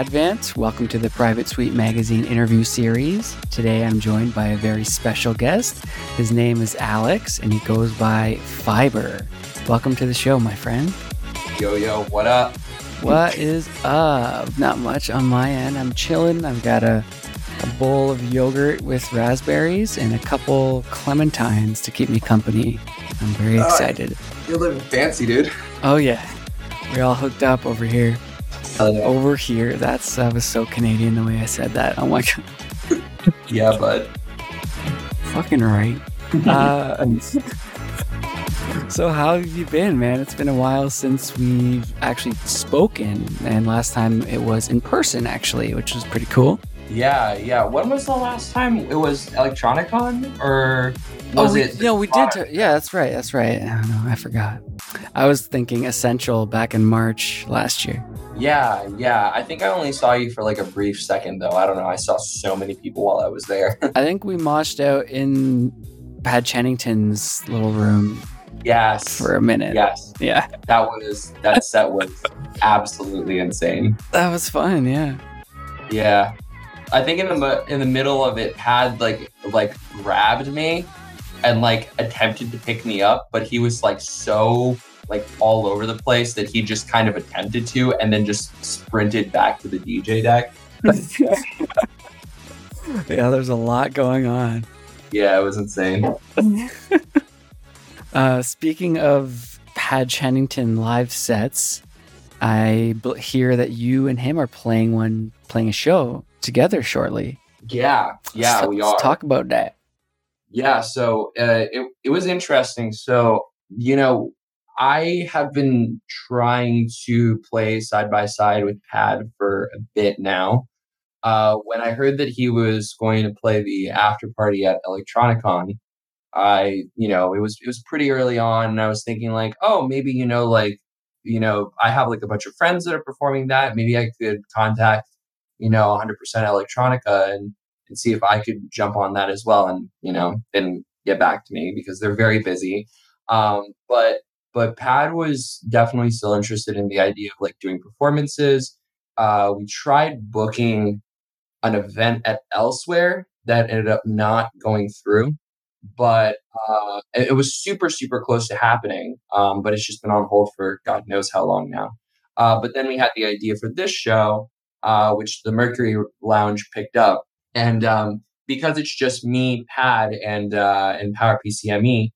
Hello, it's Indie Advent. Welcome to the Private Suite Magazine interview series. Today I'm joined by a very special guest. His name is Alex and he goes by Fiber. Welcome to the show, my friend. Yo, yo, what up? What is up? Not much on my end. I'm chilling. I've got a, a bowl of yogurt with raspberries and a couple clementines to keep me company. I'm very Uh, excited. You're living fancy, dude. Oh, yeah. We're all hooked up over here. Hell. Over here. That's that was so Canadian the way I said that. Oh my god. Yeah, bud. Fucking right. Uh, so how have you been, man? It's been a while since we've actually spoken, and last time it was in person, actually, which was pretty cool. Yeah, yeah. When was the last time it was Electronicon? Or was oh, we, it? No, we did. T- yeah, that's right. That's right. I don't know. I forgot. I was thinking Essential back in March last year. Yeah, yeah. I think I only saw you for like a brief second, though. I don't know. I saw so many people while I was there. I think we moshed out in Pad Chennington's little room yes. for a minute. Yes. Yeah. That was, that set was absolutely insane. That was fun. Yeah. Yeah. I think in the in the middle of it, Pad like like grabbed me and like attempted to pick me up, but he was like so like all over the place that he just kind of attempted to and then just sprinted back to the DJ deck. yeah, there's a lot going on. Yeah, it was insane. Uh, speaking of Pad Chennington live sets, I hear that you and him are playing one, playing a show together shortly. Yeah, yeah, So we let's are. talk about that. Yeah, so uh, it it was interesting. So you know, I have been trying to play side by side with Pad for a bit now. Uh, when I heard that he was going to play the after party at Electronicon, I you know it was it was pretty early on, and I was thinking like, oh, maybe you know like you know I have like a bunch of friends that are performing that. Maybe I could contact you know 100% Electronica and and see if I could jump on that as well. And you know, didn't get back to me because they're very busy. Um, but but Pad was definitely still interested in the idea of like doing performances. Uh, we tried booking an event at elsewhere that ended up not going through, but uh, it, was super super close to happening. Um, but it's just been on hold for God knows how long now. Uh, but then we had the idea for this show, uh, which the Mercury Lounge picked up and um, because it's just me, Pad, and uh, and Power PCME,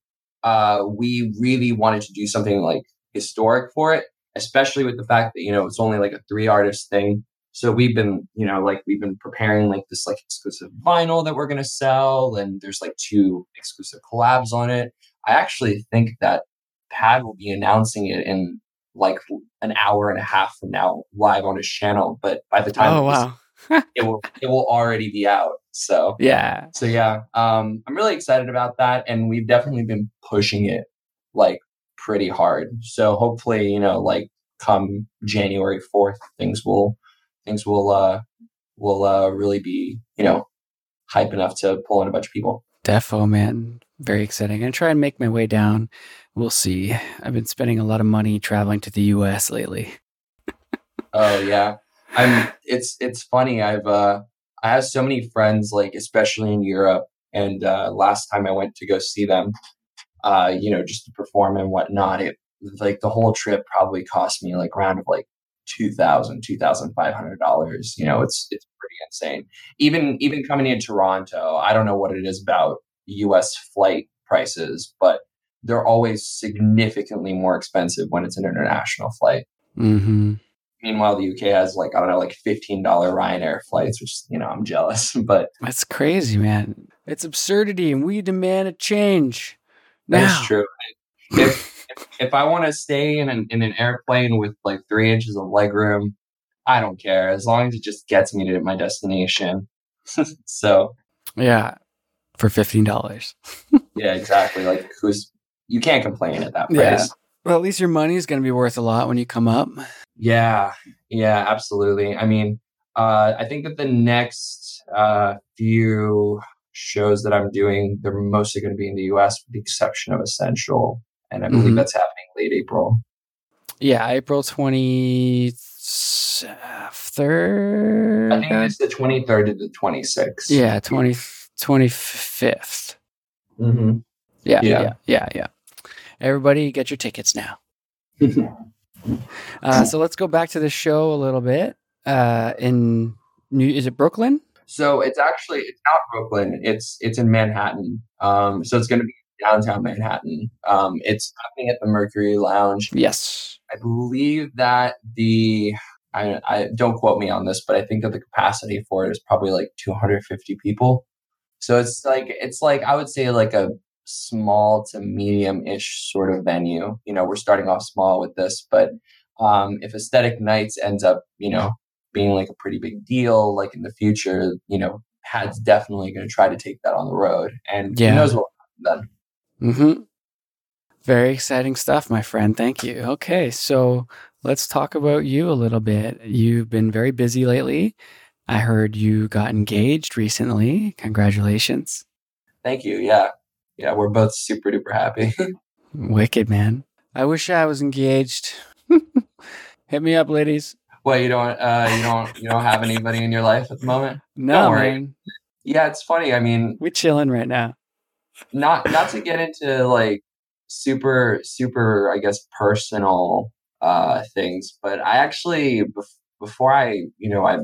uh, we really wanted to do something like historic for it, especially with the fact that you know it's only like a three artist thing. So we've been, you know, like we've been preparing like this like exclusive vinyl that we're gonna sell, and there's like two exclusive collabs on it. I actually think that Pad will be announcing it in like an hour and a half from now live on his channel. But by the time Oh wow. It will it will already be out. So Yeah. so yeah, um, I'm really excited about that, and we've definitely been pushing it like pretty hard. So hopefully, you know, like come January fourth, things will things will uh will uh really be you know hype enough to pull in a bunch of people. Defo, man. Very exciting. I'm gonna try and make my way down. We'll see. I've been spending a lot of money traveling to the US lately. Oh yeah. I'm it's it's funny. I've uh I have so many friends like especially in Europe and uh last time I went to go see them, uh, you know, just to perform and whatnot, it like the whole trip probably cost me like around of like two thousand, two thousand five hundred dollars. You know, it's it's pretty insane. Even even coming in Toronto, I don't know what it is about US flight prices, but they're always significantly more expensive when it's an international flight. Mm-hmm. Meanwhile, the UK has like I don't know, like fifteen dollar Ryanair flights, which you know I'm jealous. But That's crazy, man. It's absurdity, and we demand a change. that's true. If if, if I want to stay in an in an airplane with like three inches of legroom, I don't care as long as it just gets me to my destination. so Yeah, for fifteen dollars. yeah, exactly. Like who's you can't complain at that Yeah. Well, at least your money is going to be worth a lot when you come up. Yeah, yeah, absolutely. I mean, uh, I think that the next uh, few shows that I'm doing, they're mostly going to be in the US, with the exception of Essential, and I believe Mhm. that's happening late April. Yeah, April twenty third. I think it's the 23rd to the 26th. Yeah, 20, 25th. Mm-hmm. Yeah, Yeah. yeah, yeah, yeah. Everybody, get your tickets now. Uh, so let's go back to the show a little bit. Uh, in New, is it Brooklyn? So it's actually it's not Brooklyn. It's it's in Manhattan. Um, so it's going to be downtown Manhattan. Um, it's happening at the Mercury Lounge. Yes. I believe that the I, I don't quote me on this, but I think that the capacity for it is probably like 250 people. So it's like it's like I would say like a small to medium ish sort of venue. You know, we're starting off small with this, but um, if Aesthetic Nights ends up, you know, being like a pretty big deal, like in the future, you know, Pad's definitely going to try to take that on the road, and Yeah. who knows what will happen then. Mm-hmm. Very exciting stuff, my friend. Thank you. Okay, so let's talk about you a little bit. You've been very busy lately. I heard you got engaged recently. Congratulations. Thank you. Yeah, yeah, we're both super duper happy. Wicked, man. I wish I was engaged. Hit me up, ladies. Well, you don't, uh, you don't, you don't have anybody in your life at the moment. No, man. Yeah, it's funny. I mean, We're chilling right now. not not to get into like super super, I guess, personal uh, things, but I actually bef- before I, you know, I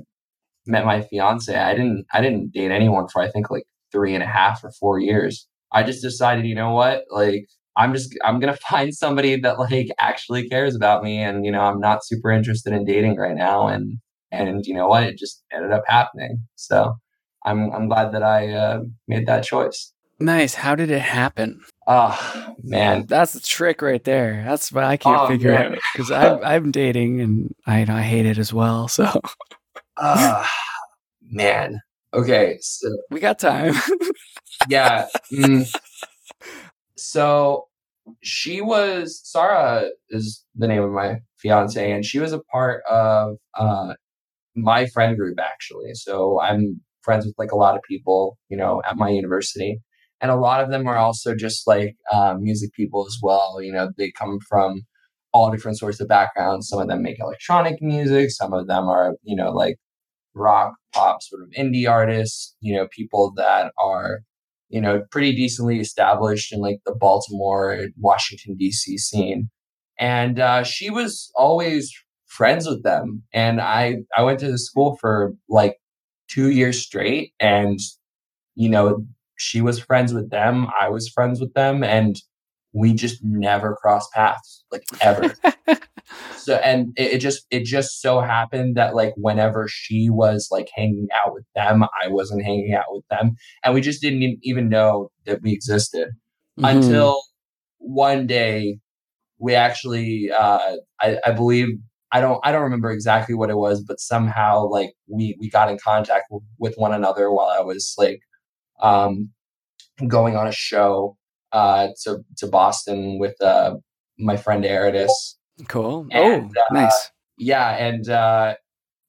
met my fiance, I didn't I didn't date anyone for I think like three and a half or four years. I just decided, you know what, like I'm just I'm gonna find somebody that like actually cares about me, and you know, I'm not super interested in dating right now, and and you know what, it just ended up happening. So I'm I'm glad that I uh, made that choice. Nice. How did it happen? Oh man, That's the trick right there. That's what I can't Oh, figure man. out because I'm, I'm dating and I, I hate it as well. So uh, man. Okay, so we got time. Yeah. mm. So she was Sarah is the name of my fiance, and she was a part of uh, my friend group actually. So I'm friends with like a lot of people, you know, at my university, and a lot of them are also just like um, music people as well. You know, they come from all different sorts of backgrounds. Some of them make electronic music. Some of them are, you know, like rock, pop, sort of indie artists. You know, people that are you know, pretty decently established in like the Baltimore, Washington, D.C. scene. And uh, she was always friends with them. And I, I went to the school for like two years straight. And, you know, she was friends with them. I was friends with them. And we just never crossed paths, like ever. so and it, it just it just so happened that like whenever she was like hanging out with them i wasn't hanging out with them and we just didn't even know that we existed Mhm. until one day we actually uh I, I believe i don't i don't remember exactly what it was but somehow like we we got in contact w- with one another while i was like um going on a show uh to to boston with uh my friend Eridus cool. and, oh, uh, nice. yeah and uh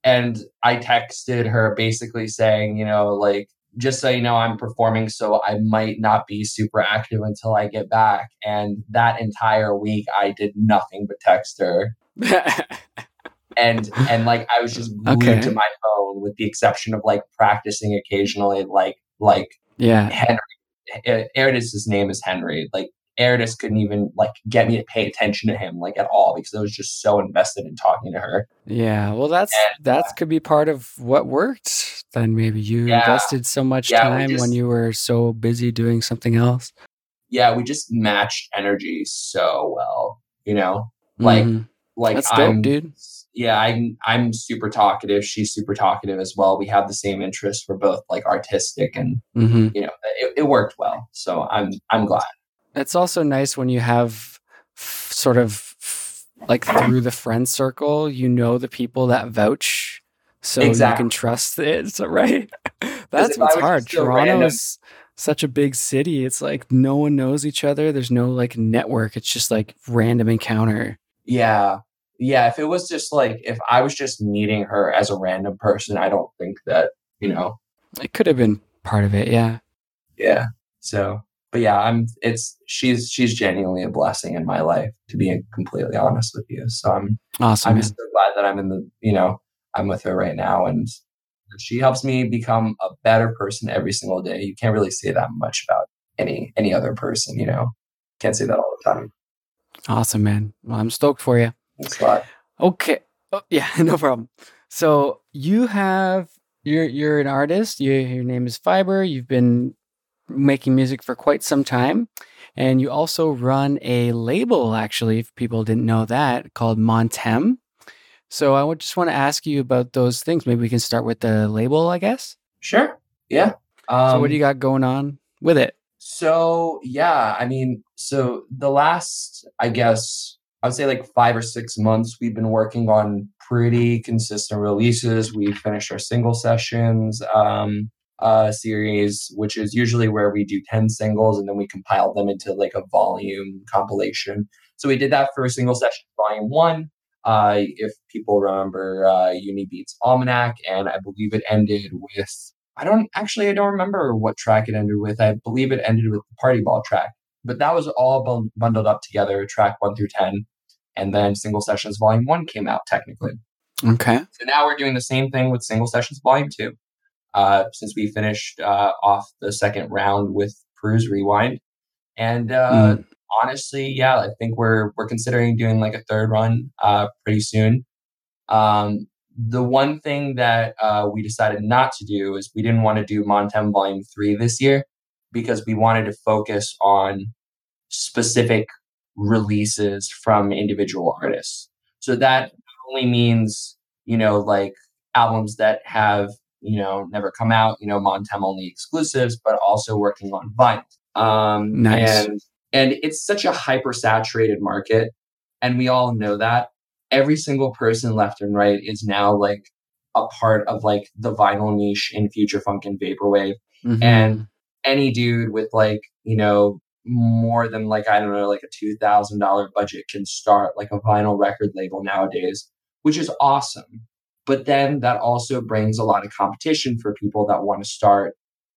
and i texted her basically saying you know like just so you know i'm performing so i might not be super active until i get back and that entire week i did nothing but text her and and like i was just glued Okay. to my phone with the exception of like practicing occasionally like like yeah. henry Eridus's name is henry like Eridus couldn't even like get me to pay attention to him like at all because I was just so invested in talking to her. Yeah. Well, that's And, uh, that could be part of what worked. Then maybe you Yeah. invested so much Yeah, time when you were so busy doing something else. yeah, we just matched energy so well, you know. Like, Mhm. Like That's dope, I'm, dude. Yeah, I'm I'm super talkative. She's super talkative as well. We have the same interests. We're both like artistic, and hmm you know, it, it worked well. So I'm I'm glad. It's also nice when you have f- sort of f- like through the friend circle, you know the people that vouch, so you can trust it. So, right? That's what's hard. just a random- Toronto's such a big city. It's like no one knows each other. There's no like network. It's just like random encounter. Yeah, yeah. If it was just like if I was just meeting her as a random person, I don't think that you know. It could have been part of it. Yeah. Yeah. So, but yeah, I'm. It's she's she's genuinely a blessing in my life to be completely honest with you. So I'm Awesome. I'm man. so glad that I'm in the, you know, I'm with her right now, and she helps me become a better person every single day. You can't really say that much about any any other person, you know. Can't say that all the time. Awesome, man. Well, I'm stoked for you. Thanks a lot. Okay. Oh, yeah, no problem. So you have you're you're an artist. You, your name is Fiber. You've been making music for quite some time, and you also run a label. Actually, if people didn't know that, called Montem. So I would just want to ask you about those things. Maybe we can start with the label, I guess. Sure. Yeah. Um, so what do you um, got going on with it? So yeah, I mean, so the last, I guess, I would say like five or six months, we've been working on pretty consistent releases. We finished our single sessions um, uh, series, which is usually where we do 10 singles and then we compile them into like a volume compilation. So we did that for a single session volume one. Uh, if people remember uh, Uni Beats Almanac, and I believe it ended with I don't actually I don't remember what track it ended with. I believe it ended with the Party Ball track, but that was all bundled up together, track one through ten and then Single Sessions Volume 1 came out technically. Okay. So now we're doing the same thing with Single Sessions Volume 2. Uh, since we finished uh, off the second round with Peruse Rewind. And uh, mm. honestly, yeah, I think we're we're considering doing like a third run uh, pretty soon. Um, the one thing that uh, we decided not to do is we didn't want to do Montem Volume 3 this year because we wanted to focus on specific releases from individual artists. So that only means, you know, like albums that have, you know, never come out, you know, Montem only exclusives, but also working on vinyl. Um, nice. And, and it's such a hyper saturated market. And we all know that every single person left and right is now like a part of like the vinyl niche in future funk and vaporwave. Mm-hmm. And any dude with like, you know, more than like I don't know like a two thousand dollar budget can start like a vinyl record label nowadays, which is awesome. But then that also brings a lot of competition for people that want to start,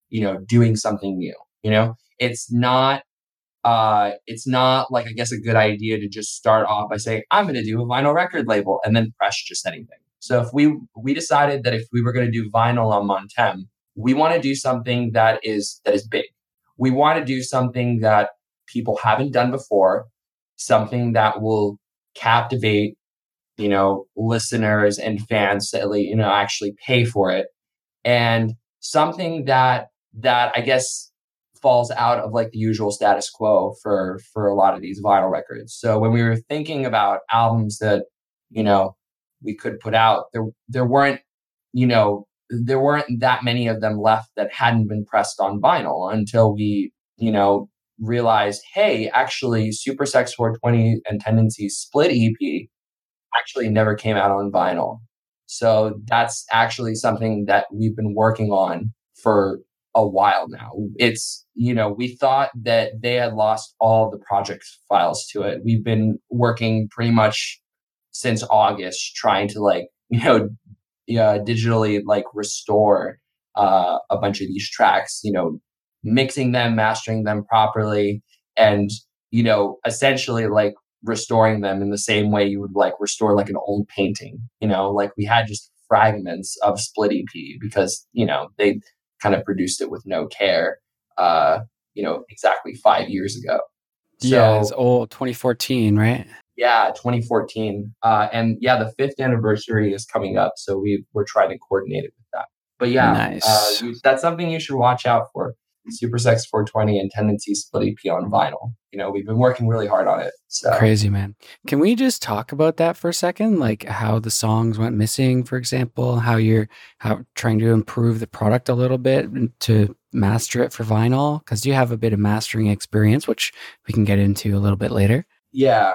you know, doing something new. You know, it's not uh, it's not like I guess a good idea to just start off by saying I'm going to do a vinyl record label and then press just anything. So if we we decided that if we were going to do vinyl on Montem, we want to do something that is that is big we want to do something that people haven't done before, something that will captivate, you know, listeners and fans that you know actually pay for it, and something that that I guess falls out of like the usual status quo for for a lot of these vinyl records. So when we were thinking about albums that you know we could put out, there there weren't you know there weren't that many of them left that hadn't been pressed on vinyl until we, you know, realized, hey, actually, Super Sex 420 and Tendencies split EP actually never came out on vinyl. So that's actually something that we've been working on for a while now. It's, you know, we thought that they had lost all the project files to it. We've been working pretty much since August trying to like, you know, uh, digitally like restore uh, a bunch of these tracks, you know, mixing them, mastering them properly, and you know, essentially like restoring them in the same way you would like restore like an old painting. You know, like we had just fragments of split EP because you know they kind of produced it with no care. Uh, you know, exactly five years ago. So, yeah, it's old, 2014, right? Yeah, 2014. Uh, and yeah, the fifth anniversary is coming up, so we we're trying to coordinate it with that. But yeah, uh, nice. uh, that's something you should watch out for. Super Sex 420 and Tendency Split EP on vinyl. You know, we've been working really hard on it. So crazy, man. Can we just talk about that for a second? Like how the songs went missing, for example, how you're how trying to improve the product a little bit to master it for vinyl because you have a bit of mastering experience, which we can get into a little bit later. Yeah.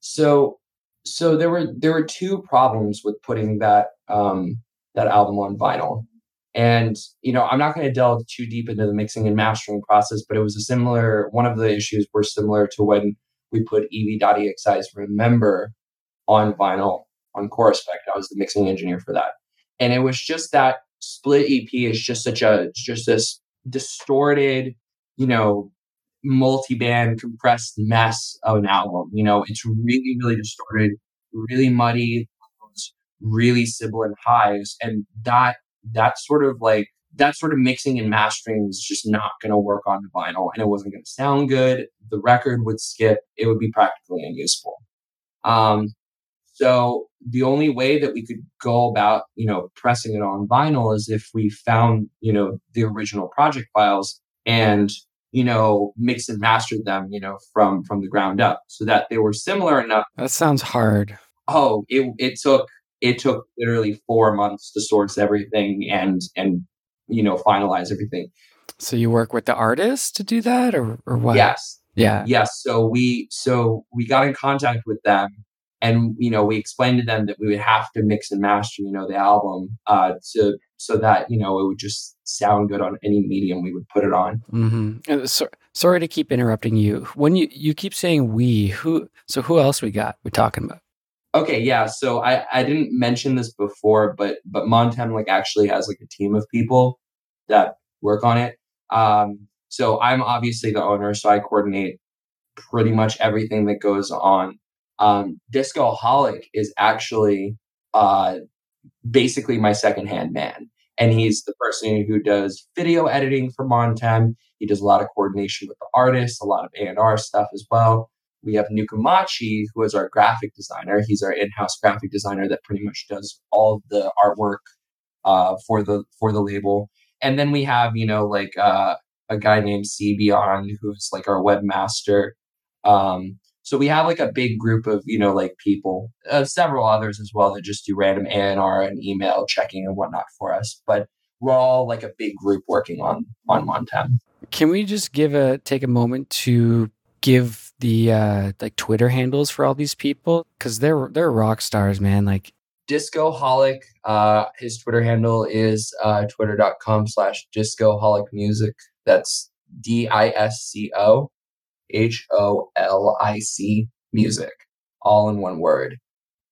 So so there were there were two problems with putting that um, that album on vinyl. And you know, I'm not going to delve too deep into the mixing and mastering process, but it was a similar. One of the issues were similar to when we put Ev.exi's "Remember" on vinyl on Chorus-Spect. I was the mixing engineer for that, and it was just that split EP is just such a just this distorted, you know, multi-band compressed mess of an album. You know, it's really, really distorted, really muddy, really sibilant highs. And that, that sort of like, that sort of mixing and mastering was just not going to work on the vinyl and it wasn't going to sound good. The record would skip. It would be practically unusable. Um, so the only way that we could go about, you know, pressing it on vinyl is if we found, you know, the original project files and, you know, mix and mastered them, you know, from from the ground up so that they were similar enough. That sounds hard. Oh, it it took it took literally 4 months to source everything and and you know, finalize everything. So you work with the artist to do that or or what? Yes. Yeah. Yes. So we so we got in contact with them and you know we explained to them that we would have to mix and master you know the album uh to so that you know it would just sound good on any medium we would put it on. Mm-hmm. so, sorry to keep interrupting you. When you you keep saying we who so who else we got we're talking about? Okay yeah so i i didn't mention this before but but montem like actually has like a team of people that work on it. Um so i'm obviously the owner so i coordinate pretty much everything that goes on um, Discoholic is actually uh, basically my secondhand man. And he's the person who does video editing for Montem. He does a lot of coordination with the artists, a lot of A&R stuff as well. We have Nukumachi, who is our graphic designer. He's our in-house graphic designer that pretty much does all of the artwork uh, for the for the label. And then we have, you know, like uh, a guy named C Beyond, who's like our webmaster. Um, so we have like a big group of, you know, like people, uh, several others as well that just do random A&R and email checking and whatnot for us. But we're all like a big group working on on Montem. Can we just give a take a moment to give the uh like Twitter handles for all these people because they're they're rock stars, man. Like Discoholic, uh, his Twitter handle is uh, twitter.com slash discoholic music. That's D I S C O H O L I C music, all in one word.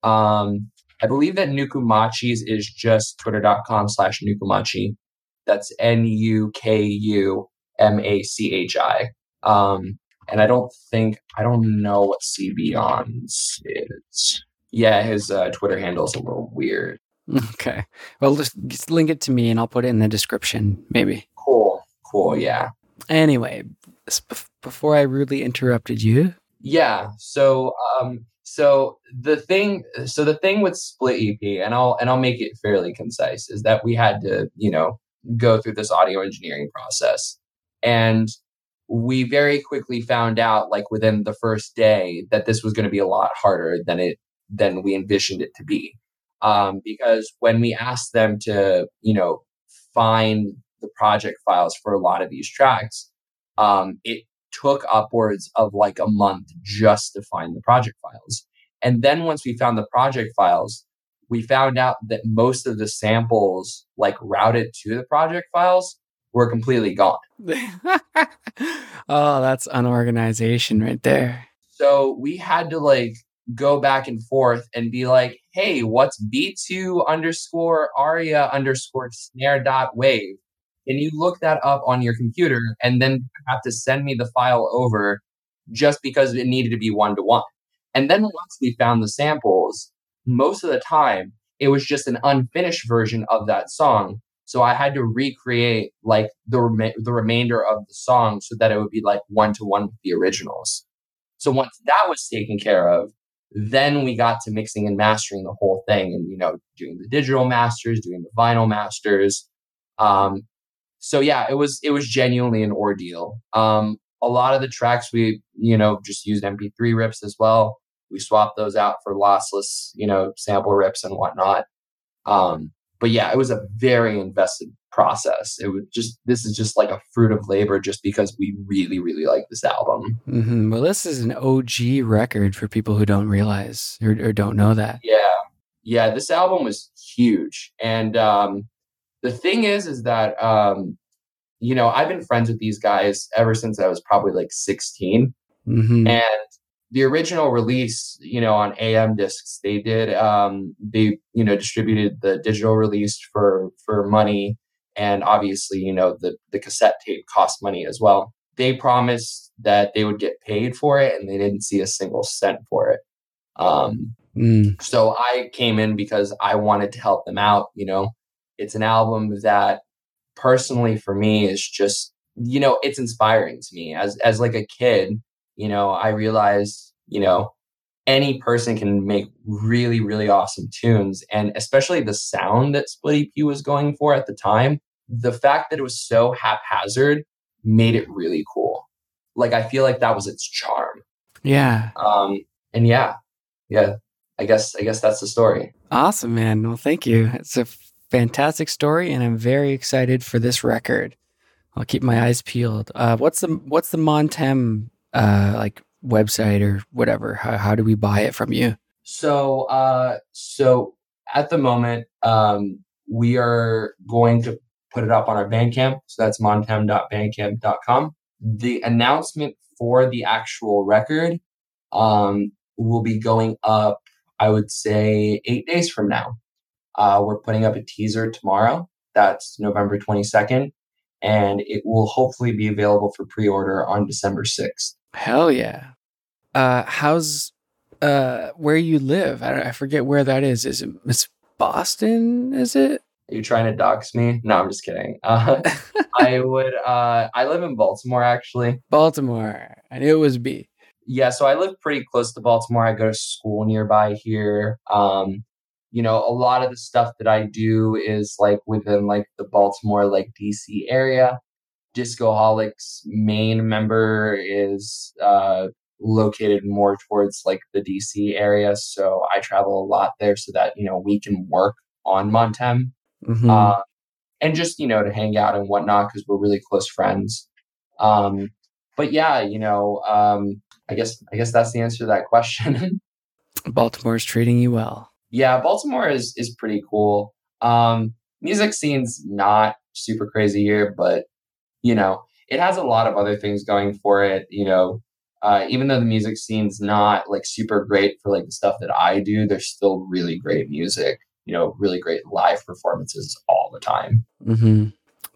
Um, I believe that Nukumachi's is just twitter.com slash Nukumachi. That's N U K U M A C H I. Um, and I don't think, I don't know what C Beyond's is. Yeah, his uh, Twitter handle is a little weird. Okay. Well, just, just link it to me and I'll put it in the description, maybe. Cool. Cool. Yeah. Anyway, before I rudely interrupted you. Yeah. So, um, so the thing, so the thing with Split EP, and I'll and I'll make it fairly concise, is that we had to, you know, go through this audio engineering process, and we very quickly found out, like within the first day, that this was going to be a lot harder than it than we envisioned it to be, um, because when we asked them to, you know, find the project files for a lot of these tracks, um, it took upwards of like a month just to find the project files. And then once we found the project files, we found out that most of the samples like routed to the project files were completely gone. oh, that's unorganization right there. So we had to like go back and forth and be like, hey, what's B2 underscore aria underscore snare dot wave? And you look that up on your computer and then have to send me the file over just because it needed to be one to one. And then once we found the samples, most of the time it was just an unfinished version of that song. So I had to recreate like the rem- the remainder of the song so that it would be like one to one with the originals. So once that was taken care of, then we got to mixing and mastering the whole thing and you know doing the digital masters, doing the vinyl masters. Um, so yeah, it was it was genuinely an ordeal. Um, a lot of the tracks we you know just used MP3 rips as well. We swapped those out for lossless you know sample rips and whatnot. Um, but yeah, it was a very invested process. It was just this is just like a fruit of labor, just because we really really like this album. Mm-hmm. Well, this is an OG record for people who don't realize or, or don't know that. Yeah, yeah, this album was huge, and um, the thing is, is that um, you know I've been friends with these guys ever since I was probably like 16, mm-hmm. and the original release, you know, on AM discs, they did um, they you know distributed the digital release for for money, and obviously, you know, the the cassette tape cost money as well. They promised that they would get paid for it, and they didn't see a single cent for it. Um, Mm. So I came in because I wanted to help them out. You know, it's an album that personally for me is just, you know, it's inspiring to me as, as like a kid, you know, I realized, you know, any person can make really, really awesome tunes. And especially the sound that Split EP was going for at the time, the fact that it was so haphazard made it really cool. Like I feel like that was its charm. Yeah. Um, and yeah, yeah, I guess I guess that's the story. Awesome, man. Well, thank you. It's a fantastic story, and I'm very excited for this record. I'll keep my eyes peeled. Uh, what's the what's the Montem uh, like website or whatever? How, how do we buy it from you? So uh, so at the moment, um, we are going to put it up on our Bandcamp. So that's montem.bandcamp.com. The announcement for the actual record um, will be going up, I would say, eight days from now. Uh, we're putting up a teaser tomorrow. That's November 22nd. And it will hopefully be available for pre order on December 6th. Hell yeah. Uh, how's uh, where you live? I, I forget where that is. Is it it's Boston? Is it? Are you trying to dox me? No, I'm just kidding. Uh, I would. Uh, I live in Baltimore, actually. Baltimore. I knew it was B. Yeah, so I live pretty close to Baltimore. I go to school nearby here. Um, you know, a lot of the stuff that I do is like within like the Baltimore, like DC area. Discoholics main member is uh, located more towards like the DC area, so I travel a lot there so that you know we can work on Montem Mhm. uh, and just you know to hang out and whatnot because we're really close friends. Um, but yeah, you know, um, I guess I guess that's the answer to that question. Baltimore's treating you well. Yeah, Baltimore is is pretty cool. Um, music scene's not super crazy here, but you know, it has a lot of other things going for it. You know, uh, even though the music scene's not like super great for like the stuff that I do, there's still really great music. You know, really great live performances all the time. Mm-hmm.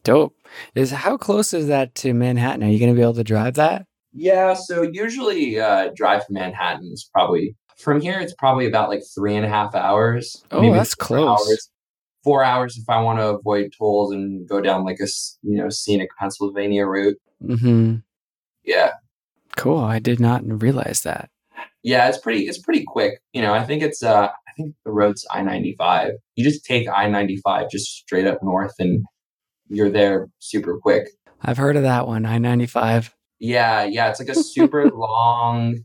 Dope. Is how close is that to Manhattan? Are you going to be able to drive that? Yeah, so usually uh, drive from Manhattan is probably from here. It's probably about like three and a half hours. Oh, that's close. Hours. Four hours if I want to avoid tolls and go down like a you know scenic Pennsylvania route. hmm Yeah, Cool. I did not realize that. yeah, it's pretty it's pretty quick. You know, I think it's uh I think the road's I ninety five. You just take I ninety five just straight up north and you're there super quick. I've heard of that one. I ninety five. Yeah, yeah, it's like a super long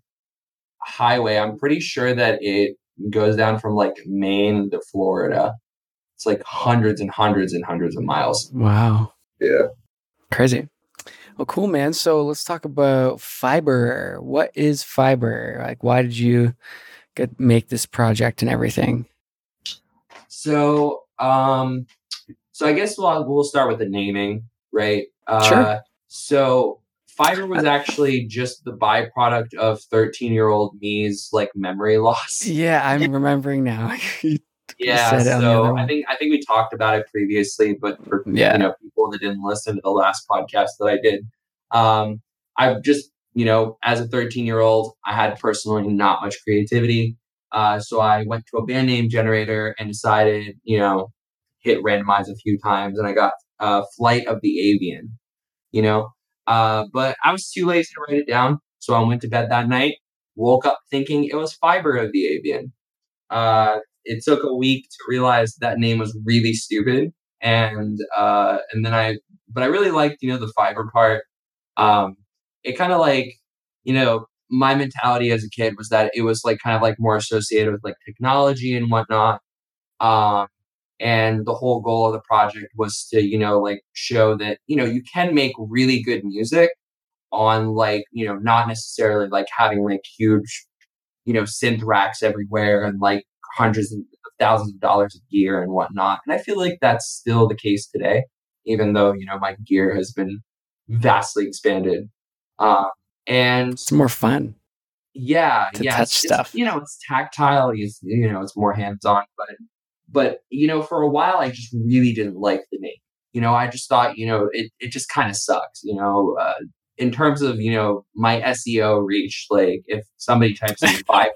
highway. I'm pretty sure that it goes down from like Maine to Florida. It's like hundreds and hundreds and hundreds of miles. Wow. Yeah. Crazy. Well, cool, man. So let's talk about fiber. What is fiber? Like, why did you get make this project and everything? So, um, so I guess we'll we'll start with the naming, right? Uh, Sure. So, fiber was actually just the byproduct of 13 year old me's like memory loss. Yeah, I'm remembering now. Yeah, said it on the other so. I think I think we talked about it previously, but for Yeah. you know people that didn't listen to the last podcast that I did, um, I've just you know as a 13 year old, I had personally not much creativity, uh, so I went to a band name generator and decided you know hit randomize a few times, and I got uh, Flight of the Avian, you know, uh, but I was too lazy to write it down, so I went to bed that night, woke up thinking it was Fiber of the Avian. Uh, it took a week to realize that name was really stupid and uh and then i but i really liked you know the fiber part um it kind of like you know my mentality as a kid was that it was like kind of like more associated with like technology and whatnot um and the whole goal of the project was to you know like show that you know you can make really good music on like you know not necessarily like having like huge you know synth racks everywhere and like hundreds of thousands of dollars of gear and whatnot. And I feel like that's still the case today, even though, you know, my gear has been vastly expanded. Um, and It's more fun. yeah, To yeah, touch it's- it's, you know, it's tactile. It's, you know, it's more hands-on. But, but you know, for a while, I just really didn't like the name. You know, I just thought, you know, it it just kind of sucks. You know, uh, in terms of you know my SEO reach, like if somebody types in fiber,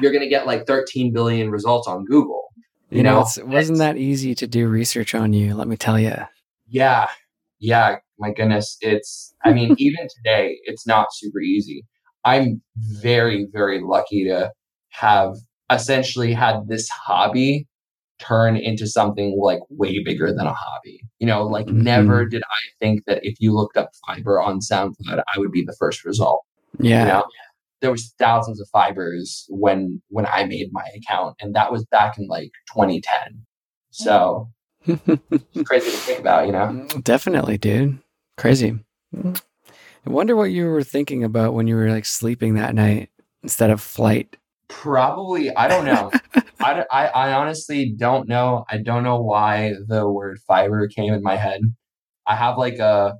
you're going to get like 13 billion results on Google. You, you know, know it wasn't that easy to do research on you, let me tell you. Yeah. Yeah. My goodness. It's, I mean, even today, it's not super easy. I'm very, very lucky to have essentially had this hobby turn into something like way bigger than a hobby. You know, like mm-hmm. never did I think that if you looked up fiber on SoundCloud, I would be the first result. Yeah. You know? There was thousands of fibers when when I made my account, and that was back in like 2010. So crazy to think about, you know? Mm, definitely, dude. Crazy. I wonder what you were thinking about when you were like sleeping that night instead of flight. Probably, I don't know. I, I, I honestly don't know. I don't know why the word fiber came in my head. I have like a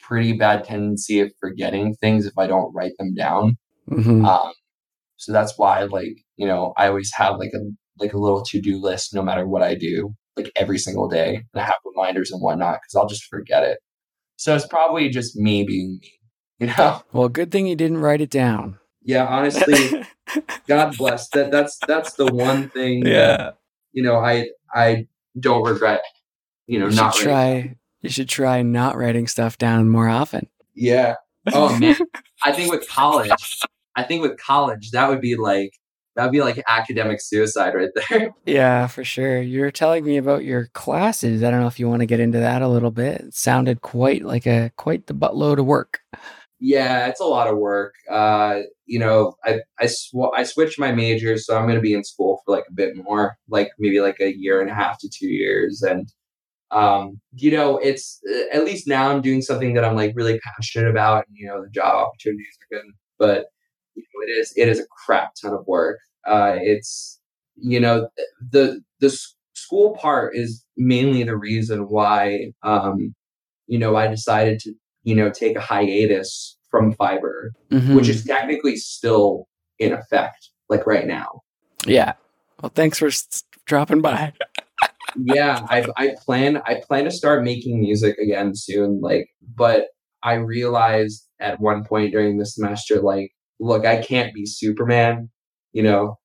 pretty bad tendency of forgetting things if I don't write them down. Mm-hmm. Um, so that's why, like, you know, I always have like a like a little to do list no matter what I do, like every single day, and I have reminders and whatnot because I'll just forget it. So it's probably just me being me, you know. Well, good thing you didn't write it down. Yeah, honestly, God bless that. That's that's the one thing. Yeah. That, you know, I I don't regret. You know, you not try. You should try not writing stuff down more often. Yeah. Oh man, I think with college, I think with college that would be like that would be like academic suicide right there. Yeah, for sure. You're telling me about your classes. I don't know if you want to get into that a little bit. It sounded quite like a quite the buttload of work. Yeah, it's a lot of work. Uh, you know, I I, sw- I switched my majors, so I'm going to be in school for like a bit more, like maybe like a year and a half to two years, and um, you know, it's at least now I'm doing something that I'm like really passionate about, and you know, the job opportunities are good, but you know, it is it is a crap ton of work. Uh, it's you know the the school part is mainly the reason why um, you know I decided to you know take a hiatus from fiber, mm-hmm. which is technically still in effect, like right now. Yeah. Well, thanks for s- dropping by. yeah, I I plan I plan to start making music again soon. Like, but I realized at one point during the semester, like, look, I can't be Superman. You know,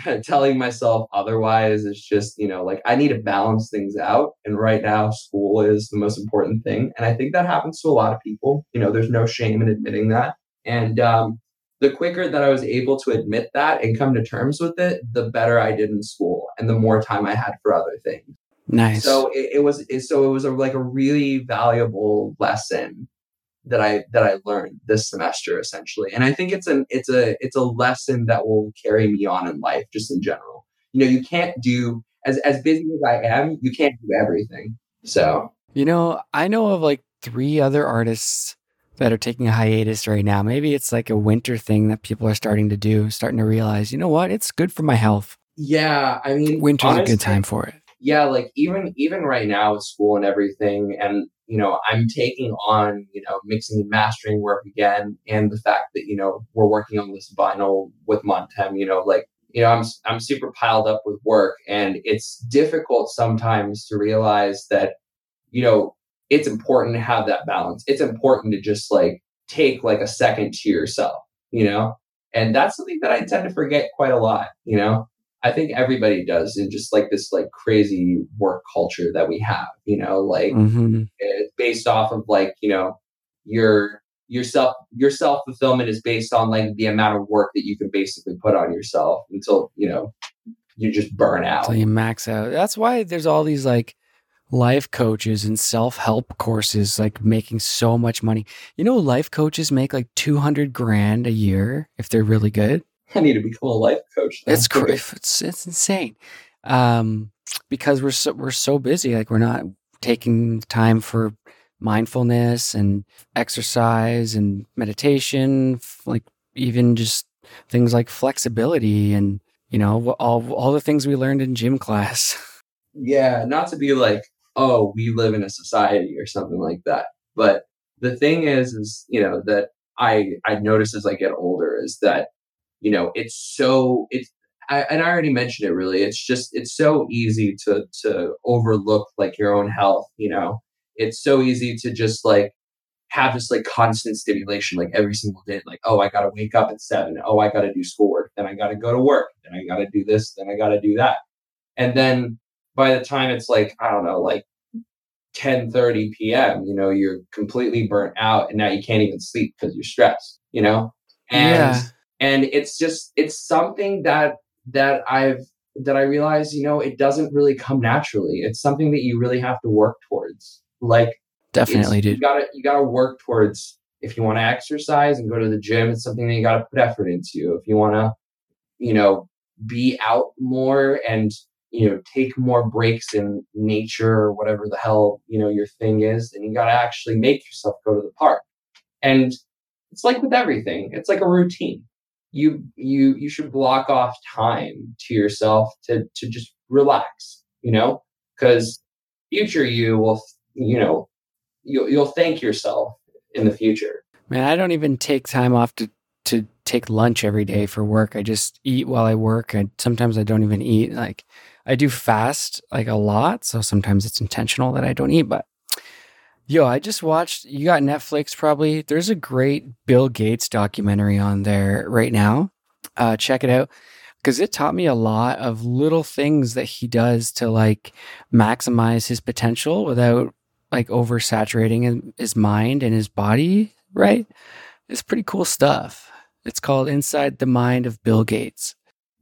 telling myself otherwise is just, you know, like I need to balance things out. And right now, school is the most important thing. And I think that happens to a lot of people. You know, there's no shame in admitting that. And um, the quicker that I was able to admit that and come to terms with it, the better I did in school and the more time I had for other things. Nice. So it, it was, it, so it was a, like a really valuable lesson that I that I learned this semester essentially. And I think it's an it's a it's a lesson that will carry me on in life just in general. You know, you can't do as as busy as I am, you can't do everything. So, you know, I know of like three other artists that are taking a hiatus right now. Maybe it's like a winter thing that people are starting to do, starting to realize, you know what, it's good for my health. Yeah, I mean, winter's honestly, a good time for it. Yeah, like even even right now with school and everything, and you know, I'm taking on, you know, mixing and mastering work again. And the fact that, you know, we're working on this vinyl with Montem, you know, like, you know, I'm, I'm super piled up with work and it's difficult sometimes to realize that, you know, it's important to have that balance. It's important to just like take like a second to yourself, you know? And that's something that I tend to forget quite a lot, you know? I think everybody does in just like this like crazy work culture that we have, you know, like mm-hmm. it's based off of like, you know, your your self your self fulfillment is based on like the amount of work that you can basically put on yourself until, you know, you just burn out. Until you max out. That's why there's all these like life coaches and self-help courses like making so much money. You know life coaches make like 200 grand a year if they're really good. I need to become a life coach. It's, crazy. it's it's insane, um, because we're so we're so busy. Like we're not taking time for mindfulness and exercise and meditation. Like even just things like flexibility and you know all all the things we learned in gym class. Yeah, not to be like, oh, we live in a society or something like that. But the thing is, is you know that I I notice as I get older is that you know, it's so it's I, and I already mentioned it really. It's just it's so easy to to overlook like your own health, you know. It's so easy to just like have this like constant stimulation like every single day. Like, oh, I gotta wake up at seven. Oh, I gotta do schoolwork. Then I gotta go to work. Then I gotta do this. Then I gotta do that. And then by the time it's like, I don't know, like 10 30 p.m., you know, you're completely burnt out and now you can't even sleep because you're stressed, you know? And Yeah. And it's just it's something that that I've that I realize, you know, it doesn't really come naturally. It's something that you really have to work towards. Like Definitely, it's- You dude. gotta you gotta work towards if you want to exercise and go to the gym, it's something that you gotta put effort into. If you wanna, you know, be out more and you know, take more breaks in nature or whatever the hell, you know, your thing is, then you gotta actually make yourself go to the park. And it's like with everything, it's like a routine. You you you should block off time to yourself to to just relax, you know, because future you will, you know, you'll you'll thank yourself in the future. Man, I don't even take time off to to take lunch every day for work. I just eat while I work. And sometimes I don't even eat. Like I do fast like a lot, so sometimes it's intentional that I don't eat. But yo, I just watched. You got Netflix probably. There's a great Bill Gates documentary on there right now. Uh, check it out because it taught me a lot of little things that he does to like maximize his potential without like oversaturating his- mind and his body. Right? It's pretty cool stuff. It's called Inside the Mind of Bill Gates.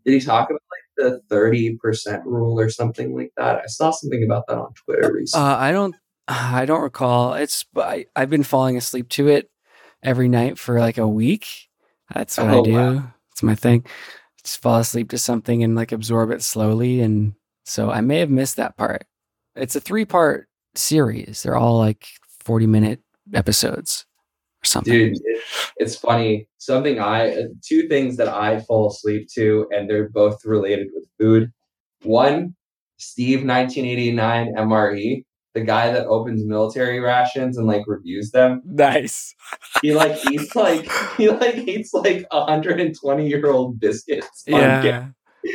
Did he talk about like the thirty percent rule or something like that? I saw something about that on Twitter recently. Uh, I don't, I don't recall. It's I, I've been falling asleep to it every night for like a week. That's what I Oh, do. wow. It's my thing. Just fall asleep to something and like absorb it slowly. And so I may have missed that part. It's a three part series. They're all like forty minute episodes or something. Dude, it, it's funny. Something I two things that I fall asleep to, and they're both related with food. One, Steve, nineteen eighty nine MRE, the guy that opens military rations and like reviews them. Nice. He like eats like he like eats like hundred and twenty year old biscuits. Yeah,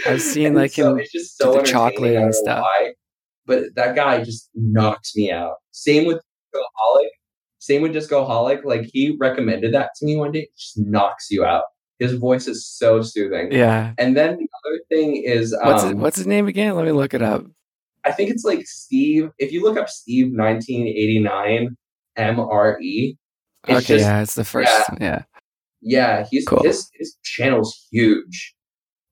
I've seen like so him. it's just so the chocolate and stuff. why, but that guy just knocks me out. Same with Discoholic. Same with Discoholic. Like he recommended that to me one day. It just knocks you out. His voice is so soothing. Yeah. And then the other thing is, um, What's it, what's his name again? Let me look it up. I think it's like Steve. If you look up Steve 1989 MRE, it's okay, just yeah, it's the first. Yeah. yeah, he's Cool. his his channel's huge,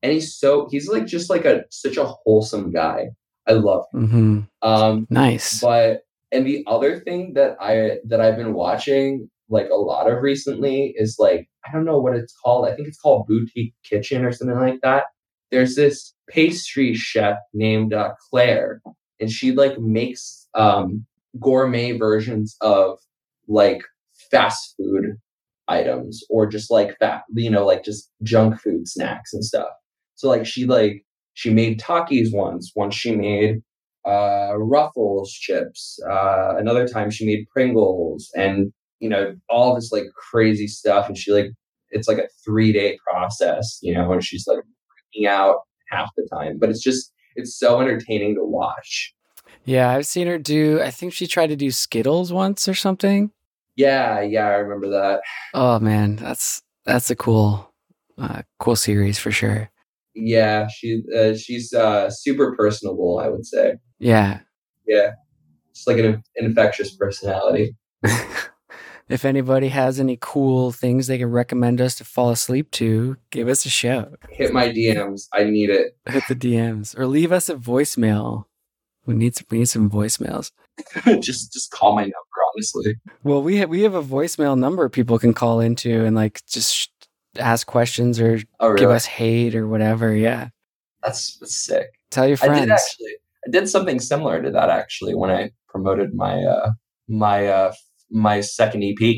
and he's so he's like just like a such a wholesome guy. I love him. hmm Um, Nice. but and the other thing that I that I've been watching like a lot of recently is like I don't know what it's called. I think it's called Boutique Kitchen or something like that. There's this pastry chef named uh, Claire, and she like makes um, gourmet versions of like fast food items or just like fat, you know, like just junk food snacks and stuff. So like she like she made Takis once. Once she made uh, Ruffles chips. Uh, another time she made Pringles and, you know, all this like crazy stuff. And she like, it's like a three day process, you know, and she's like out half the time. But it's just, it's so entertaining to watch. Yeah, I've seen her do. I think she tried to do Skittles once or something. Yeah, yeah, I remember that. Oh man, that's that's a cool, uh, cool series for sure. Yeah, she uh, she's uh, super personable, I would say. Yeah. Yeah, just like an infectious personality. if anybody has any cool things they can recommend us to fall asleep to, give us a shout. Hit my DMs. I need it. Hit the DMs or leave us a voicemail. We need some, we need some voicemails. just just call my number, honestly. Well, we have we have a voicemail number people can call into and like just ask questions or Oh, really? give us hate or whatever. Yeah, That's, that's sick. tell your I friends. did actually. I did something similar to that actually when I promoted my uh my uh my second EP.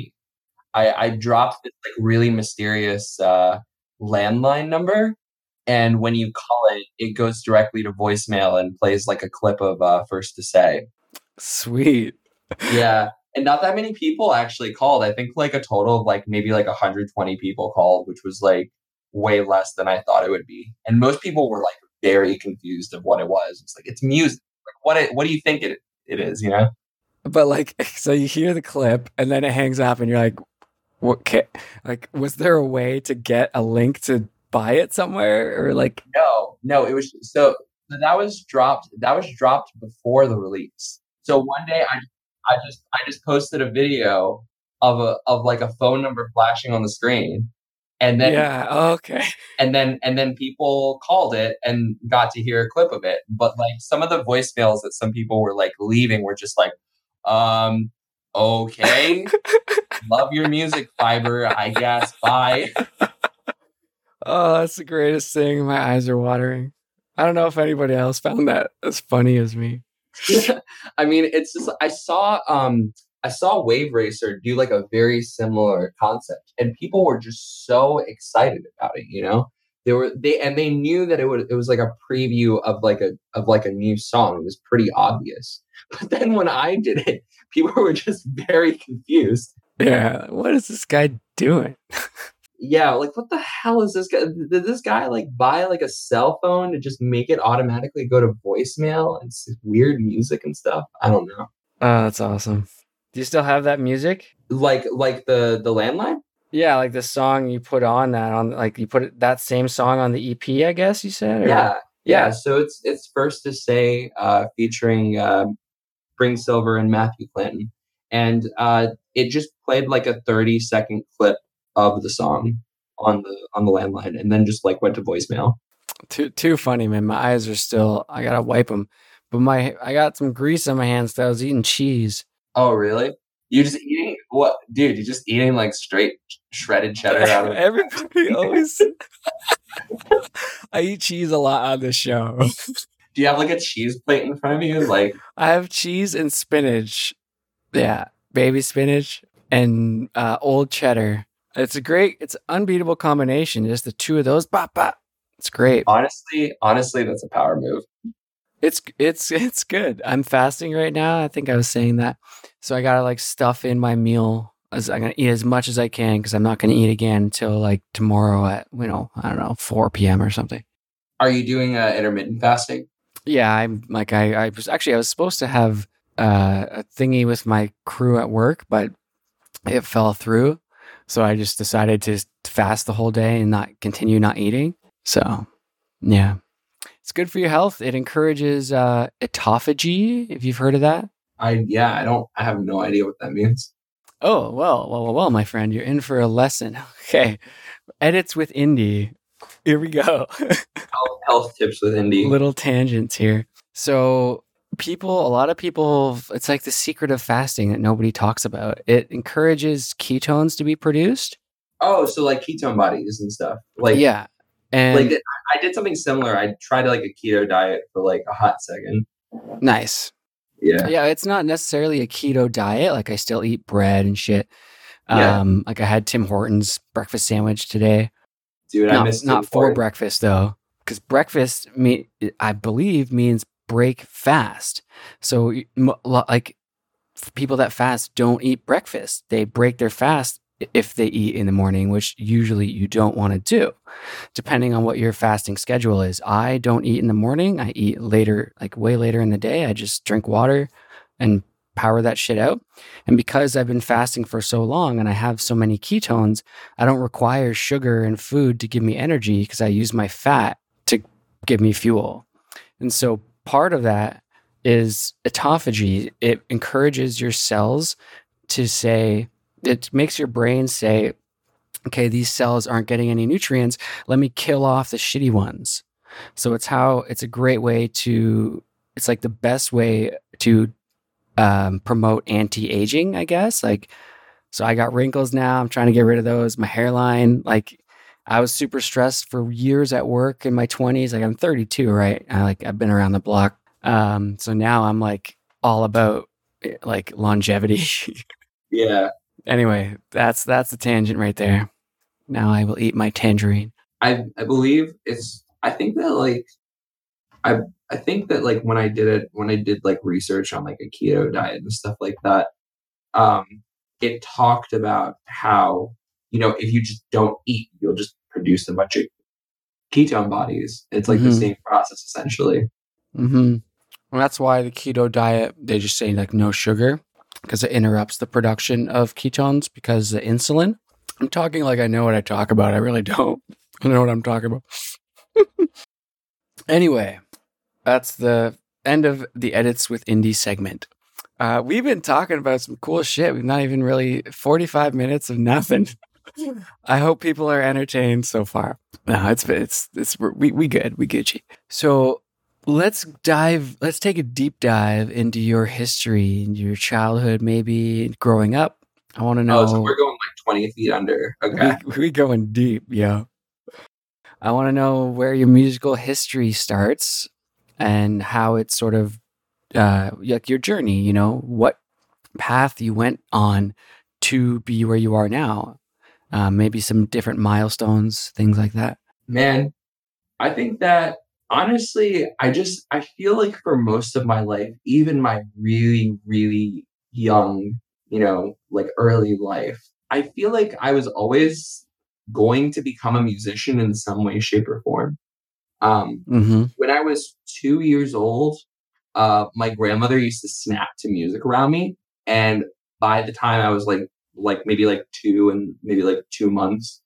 I I dropped this like really mysterious uh landline number and when you call it it goes directly to voicemail and plays like a clip of uh first to say. Sweet. Yeah. And not that many people actually called. I think like a total of like maybe like 120 people called, which was like way less than I thought it would be. And most people were like very confused of what it was. It's like it's music. Like what it, what do you think it it is, you know? But like, so you hear the clip and then it hangs up, and you're like, "What? Like, was there a way to get a link to buy it somewhere, or like?" No, no, it was so that was dropped. That was dropped before the release. So one day, I I just I just posted a video of a of like a phone number flashing on the screen, and then yeah, okay, and then and then people called it and got to hear a clip of it. But like some of the voicemails that some people were like leaving were just like, um, okay, love your music, fiber. I guess bye. oh, that's the greatest thing. My eyes are watering. I don't know if anybody else found that as funny as me. I mean, it's just I saw um I saw Wave Racer do like a very similar concept, and people were just so excited about it. You know, they were they and they knew that it would it was like a preview of like a of like a new song. It was pretty obvious. But then when I did it, people were just very confused. Yeah, what is this guy doing? yeah, like what the hell is this guy? Did this guy like buy like a cell phone to just make it automatically go to voicemail and weird music and stuff? I don't know. Oh, that's awesome. Do you still have that music? Like like the the landline? Yeah, like the song you put on that on like you put that same song on the EP, I guess you said. Or? Yeah, yeah. So it's it's first to say uh, featuring uh, Spring Silver and Matthew Clinton, and uh, it just played like a thirty second clip of the song on the on the landline, and then just like went to voicemail. Too too funny, man. My eyes are still. I gotta wipe them, but my I got some grease on my hands. That I was eating cheese. Oh really? You just eating what, dude? You're just eating like straight shredded cheddar out of everybody always. I eat cheese a lot on this show. Do you have like a cheese plate in front of you? Like I have cheese and spinach. Yeah, baby spinach and uh, old cheddar. It's a great, it's an unbeatable combination. Just the two of those, bop bop. It's great. Honestly, honestly, that's a power move. It's it's it's good. I'm fasting right now. I think I was saying that, so I gotta like stuff in my meal. As I'm gonna eat as much as I can because I'm not gonna eat again until like tomorrow at you know I don't know 4 p.m. or something. Are you doing uh, intermittent fasting? Yeah, I'm like I I was actually I was supposed to have uh, a thingy with my crew at work, but it fell through. So I just decided to fast the whole day and not continue not eating. So, yeah, it's good for your health. It encourages uh, autophagy. If you've heard of that, I yeah, I don't. I have no idea what that means. Oh well, well, well, well, my friend, you're in for a lesson. Okay, edits with Indy. Here we go. health, health tips with Indy. Little tangents here. So people, a lot of people, it's like the secret of fasting that nobody talks about. It encourages ketones to be produced. Oh, so like ketone bodies and stuff. Like yeah, and like I did something similar. I tried like a keto diet for like a hot second. Nice. Yeah. Yeah, it's not necessarily a keto diet. Like I still eat bread and shit. Yeah. Um, like I had Tim Hortons breakfast sandwich today. Dude, not, I missed not for breakfast though, because breakfast me I believe means break fast. So, like, people that fast don't eat breakfast. They break their fast if they eat in the morning, which usually you don't want to do, depending on what your fasting schedule is. I don't eat in the morning. I eat later, like way later in the day. I just drink water and power that shit out. And because I've been fasting for so long and I have so many ketones, I don't require sugar and food to give me energy because I use my fat to give me fuel. And so part of that is autophagy. It encourages your cells to say, it makes your brain say, okay, these cells aren't getting any nutrients. Let me kill off the shitty ones. So it's how it's a great way to, it's like the best way to um, promote anti aging, I guess. Like, so I got wrinkles now. I'm trying to get rid of those. My hairline, like, I was super stressed for years at work in my 20s. Like I'm 32, right? I like I've been around the block. Um, so now I'm like all about eh, like longevity. yeah. Anyway, that's that's the tangent right there. Now I will eat my tangerine. I I believe it's I think that like I I think that like when I did it when I did like research on like a keto diet and stuff like that, um, it talked about how you know, if you just don't eat, you'll just produce a bunch of ketone bodies. It's like mm-hmm. the same process essentially. Mm-hmm. Well, that's why the keto diet, they just say like no sugar. Because it interrupts the production of ketones because the insulin. I'm talking like I know what I talk about. I really don't. I know what I'm talking about. anyway, that's the end of the edits with indie segment. Uh, we've been talking about some cool shit. We've not even really 45 minutes of nothing. I hope people are entertained so far. No, it's it's it's we we good, we Gucci. So let's dive. Let's take a deep dive into your history, your childhood, maybe growing up. I want to know. Oh, so we're going like 20 feet under. Okay, we, we going deep, yeah. I want to know where your musical history starts and how it sort of uh, like your journey. You know what path you went on to be where you are now. Uh, maybe some different milestones, things like that. Man, I think that honestly, I just I feel like for most of my life, even my really really young, you know, like early life, I feel like I was always going to become a musician in some way, shape, or form. Um, mm-hmm. When I was two years old, uh, my grandmother used to snap to music around me, and by the time I was like like maybe like two and maybe like two months,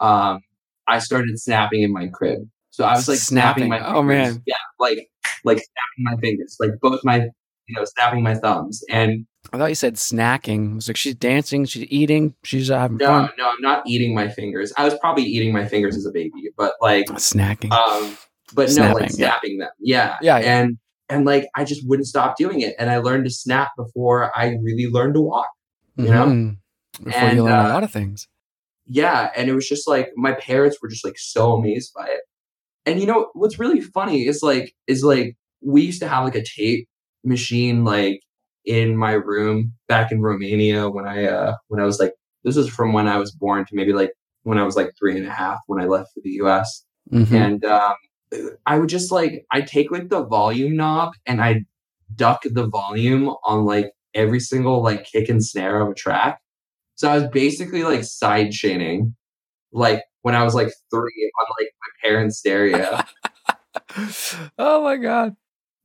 um, I started snapping in my crib. So I was like snapping, snapping my fingers. oh man yeah like like snapping my fingers like both my you know snapping my thumbs and I thought you said snacking. I was like she's dancing, she's eating, she's uh, having no, fun. No, I'm not eating my fingers. I was probably eating my fingers as a baby, but like snacking. Um, but snapping, no, like snapping yeah. them. Yeah. yeah, yeah, and and like I just wouldn't stop doing it, and I learned to snap before I really learned to walk. You mm-hmm. know, before and, you learn uh, a lot of things. Yeah, and it was just like my parents were just like so amazed by it. And you know what's really funny is like is like we used to have like a tape machine like in my room back in Romania when I uh when I was like this is from when I was born to maybe like when I was like three and a half when I left for the US. Mm-hmm. And um I would just like I take like the volume knob and I duck the volume on like every single like kick and snare of a track. So I was basically like side chaining like when I was like three on like my parents' stereo. oh my god.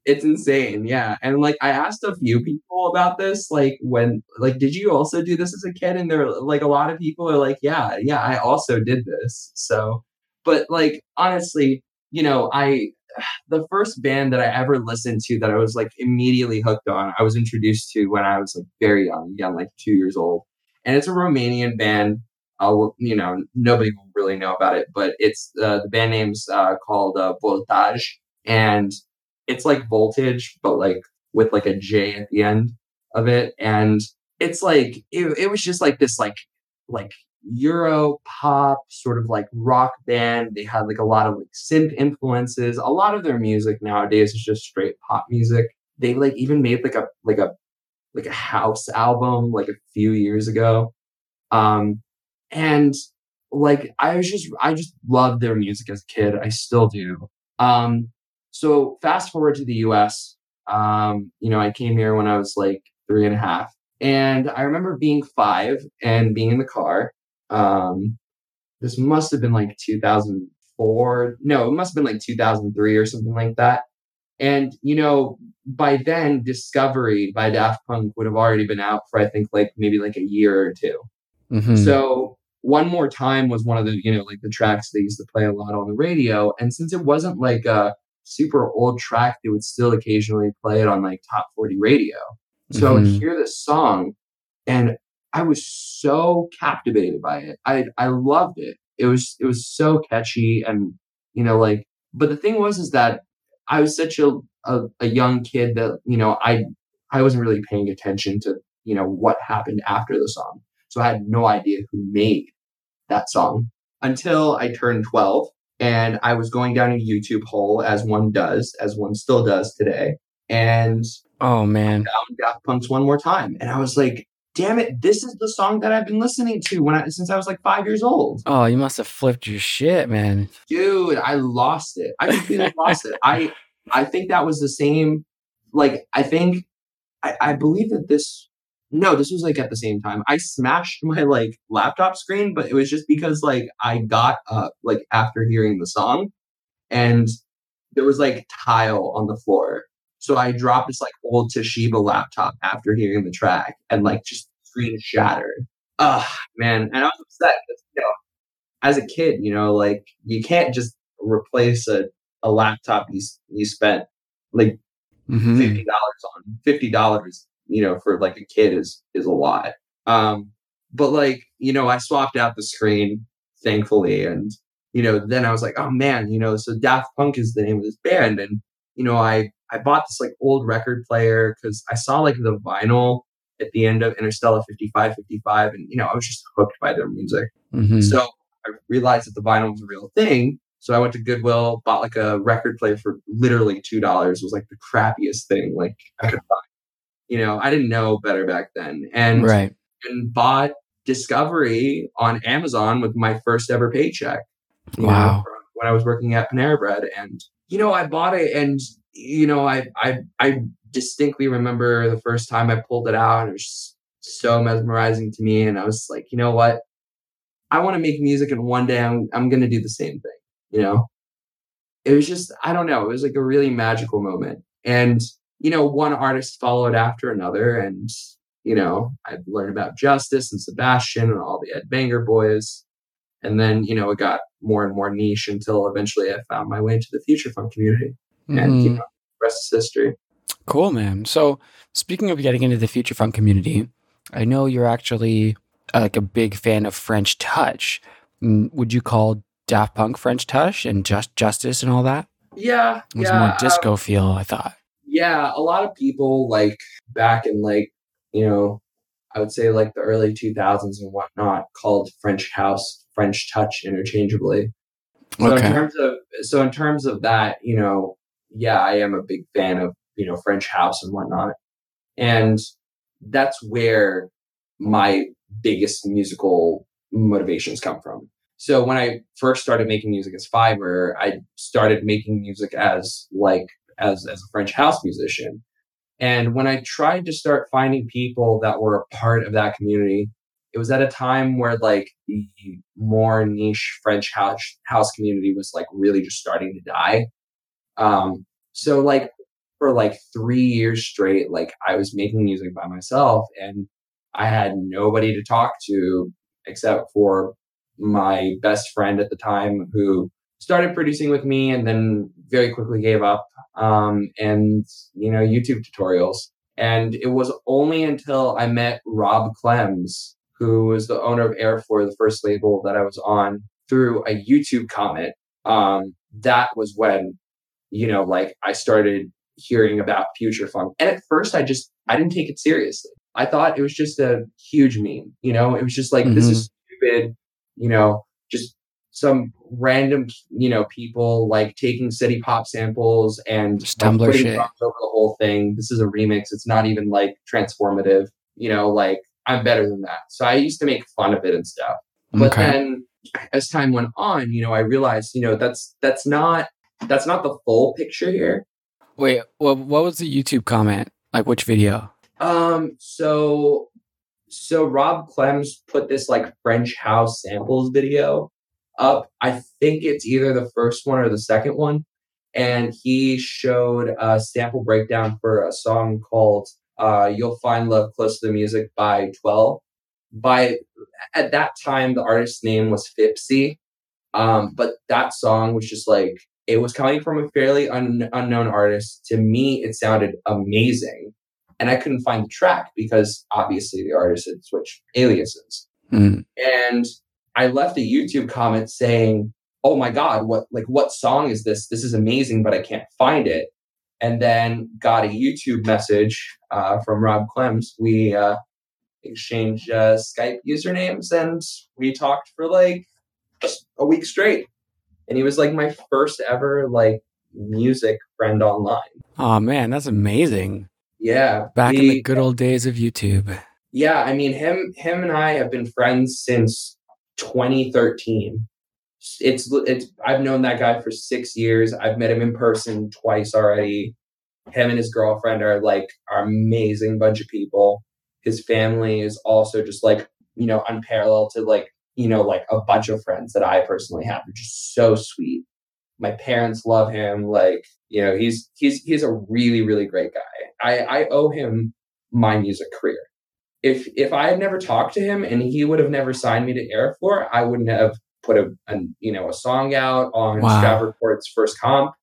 It's insane, yeah. And like I asked a few people about this, like when like did you also do this as a kid? And they're like a lot of people are like, Yeah, yeah, I also did this. So but like honestly, you know, I the first band that I ever listened to that I was like immediately hooked on, I was introduced to when I was like very young, young, like two years old. And it's a Romanian band. I'll, you know, nobody will really know about it, but it's uh, the band name's uh, called uh, Voltaj, and it's like voltage, but like with like a J at the end of it, and it's like it, it was just like this like like Euro pop sort of like rock band. They had like a lot of like synth influences. A lot of their music nowadays is just straight pop music. They like even made like a like a like a house album like a few years ago. Um and like I was just I just loved their music as a kid. I still do. Um so fast forward to the US. Um, you know, I came here when I was like three and a half. And I remember being five and being in the car um, this must have been like 2004. No, it must have been like 2003 or something like that. And, you know, by then, Discovery by Daft Punk would have already been out for, I think, like maybe like a year or 2 mm-hmm. So, One More Time was one of the, you know, like the tracks they used to play a lot on the radio. And since it wasn't like a super old track, they would still occasionally play it on like top 40 radio. So mm-hmm. I would hear this song and I was so captivated by it. I I loved it. It was it was so catchy and you know like but the thing was is that I was such a, a, a young kid that you know I I wasn't really paying attention to you know what happened after the song. So I had no idea who made that song until I turned 12 and I was going down a YouTube hole as one does, as one still does today. And oh man, found Daft Punk's one more time, and I was like, damn it, this is the song that I've been listening to when I since I was like five years old. Oh, you must have flipped your shit, man. Dude, I lost it. I completely lost it. I I think that was the same. Like, I think I, I believe that this no, this was like at the same time. I smashed my like laptop screen, but it was just because like I got up like after hearing the song and there was like tile on the floor. So I dropped this like old Toshiba laptop after hearing the track and like just screen shattered. Ugh, man. And I was upset. You know, as a kid, you know, like you can't just replace a, a laptop you, you spent like mm-hmm. $50 on. $50, you know, for like a kid is, is a lot. Um, but like, you know, I swapped out the screen, thankfully. And, you know, then I was like, oh man, you know, so Daft Punk is the name of this band. And, you know, I, I bought this like old record player because I saw like the vinyl at the end of Interstella 55, 55. And, you know, I was just hooked by their music. Mm-hmm. So I realized that the vinyl was a real thing. So I went to Goodwill, bought like a record player for literally $2. It was like the crappiest thing like I could find. You know, I didn't know better back then. And, right. and bought Discovery on Amazon with my first ever paycheck. Wow. Know, when I was working at Panera Bread. And, you know, I bought it and, you know, I, I, I distinctly remember the first time I pulled it out and it was so mesmerizing to me. And I was like, you know what? I want to make music and one day I'm, I'm going to do the same thing, you know? It was just, I don't know. It was like a really magical moment. And, you know, one artist followed after another. And, you know, I learned about Justice and Sebastian and all the Ed Banger boys. And then, you know, it got more and more niche until eventually I found my way into the future funk community. Mm-hmm. And, you mm-hmm. know, rest is history. Cool, man. So, speaking of getting into the future funk community, I know you're actually uh, like a big fan of French Touch. Mm, would you call Daft Punk French Touch and Just Justice and all that? Yeah, it was yeah, more disco um, feel. I thought. Yeah, a lot of people like back in like you know, I would say like the early 2000s and whatnot called French House French Touch interchangeably. So okay. in terms of so in terms of that, you know, yeah, I am a big fan of you know French house and whatnot, and that's where my biggest musical motivations come from. So when I first started making music as Fiverr, I started making music as like as as a French house musician. And when I tried to start finding people that were a part of that community, it was at a time where like the more niche French house house community was like really just starting to die. Um, so like for like three years straight, like I was making music by myself and I had nobody to talk to except for my best friend at the time who started producing with me and then very quickly gave up um, and you know youtube tutorials. And it was only until i met rob clems who was the owner of air4 the first label that i was on through a youtube comment um, that was when you know like i started hearing about future funk. And at first i just i didn't take it seriously. I thought it was just a huge meme you know? It was just like mm-hmm. this is stupid you know just some random, you know, people like taking city pop samples and Tumblr shit over the whole thing. This is a remix. It's not even like transformative. You know, like I'm better than that. So I used to make fun of it and stuff. But okay. then as time went on, you know, I realized, you know, that's that's not that's not the full picture here. Wait, well, what was the YouTube comment? Like which video? Um, so so Rob Clems put this like French house samples video up. I think it's either the first one or the second one. And he showed a sample breakdown for a song called uh, You'll Find Love Close to the Music by 12. By at that time, the artist's name was Fipsy. Um, but that song was just like, it was coming from a fairly un- unknown artist. To me, it sounded amazing. And I couldn't find the track because obviously the artist had switched aliases. Mm. And I left a YouTube comment saying, "Oh my god, what like what song is this? This is amazing, but I can't find it." And then got a YouTube message uh, from Rob Clems. We uh, exchanged uh, Skype usernames and we talked for like a week straight. And he was like my first ever like music friend online. Oh man, that's amazing. Yeah. Back he, in the good old days of YouTube. Yeah, I mean him him and I have been friends since 2013. It's it's I've known that guy for six years. I've met him in person twice already. Him and his girlfriend are like are amazing bunch of people. His family is also just like you know unparalleled to like you know like a bunch of friends that I personally have. They're just so sweet. My parents love him. Like, you know, he's he's he's a really really great guy. I I owe him my music career. If if I had never talked to him and he would have never signed me to Airfloor, I wouldn't have put a, a you know a song out on wow. Stratford first comp.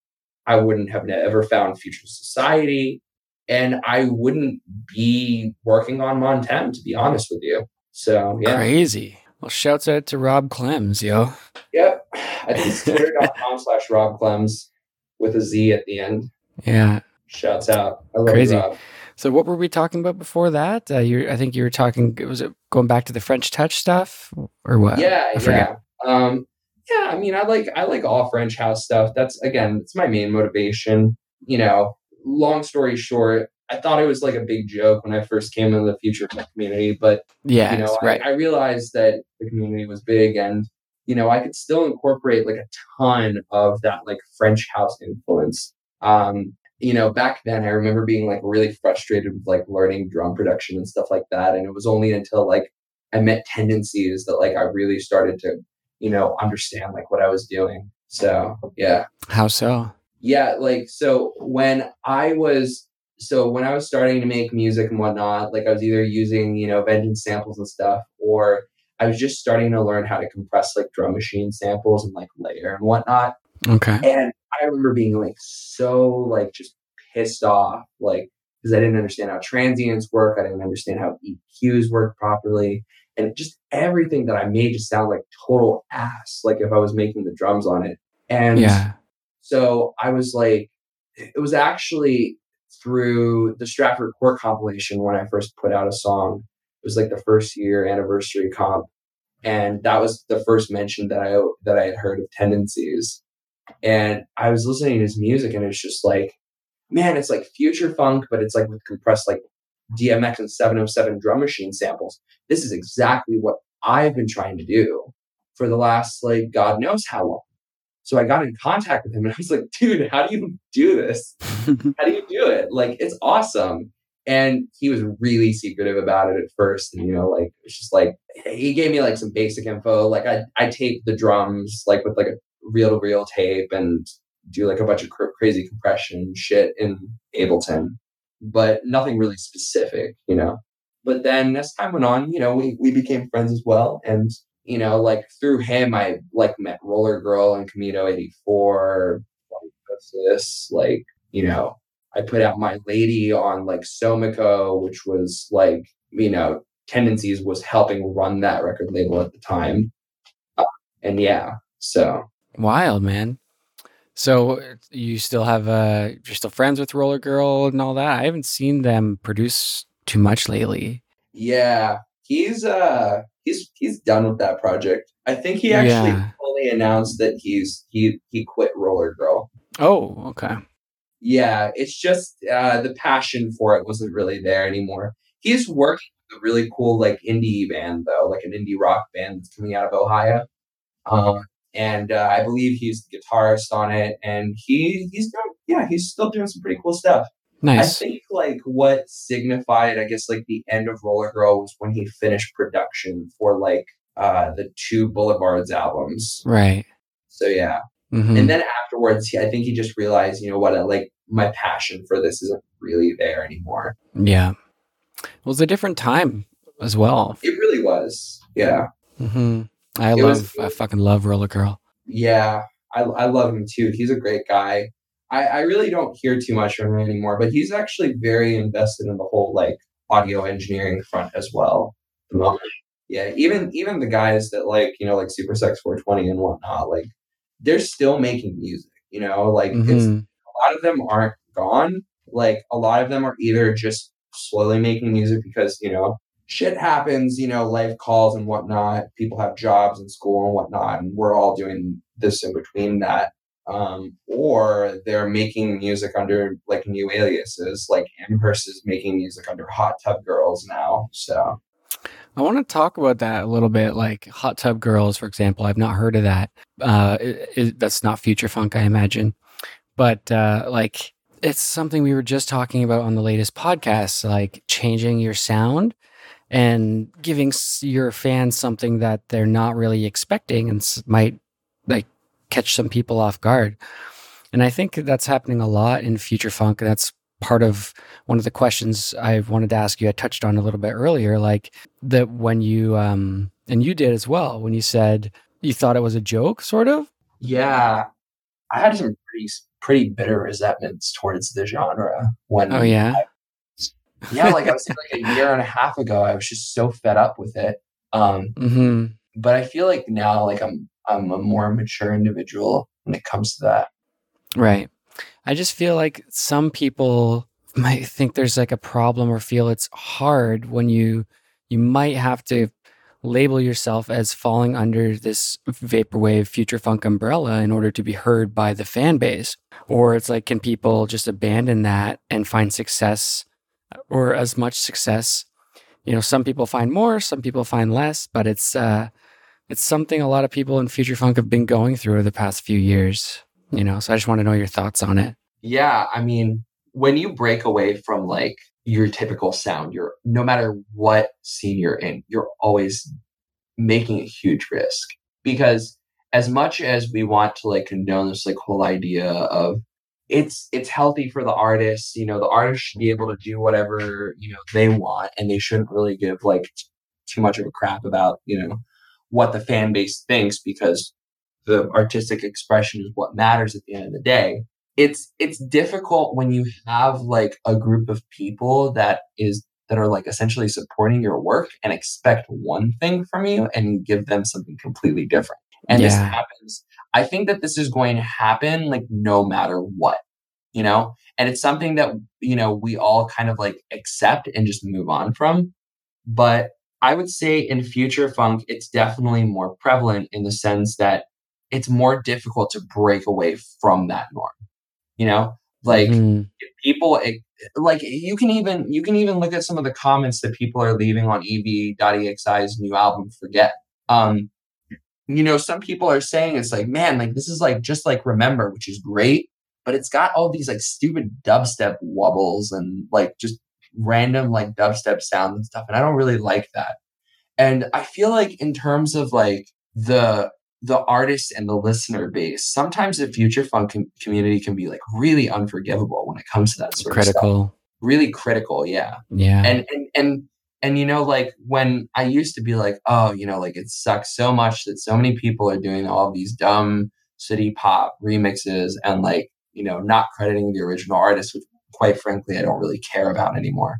I wouldn't have ever found Future Society, and I wouldn't be working on Montem to be honest with you. So yeah, crazy. Well, shouts out to Rob Clems, yo. Yep. I think it's twitter.com slash Rob Clems with a Z at the end. Yeah. Shouts out. I love Crazy. Rob. So what were we talking about before that? Uh, you, I think you were talking. Was it going back to the French Touch stuff or what? Yeah, yeah, um, yeah. I mean, I like I like all French house stuff. That's again, it's my main motivation. You know, long story short, I thought it was like a big joke when I first came into the future tech community, but yeah, you know, right. I, I realized that the community was big and you know, I could still incorporate like a ton of that like French house influence. Um, you know, back then I remember being like really frustrated with like learning drum production and stuff like that. And it was only until like I met tendencies that like I really started to, you know, understand like what I was doing. So yeah. How so? Yeah, like so when I was so when I was starting to make music and whatnot, like I was either using, you know, vengeance samples and stuff, or I was just starting to learn how to compress like drum machine samples and like layer and whatnot. Okay. And I remember being like so like just pissed off, like because I didn't understand how transients work. I didn't understand how EQs work properly. And just everything that I made just sound like total ass, like if I was making the drums on it. And yeah. so I was like, it was actually through the Stratford Court compilation when I first put out a song. It was like the first year anniversary comp, and that was the first mention that I that I had heard of tendencies. And I was listening to his music, and it's just like, man, it's like future funk, but it's like with compressed like DMX and 707 drum machine samples. This is exactly what I've been trying to do for the last like God knows how long. So I got in contact with him and I was like, dude, how do you do this? how do you do it? Like, it's awesome. And he was really secretive about it at first. And, you know, like, it's just like, he gave me like some basic info. Like, I, I taped the drums, like, with like a reel to reel tape and do like a bunch of cr- crazy compression shit in Ableton, but nothing really specific, you know. But then as time went on, you know, we, we became friends as well. And you know, like through him, I like met Roller Girl and Camino 84, this, like, you know, I put out my lady on like Somiko, which was like, you know, Tendencies was helping run that record label at the time. Uh, and yeah, so wild, man. So you still have uh you're still friends with Roller Girl and all that? I haven't seen them produce too much lately. Yeah. He's uh he's he's done with that project. I think he actually yeah. fully announced that he's he he quit Roller Girl. Oh, okay. Yeah, it's just uh, the passion for it wasn't really there anymore. He's working with a really cool like indie band though, like an indie rock band that's coming out of Ohio. Um, and uh, I believe he's the guitarist on it, and he he's doing yeah he's still doing some pretty cool stuff. Nice. I think like what signified, I guess, like the end of Roller Girl was when he finished production for like uh the two Boulevards albums. Right. So yeah. Mm-hmm. And then afterwards, he, I think he just realized, you know what, like my passion for this isn't really there anymore. Yeah. Well, it was a different time as well. It really was. Yeah. Mm-hmm. I it love, was, I fucking love Roller Girl. Yeah. I, I love him too. He's a great guy. I, I really don't hear too much from him anymore, but he's actually very invested in the whole like audio engineering front as well. Yeah, even even the guys that like you know like Super Sex 420 and whatnot, like they're still making music. You know, like mm-hmm. it's a lot of them aren't gone. Like a lot of them are either just slowly making music because you know shit happens. You know, life calls and whatnot. People have jobs and school and whatnot, and we're all doing this in between that um, or they're making music under like new aliases. Like Amherst is making music under Hot Tub Girls now. So I want to talk about that a little bit. Like Hot Tub Girls, for example, I've not heard of that. Uh, it, it, that's not future funk, I imagine, but uh, like it's something we were just talking about on the latest podcast, like changing your sound and giving your fans something that they're not really expecting and might like catch some people off guard. And I think that's happening a lot in future funk. And that's part of one of the questions I wanted to ask you. I touched on a little bit earlier, like that when you um and you did as well when you said you thought it was a joke, sort of. Yeah, I had some pretty pretty bitter resentments towards the genre when. Oh yeah. I, yeah, like I was like a year and a half ago, I was just so fed up with it. Um, mm-hmm. But I feel like now, like I'm I'm a more mature individual when it comes to that. Right. I just feel like some people might think there's like a problem or feel it's hard when you you might have to label yourself as falling under this vaporwave future funk umbrella in order to be heard by the fan base or it's like can people just abandon that and find success or as much success. You know some people find more some people find less but it's uh it's something a lot of people in future funk have been going through over the past few years you know so i just want to know your thoughts on it. Yeah i mean when you break away from like your typical sound you're no matter what scene you're in you're always making a huge risk. Because as much as we want to like condone this like whole idea of it's it's healthy for the artists you know the artists should be able to do whatever you know they want and they shouldn't really give like too much of a crap about you know what the fan base thinks because the artistic expression is what matters at the end of the day. It's it's difficult when you have like a group of people that is that are like essentially supporting your work and expect one thing from you and give them something completely different and yeah. this happens. I think that this is going to happen like no matter what you know? And it's something that you know we all kind of like accept and just move on from. But i would say in future funk it's definitely more prevalent in the sense that it's more difficult to break away from that norm you know? Like mm-hmm. people like you can even you can even look at some of the comments that people are leaving on ev.exi's new album forget. Um you know some people are saying it's like man like this is like just like remember which is great but it's got all these like stupid dubstep wobbles and like just random like dubstep sounds and stuff and i don't really like that and i feel like in terms of like the the artist and the listener base, sometimes the future funk com- community can be like really unforgivable when it comes to that sort critical. of stuff. Critical. Really critical, yeah. Yeah. And and and and you know, like when I used to be like, oh, you know, like it sucks so much that so many people are doing all these dumb city pop remixes and like, you know, not crediting the original artist, which quite frankly I don't really care about anymore.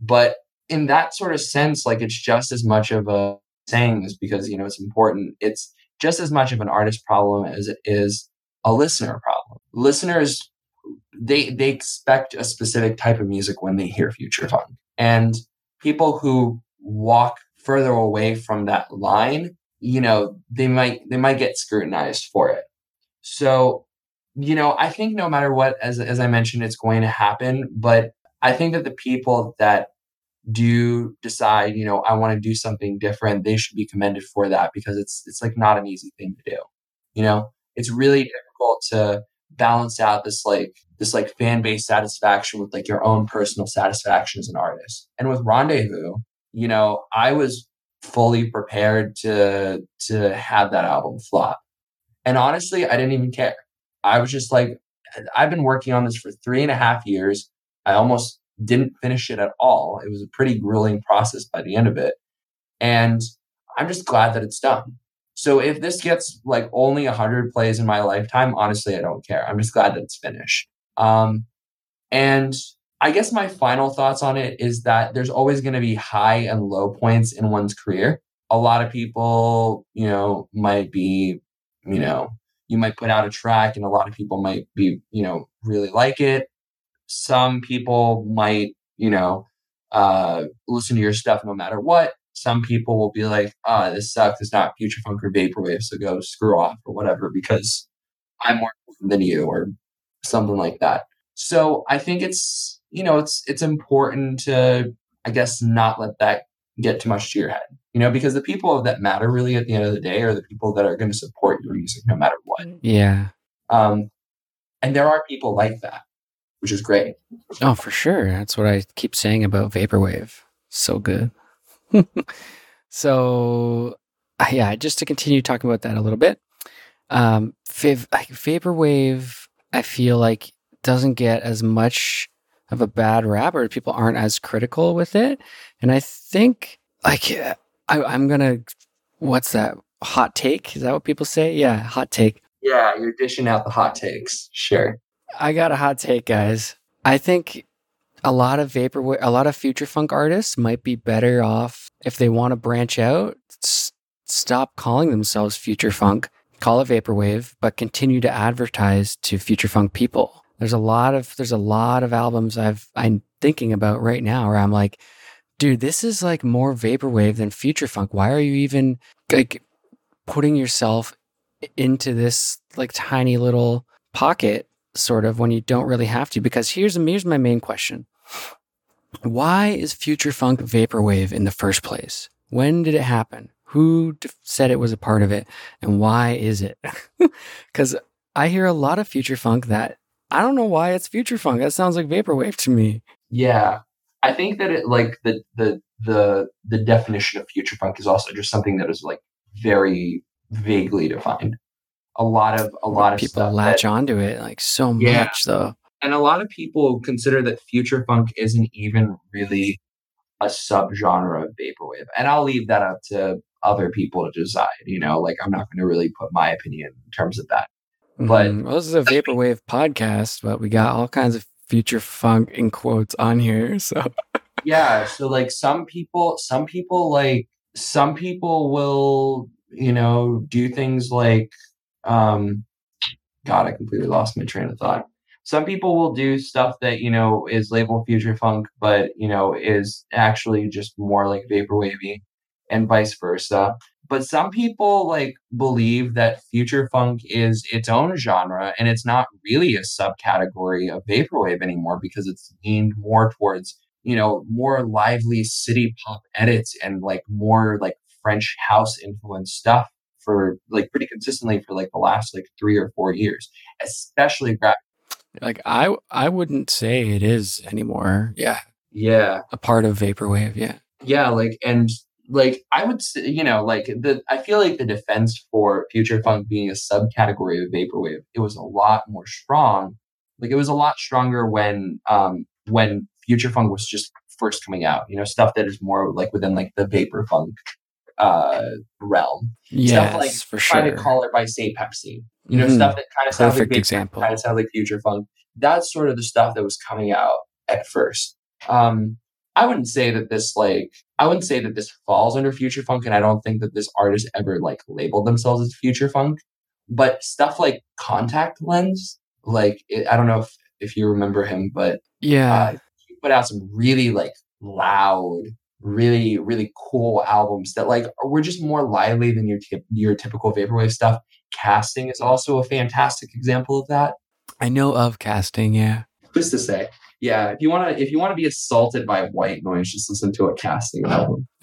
But in that sort of sense, like it's just as much of a saying this because, you know, it's important. It's just as much of an artist problem as it is a listener problem. Listeners they they expect a specific type of music when they hear future funk. And people who walk further away from that line, you know, they might they might get scrutinized for it. So, you know, I think no matter what as as I mentioned it's going to happen, but I think that the people that do decide, you know, I want to do something different, they should be commended for that because it's it's like not an easy thing to do. You know, it's really difficult to balance out this like this like fan base satisfaction with like your own personal satisfaction as an artist. And with Rendezvous, you know, I was fully prepared to to have that album flop. And honestly, I didn't even care. I was just like, I've been working on this for three and a half years. I almost didn't finish it at all. It was a pretty grueling process by the end of it. And I'm just glad that it's done. So if this gets like only 100 plays in my lifetime, honestly, I don't care. I'm just glad that it's finished. Um, and I guess my final thoughts on it is that there's always going to be high and low points in one's career. A lot of people, you know, might be, you know, you might put out a track and a lot of people might be, you know, really like it some people might, you know, uh, listen to your stuff no matter what. Some people will be like, ah, oh, this sucks. It's not future funk or vaporwave, so go screw off or whatever because I'm more important than you or something like that. So I think it's, you know, it's it's important to, I guess, not let that get too much to your head. You know, because the people that matter really at the end of the day are the people that are going to support your music no matter what. Yeah. Um, and there are people like that which is great. Oh, for sure. That's what I keep saying about vaporwave. So good. so, uh, yeah, just to continue talking about that a little bit. Um, fav- like vaporwave, I feel like doesn't get as much of a bad rap, or people aren't as critical with it. And I think, like, I, I'm gonna, what's that? Hot take? Is that what people say? Yeah, hot take. Yeah, you're dishing out the hot takes. Sure. I got a hot take, guys. I think a lot of vaporwave, a lot of future funk artists might be better off if they want to branch out. S- stop calling themselves future funk, call it vaporwave, but continue to advertise to future funk people. There's a lot of there's a lot of albums I've I'm thinking about right now where I'm like, dude, this is like more vaporwave than future funk. Why are you even like putting yourself into this like tiny little pocket sort of when you don't really have to because here's here's my main question. Why is future funk vaporwave in the first place? When did it happen? Who said it was a part of it? And why is it? Because i hear a lot of future funk that i don't know why it's future funk. That sounds like vaporwave to me. Yeah, I think that it like the the the the definition of future funk is also just something that is like very vaguely defined. A lot of a lot of people latch that, onto it like so Yeah. much though and a lot of people consider that future funk isn't even really a subgenre of vaporwave. And I'll leave that up to other people to decide. You know, like I'm not going to really put my opinion in terms of that. But- Mhm. well, this is a vaporwave podcast but we got all kinds of future funk in quotes on here so yeah so like some people some people like some people will you know do things like um god i completely lost my train of thought. Some people will do stuff that you know is labeled future funk but you know is actually just more like vaporwavy and vice versa. But some people like believe that future funk is its own genre and it's not really a subcategory of vaporwave anymore because it's leaned more towards you know more lively city pop edits and like more like french house influenced stuff for like pretty consistently for like the last like three or four years especially rap like i i wouldn't say it is anymore. Yeah. Yeah. A part of vaporwave yeah. Yeah like and like i would say you know like the i feel like the defense for future funk being a subcategory of vaporwave it was a lot more strong like it was a lot stronger when um when future funk was just first coming out you know stuff that is more like within like the vapor funk uh realm yes like for sure to call it by Saint Pepsi you know Mhm. stuff that kind of sounds like vapor example kind of sounds like future funk. That's sort of the stuff that was coming out at first. Um, I wouldn't say that this like I wouldn't say that this falls under future funk, and I don't think that this artist ever like labeled themselves as future funk. But stuff like Contact Lens, like it, I don't know if if you remember him, but yeah uh, he put out some really like loud, really really cool albums that like were just more lively than your tip, your typical vaporwave stuff. Casting is also a fantastic example of that. i know of casting yeah Just to say? Yeah, if you want to if you want to be assaulted by white noise, just listen to a casting oh. album.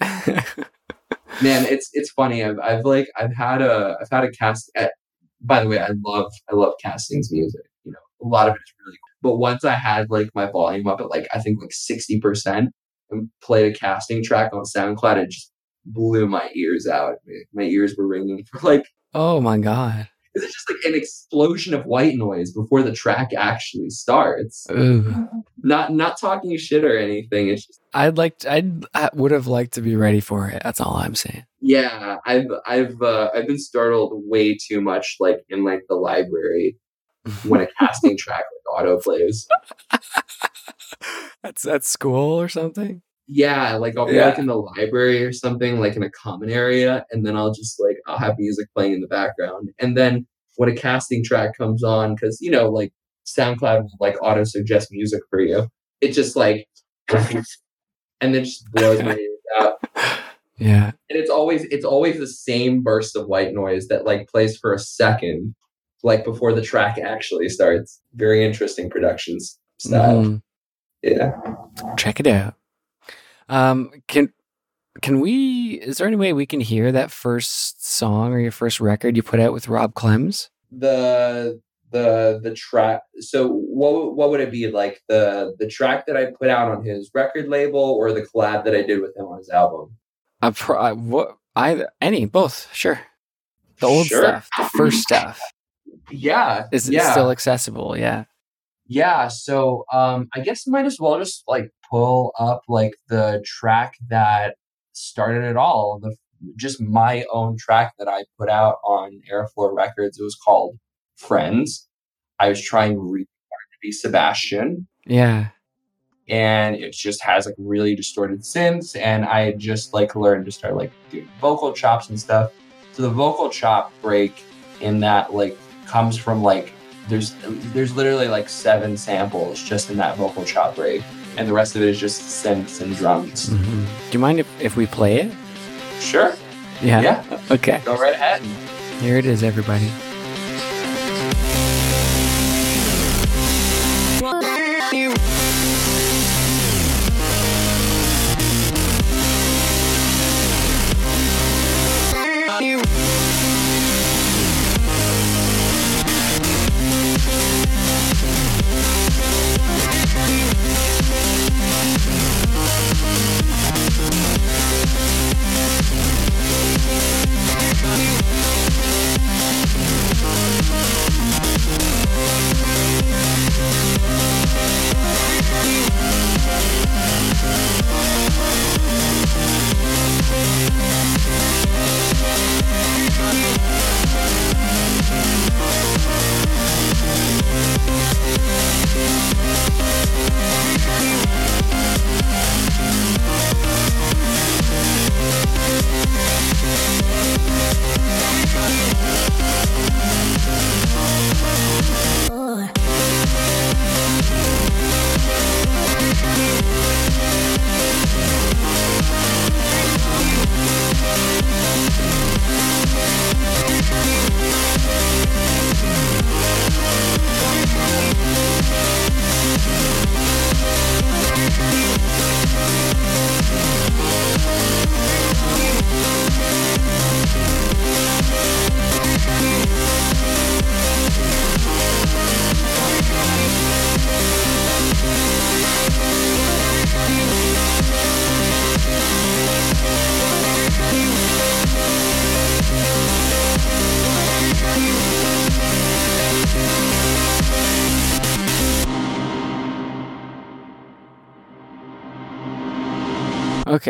Man, it's it's funny. I've I've like I've had a I've had a cast. At, by the way, I love I love castings music. You know, a lot of it is really cool. But once I had like my volume up at like I think like sixty percent and played a casting track on SoundCloud, it just blew my ears out. My ears were ringing for like oh my god it's just like an explosion of white noise before the track actually starts. Ooh. Not not talking shit or anything. It's just i'd like to, i'd i would have liked to be ready for it that's all i'm saying yeah. I've I've uh, I've been startled way too much, like in like the library when a casting track like auto plays. That's at school or something Yeah, like I'll be Yeah. like in the library or something, like in a common area, and then I'll just like I'll have music playing in the background, and then when a casting track comes on, because you know like SoundCloud will like auto suggest music for you, it just like and then just blows my ears out. yeah and it's always it's always the same burst of white noise that like plays for a second like before the track actually starts very interesting productions style Mhm. Yeah check it out um can can we is there any way we can hear that first song or your first record you put out with rob clems the the the track so what what would it be like the the track that i put out on his record label or the collab that i did with him on his album I pro- I, what either any both sure The old Sure. stuff, the first stuff. Yeah. Is it yeah. still accessible? Yeah. Yeah, so um I guess might as well just like pull up like the track that started it all. The just my own track that I put out on Airfloor Records. It was called Friends. I was trying really hard to be Sebastian Yeah. and it just has like really distorted synths and I had just like learned to start like doing vocal chops and stuff. So the vocal chop break in that like comes from like there's there's literally like seven samples just in that vocal chop break and the rest of it is just synths and drums. Mhm. Do you mind if, if we play it? Sure. Yeah. Yeah. Okay. Go right ahead. Here it is, everybody.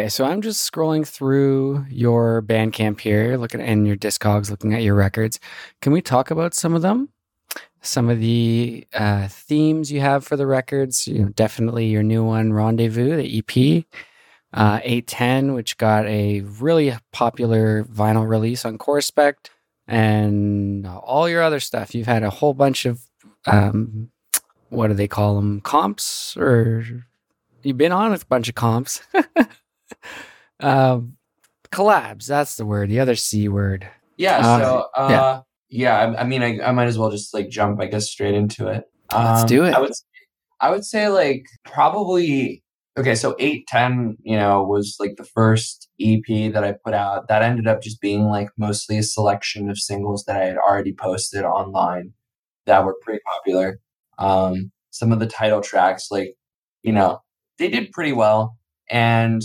Okay, so I'm just scrolling through your Bandcamp here, looking and your Discogs, looking at your records. Can we talk about some of them? Some of the uh, themes you have for the records. You know, definitely your new one, Rendezvous, the EP, uh, 810, which got a really popular vinyl release on Corespect, and all your other stuff. You've had a whole bunch of um, what do they call them? Comps or you've been on a bunch of comps. um, collabs. That's the word. The other C word. Yeah, Uh, so uh yeah. yeah, I, I mean I, I might as well just like jump I guess straight into it. Let's Um, do it. I would I would say like probably okay, so 810, you know, was like the first EP that I put out. That ended up just being like mostly a selection of singles that I had already posted online that were pretty popular. Um some of the title tracks like, you know, they did pretty well and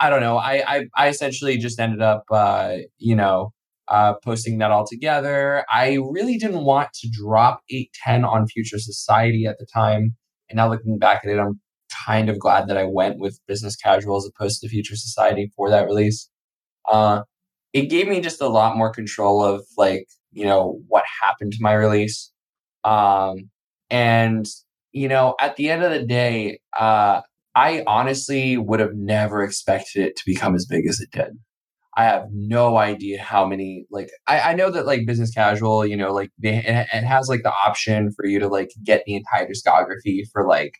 I don't know. I I, I essentially just ended up uh, you know, uh, posting that all together. I really didn't want to drop 810 on Future Society at the time. And now looking back at it, I'm kind of glad that I went with Business Casual as opposed to Future Society for that release. Uh, it gave me just a lot more control of like, you know, what happened to my release. Um, and, you know, at the end of the day, uh, I honestly would have never expected it to become as big as it did. I have no idea how many like I, I know that like business casual, you know, like they it, it has like the option for you to like get the entire discography for like,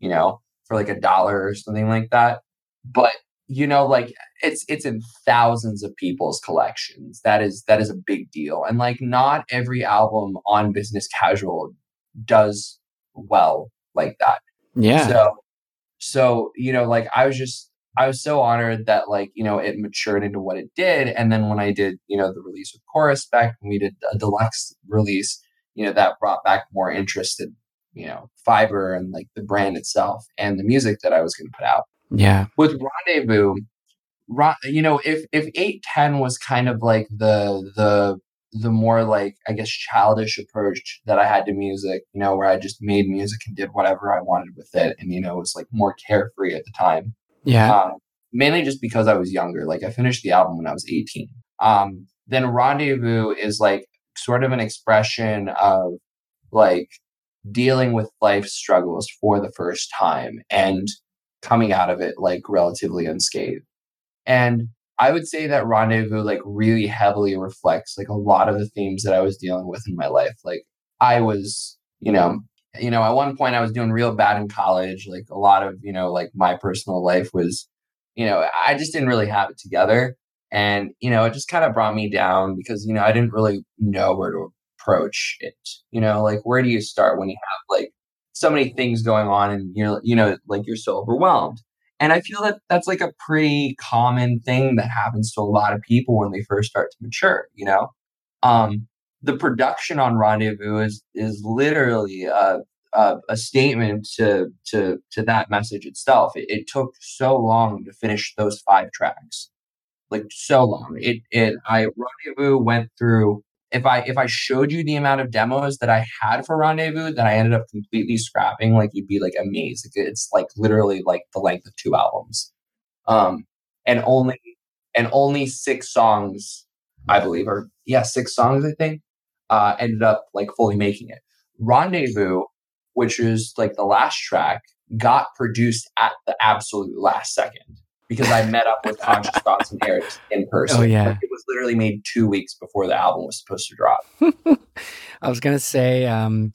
you know, for like a dollar or something like that. But you know, like it's it's in thousands of people's collections. That is that is a big deal. And like not every album on business casual does well like that. Yeah. So, so you know, like I was just, I was so honored that like you know it matured into what it did, and then when I did, you know, the release with Corespect, and we did a deluxe release, you know, that brought back more interest in, you know, Fiber and like the brand itself and the music that I was going to put out yeah. with Rendezvous. You know, if if eight ten was kind of like the the the more like I guess childish approach that I had to music, you know, where I just made music and did whatever I wanted with it, and you know, it was like more carefree at the time. Yeah. Um, mainly just because I was younger. Like I finished the album when I was 18. Um, then Rendezvous is like sort of an expression of like dealing with life struggles for the first time and coming out of it like relatively unscathed. And I would say that Rendezvous like really heavily reflects like a lot of the themes that I was dealing with in my life. Like I was, you know, you know, at one point I was doing real bad in college. Like a lot of, you know, like my personal life was, you know, I just didn't really have it together. And, you know, it just kind of brought me down because, you know, I didn't really know where to approach it. You know, like where do you start when you have like so many things going on and you're, you know, like you're so overwhelmed. And I feel that that's like a pretty common thing that happens to a lot of people when they first start to mature, you know? Um, the production on Rendezvous is, is literally a, a, a statement to, to, to that message itself. It, it took so long to finish those five tracks, like so long. It, it, I, Rendezvous went through if I if I showed you the amount of demos that I had for Rendezvous that I ended up completely scrapping, like you'd be like amazed. It's like literally like the length of two albums, um, and only and only six songs, I believe, or yeah, six songs I think, uh, ended up like fully making it. Rendezvous, which is like the last track, got produced at the absolute last second because I met up with Conscious Thoughts and Eric in person. Oh yeah, like, it was literally made two weeks before the album was supposed to drop. I was gonna say, um,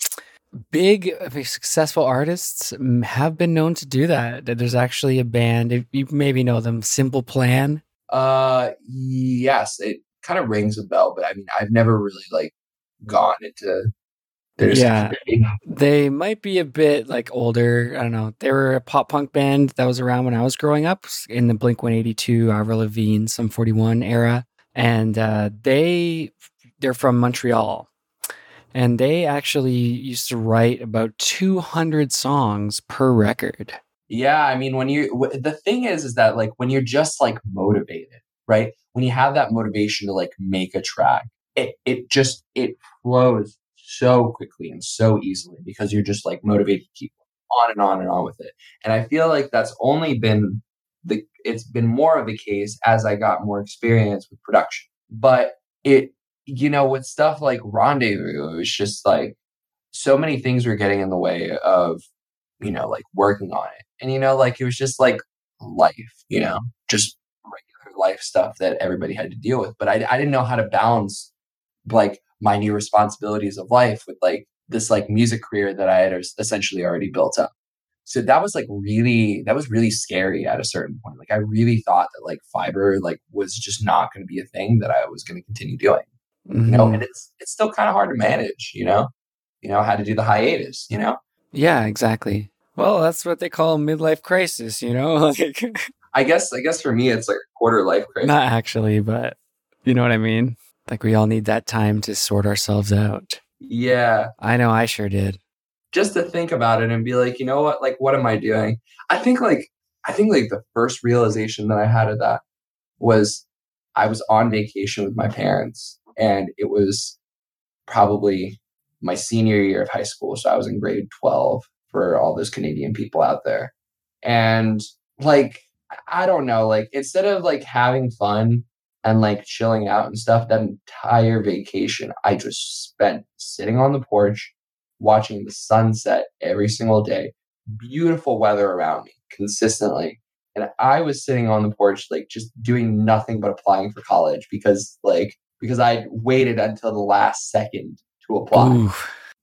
big successful artists have been known to do that. There's actually a band, you maybe know them, Simple Plan. Uh, yes, it kind of rings a bell, but I mean, I've never really like gone into there's yeah, they might be a bit like older. I don't know. They were a pop punk band that was around when I was growing up in the Blink 182, Avril Lavigne, Sum 41 era, and uh, they they're from Montreal, and they actually used to write about 200 songs per record. Yeah, I mean, when you the thing is, is that like when you're just like motivated, right? When you have that motivation to like make a track, it it just it flows so quickly and so easily because you're just like motivated to keep on and on and on with it. And I feel like that's only been the it's been more of the case as I got more experience with production. But it you know, with stuff like Rendezvous, it was just like so many things were getting in the way of, you know, like working on it. And you know, like it was just like life, you know, just regular life stuff that everybody had to deal with. But I, I didn't know how to balance like my new responsibilities of life with like this like music career that I had essentially already built up. So that was like really that was really scary at a certain point. Like I really thought that like fiber like was just not going to be a thing that I was going to continue doing. Mm-hmm. You know, and mm-hmm. it's it's still kind of hard to manage, you know. You know, how to do the hiatus, you know? Yeah, exactly. Well, that's what they call midlife crisis, you know? like I guess I guess for me it's like quarter life crisis. Not actually, but you know what I mean? Like we all need that time to sort ourselves out. Yeah. I know I sure did. Just to think about it and be like, you know what? Like, what am I doing? I think like, I think like the first realization that I had of that was I was on vacation with my parents and it was probably my senior year of high school. So I was in grade 12 for all those Canadian people out there. And like, I don't know, like instead of like having fun and like chilling out and stuff. That entire vacation, I just spent sitting on the porch, watching the sunset every single day. Beautiful weather around me consistently. And I was sitting on the porch, like just doing nothing but applying for college because, like, because I waited until the last second to apply. Ooh.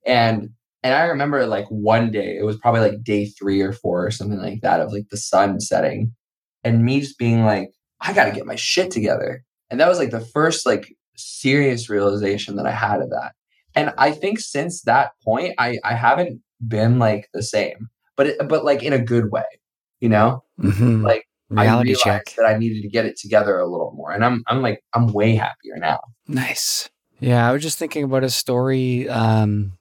And and I remember like one day, it was probably like day three or four or something like that of like the sun setting, and me just being like, I got to get my shit together. And that was like the first like serious realization that I had of that. And I think since that point, I I haven't been like the same, but it, but like in a good way, you know, mm-hmm. like reality check that I needed to get it together a little more, and I'm I'm like I'm way happier now. Nice. Yeah, I was just thinking about a story. Um,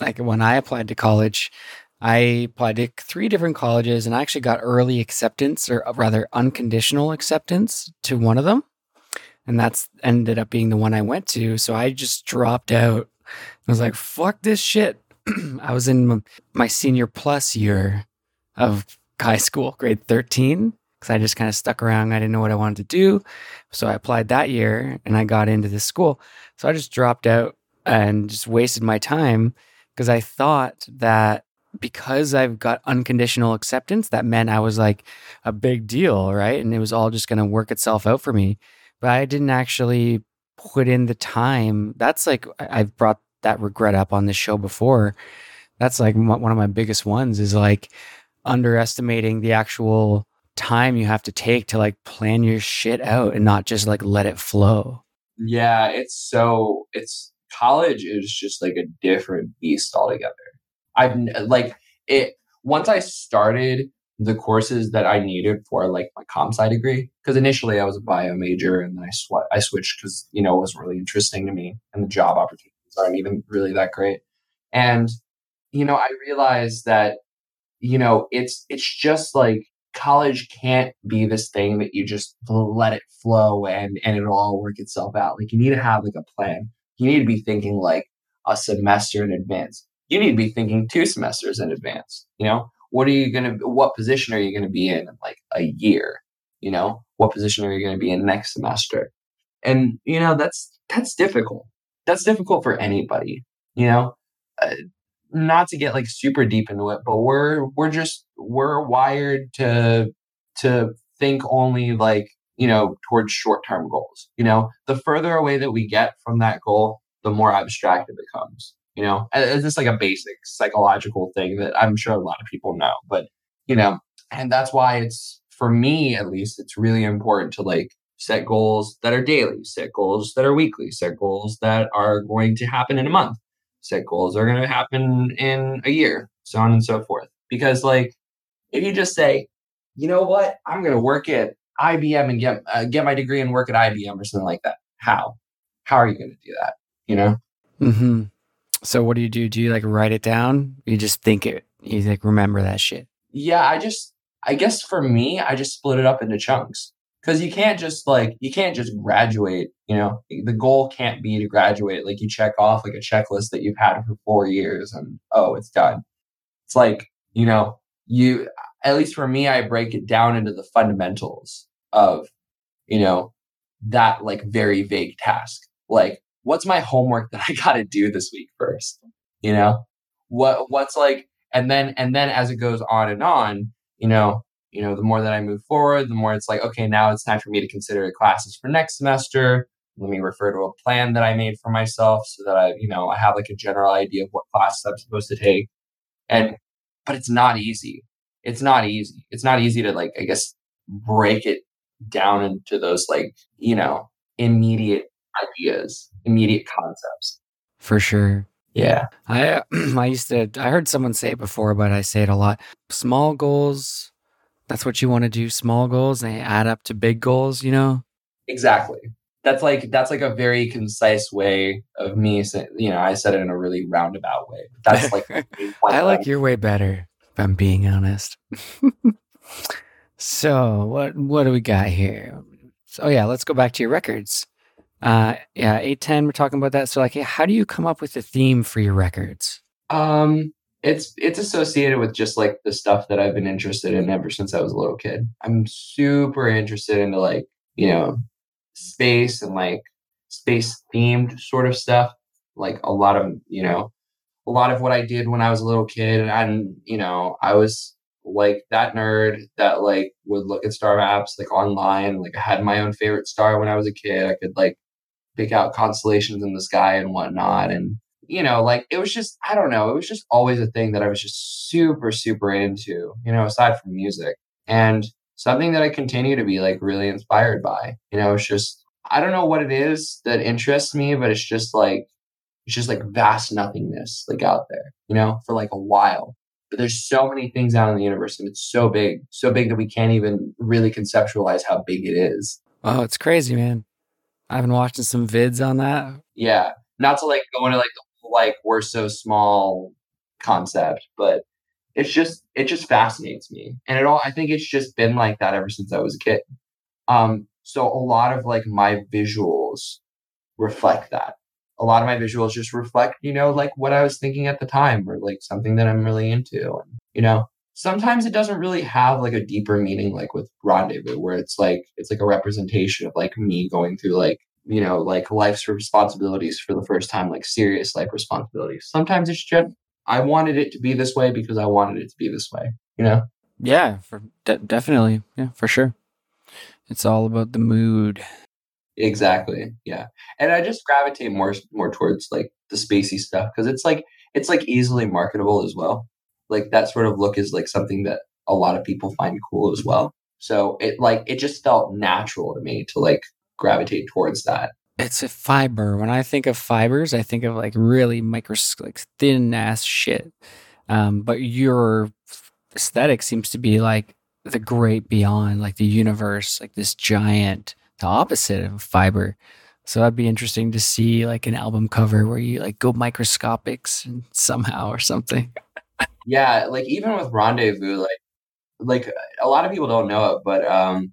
like when I applied to college, I applied to three different colleges, and I actually got early acceptance, or rather unconditional acceptance, to one of them. And that's ended up being the one I went to. So I just dropped out. I was like, fuck this shit. I was in my senior plus year of high school, grade 13, because I just kind of stuck around. I didn't know what I wanted to do. So I applied that year and I got into this school. So I just dropped out and just wasted my time because I thought that because I've got unconditional acceptance, that meant I was like a big deal, right? And it was all just going to work itself out for me. But I didn't actually put in the time. That's like, I've brought that regret up on this show before. That's like one of my biggest ones is like underestimating the actual time you have to take to like plan your shit out and not just like let it flow. Yeah, it's so it's college is just like a different beast altogether. I've like it once I started the courses that I needed for like my comp sci degree because initially I was a bio major and then I sw- I switched because you know it wasn't really interesting to me and the job opportunities aren't even really that great. And you know I realized that you know it's it's just like college can't be this thing that you just let it flow and and it'll all work itself out. Like you need to have like a plan. You need to be thinking like a semester in advance. You need to be thinking two semesters in advance you know what are you going to what position are you going to be in in like a year? You know what position are you going to be in next semester? And you know that's that's difficult. That's difficult for anybody you know? Uh, not to get like super deep into it but we're we're just we're wired to to think only like you know towards short-term goals you know? The further away that we get from that goal the more abstract it becomes you know it's just like a basic psychological thing that i'm sure a lot of people know but you know and that's why it's for me at least it's really important to like set goals that are daily set goals that are weekly set goals that are going to happen in a month set goals that are going to happen in a year so on and so forth. Because like if you just say you know what? I'm going to work at ibm and get uh, get my degree and work at ibm or something like that how? How are you going to do that you know? Mm-hmm. So what do you do? Do you like write it down? You just think it. You like remember that shit. Yeah, I just I guess for me, I just split it up into chunks because you can't just like you can't just graduate. You know, the goal can't be to graduate. Like you check off like a checklist that you've had for four years, and oh, it's done. It's like you know, you at least for me, I break it down into the fundamentals of you know that like very vague task. Like what's my homework that I got to do this week first? You know, what what's like, and then and then as it goes on and on, you know, you know, the more that I move forward, the more it's like, okay, now it's time for me to consider classes for next semester. Let me refer to a plan that I made for myself so that I, you know, I have like a general idea of what classes I'm supposed to take. And but it's not easy. It's not easy. It's not easy to like, I guess, break it down into those like, you know, immediate ideas, immediate concepts. For sure. Yeah. I uh, I used to I heard someone say it before, but I say it a lot. Small goals, that's what you want to do. Small goals, they add up to big goals, you know? Exactly. That's like that's like a very concise way of me saying, you know, I said it in a really roundabout way. That's like I like your way better, if I'm being honest. so what what do we got here? So oh yeah, let's go back to your records. Uh, yeah, eight ten. We're talking about that. So, like, how do you come up with a theme for your records? Um, it's it's associated with just like the stuff that I've been interested in ever since I was a little kid. I'm super interested into like you know space and like space themed sort of stuff. Like a lot of you know a lot of what I did when I was a little kid, and you know I was like that nerd that like would look at star maps like online. Like I had my own favorite star when I was a kid. I could like pick out constellations in the sky and whatnot. And, you know, like it was just, I don't know, it was just always a thing that I was just super, super into, you know, aside from music. And something that I continue to be like really inspired by. You know, it's just, I don't know what it is that interests me, but it's just like, it's just like vast nothingness like out there, you know, for like a while. But there's so many things out in the universe and it's so big, so big that we can't even really conceptualize how big it is. Oh, it's crazy, man. I've been watching some vids on that. Yeah, not to like go into like the like we're so small concept, but it's just it just fascinates me, and it all I think it's just been like that ever since I was a kid. Um, So a lot of like my visuals reflect that. A lot of my visuals just reflect, you know, like what I was thinking at the time or like something that I'm really into. And, you know, sometimes it doesn't really have like a deeper meaning, like with Rendezvous, where it's like, it's like a representation of like me going through like, you know, like life's responsibilities for the first time, like serious life responsibilities. Sometimes it's just, I wanted it to be this way because I wanted it to be this way, you know? Yeah, for de- definitely. Yeah, for sure. It's all about the mood. Exactly. Yeah. And I just gravitate more more towards like the spacey stuff because it's like it's like easily marketable as well. Like that sort of look is like something that a lot of people find cool as well. So it like it just felt natural to me to like gravitate towards that. It's a fiber. When I think of fibers, I think of like really micro, like thin ass shit. Um, but your aesthetic seems to be like the great beyond, like the universe, like this giant, the opposite of fiber. So that'd be interesting to see like an album cover where you like go microscopics and somehow or something. Yeah, like even with Rendezvous, like like a lot of people don't know it, but um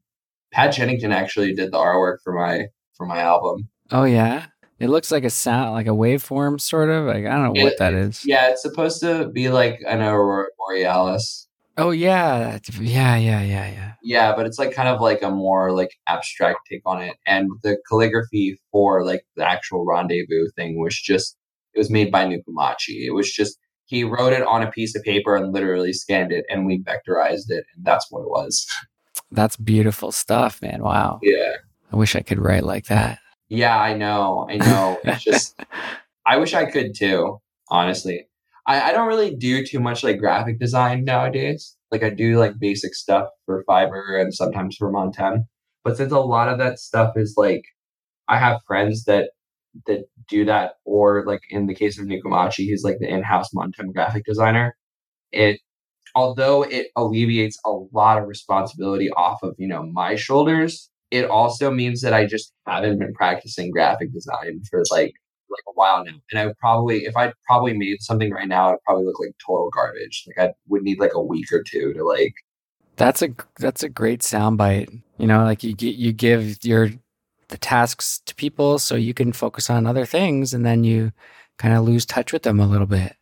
Pad Chennington actually did the artwork for my for my album. Oh yeah. It looks like a sound, like a waveform, sort of. Like I don't know it, what that is. Yeah, it's supposed to be like an aurora borealis. Oh yeah, yeah, yeah, yeah, yeah. Yeah, but it's like kind of like a more like abstract take on it, and the calligraphy for like the actual rendezvous thing was just it was made by Nukumachi. It was just he wrote it on a piece of paper and literally scanned it, and we vectorized it, and that's what it was. That's beautiful stuff, man. Wow. Yeah. I wish I could write like that. Yeah, I know. I know. It's just I wish I could too, honestly. I, I don't really do too much like graphic design nowadays. Like I do like basic stuff for Fiber and sometimes for Montem. But since a lot of that stuff is like I have friends that that do that, or like in the case of Nukumachi, he's like the in-house Montem graphic designer. It although it alleviates a lot of responsibility off of, you know, my shoulders, it also means that I just haven't been practicing graphic design for like like a while now. And I would probably, if I probably made something right now, it'd probably look like total garbage. Like I would need like a week or two to like. That's a that's a great soundbite. You know, like you get you give your the tasks to people so you can focus on other things, and then you kind of lose touch with them a little bit.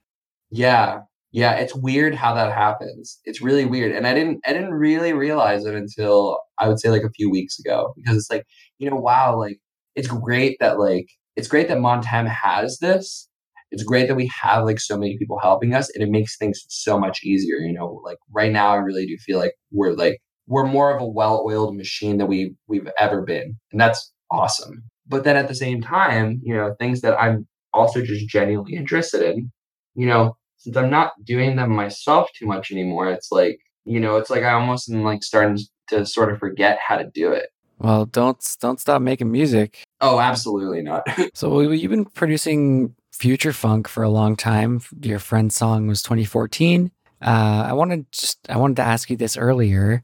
Yeah, yeah, it's weird how that happens. It's really weird, and I didn't I didn't really realize it until I would say like a few weeks ago because it's like you know wow like it's great that like it's great that Montem has this. It's great that we have like so many people helping us and it makes things so much easier. You know, like right now I really do feel like we're like we're more of a well-oiled machine than we we've ever been. And that's awesome. But then at the same time, you know, things that I'm also just genuinely interested in, you know, since I'm not doing them myself too much anymore, it's like, you know, it's like I almost am like starting to sort of forget how to do it. Well, don't don't stop making music. Oh, absolutely not. so you've been producing future funk for a long time. Your friend's song was 2014. Uh, I wanted just I wanted to ask you this earlier,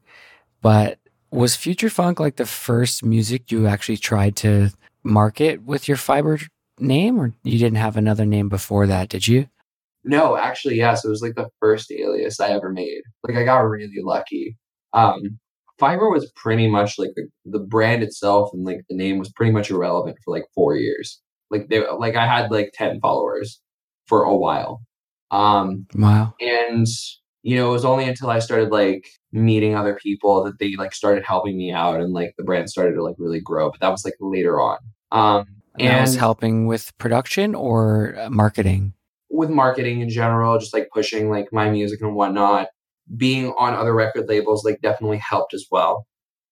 but was future funk like the first music you actually tried to market with your fiber name, or you didn't have another name before that? Did you? No, actually, yes. It was like the first alias I ever made. Like I got really lucky. Um, Fiber was pretty much like the, the brand itself and like the name was pretty much irrelevant for like four years. Like they like I had like ten followers for a while. Um Wow. And you know, it was only until I started like meeting other people that they like started helping me out and like the brand started to like really grow. But that was like later on. Um and, and was helping with production or uh, marketing? With marketing in general, just like pushing like my music and whatnot being on other record labels like definitely helped as well.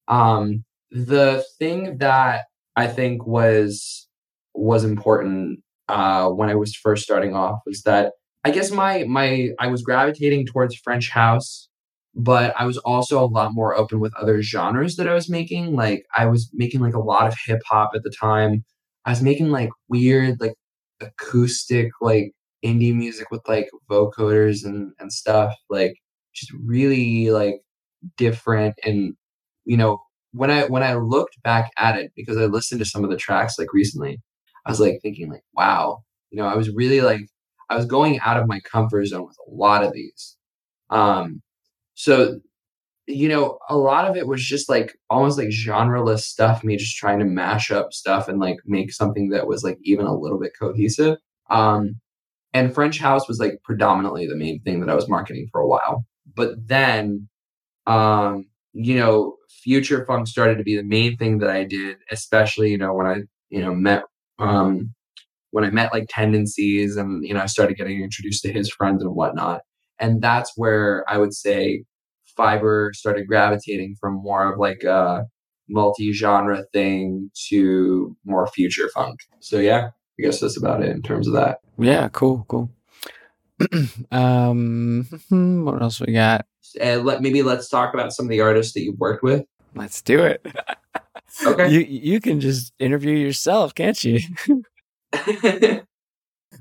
Um, the thing that I think was was important uh, when I was first starting off was that I guess my my I was gravitating towards French house, but I was also a lot more open with other genres that I was making. Like I was making like a lot of hip hop at the time. I was making like weird like acoustic like indie music with like vocoders and and stuff. Like just really like different and you know when i when i looked back at it because i listened to some of the tracks like recently i was like thinking like wow you know i was really like i was going out of my comfort zone with a lot of these um so you know, a lot of it was just like almost like genreless stuff, me just trying to mash up stuff and like make something that was like even a little bit cohesive. Um, and French House was like predominantly the main thing that I was marketing for a while. But then, um, you know, future funk started to be the main thing that I did, especially, you know, when I, you know, met, um, when I met like tendencies and, you know, I started getting introduced to his friends and whatnot. And that's where I would say Fiber started gravitating from more of like a multi-genre thing to more future funk. So yeah, I guess that's about it in terms of that. Yeah, cool, cool. um, what else we got? Uh, let maybe let's talk about some of the artists that you've worked with. Let's do it. Okay. You you can just interview yourself, can't you? you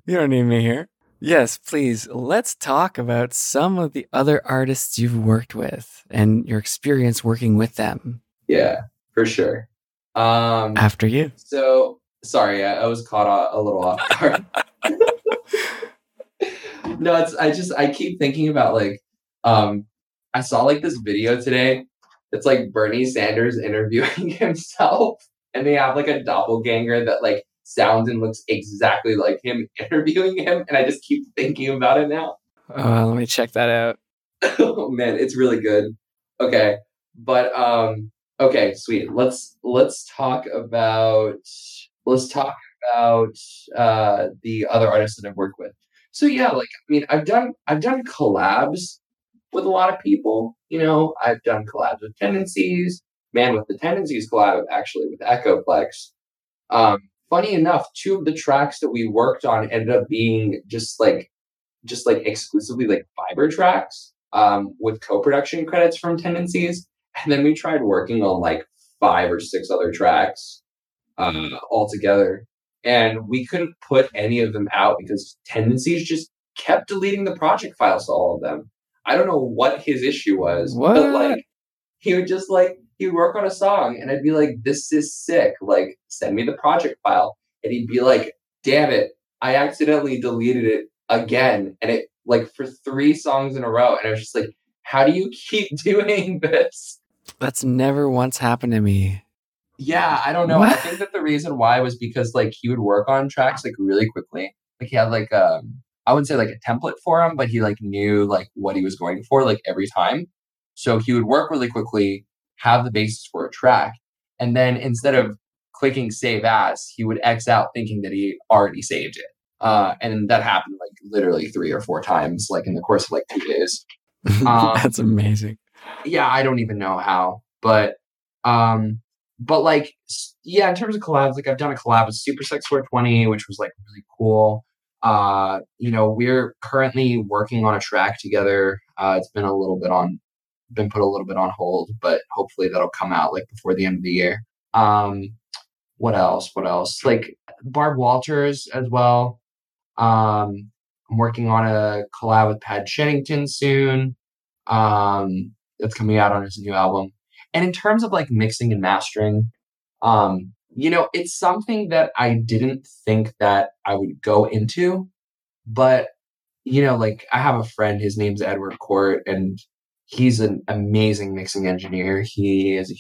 don't need me here. Yes, please. Let's talk about some of the other artists you've worked with and your experience working with them. yeah, for sure. Um, After you. so sorry, I, I was caught a, a little off guard. no, it's I just I keep thinking about like um I saw like this video today. It's like Bernie Sanders interviewing himself, and they have like a doppelganger that like sounds and looks exactly like him interviewing him, and I just keep thinking about it now. Oh, let me check that out. oh man, it's really good. Okay, but um, okay, sweet. Let's let's talk about let's talk about uh the other artists that I've worked with. So yeah, like I mean, I've done I've done collabs with a lot of people. You know, I've done collabs with Tendencies. Man with the Tendencies collab actually with Echoplex. Um, funny enough, two of the tracks that we worked on ended up being just like just like exclusively like fiber tracks um, with co-production credits from Tendencies, and then we tried working on like five or six other tracks uh, all together, and we couldn't put any of them out because Tendencies just kept deleting the project files to all of them. I don't know what his issue was, but like he would just like he would work on a song, and I'd be like, "This is sick! Like, send me the project file," and he'd be like, "Damn it, I accidentally deleted it again," and it like for three songs in a row, and I was just like, "How do you keep doing this?" That's never once happened to me. Yeah, I don't know. I think that the reason why was because like he would work on tracks like really quickly. Like he had like um I wouldn't say like a template for him, but he like knew like what he was going for like every time. So he would work really quickly, have the basis for a track, and then instead of clicking save as, he would X out thinking that he already saved it. Uh, and that happened like literally three or four times, like in the course of like two days Um, That's amazing. yeah, I don't even know how, but um, but like yeah, in terms of collabs, like I've done a collab with Super Sex 420, which was like really cool. Uh, you know, we're currently working on a track together. Uh, it's been a little bit on, been put a little bit on hold, but hopefully that'll come out like before the end of the year. Um, what else? What else? Like Barb Walters as well. Um, I'm working on a collab with Pad Chennington soon. Um, that's coming out on his new album. And in terms of like mixing and mastering, um, you know, it's something that I didn't think that I would go into, but you know, like I have a friend, his name's Edward Court, and he's an amazing mixing engineer. He is a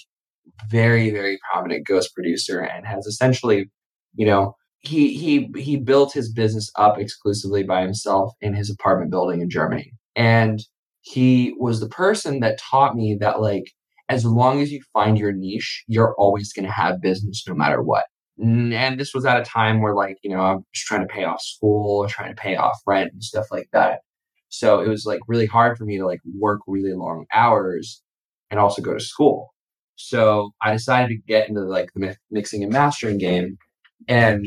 very, very prominent ghost producer and has essentially, you know, he he he built his business up exclusively by himself in his apartment building in Germany. And he was the person that taught me that like as long as you find your niche, you're always going to have business no matter what. And this was at a time where like, you know, I was trying to pay off school, trying to pay off rent and stuff like that. So it was like really hard for me to like work really long hours and also go to school. So I decided to get into like the mixing and mastering game and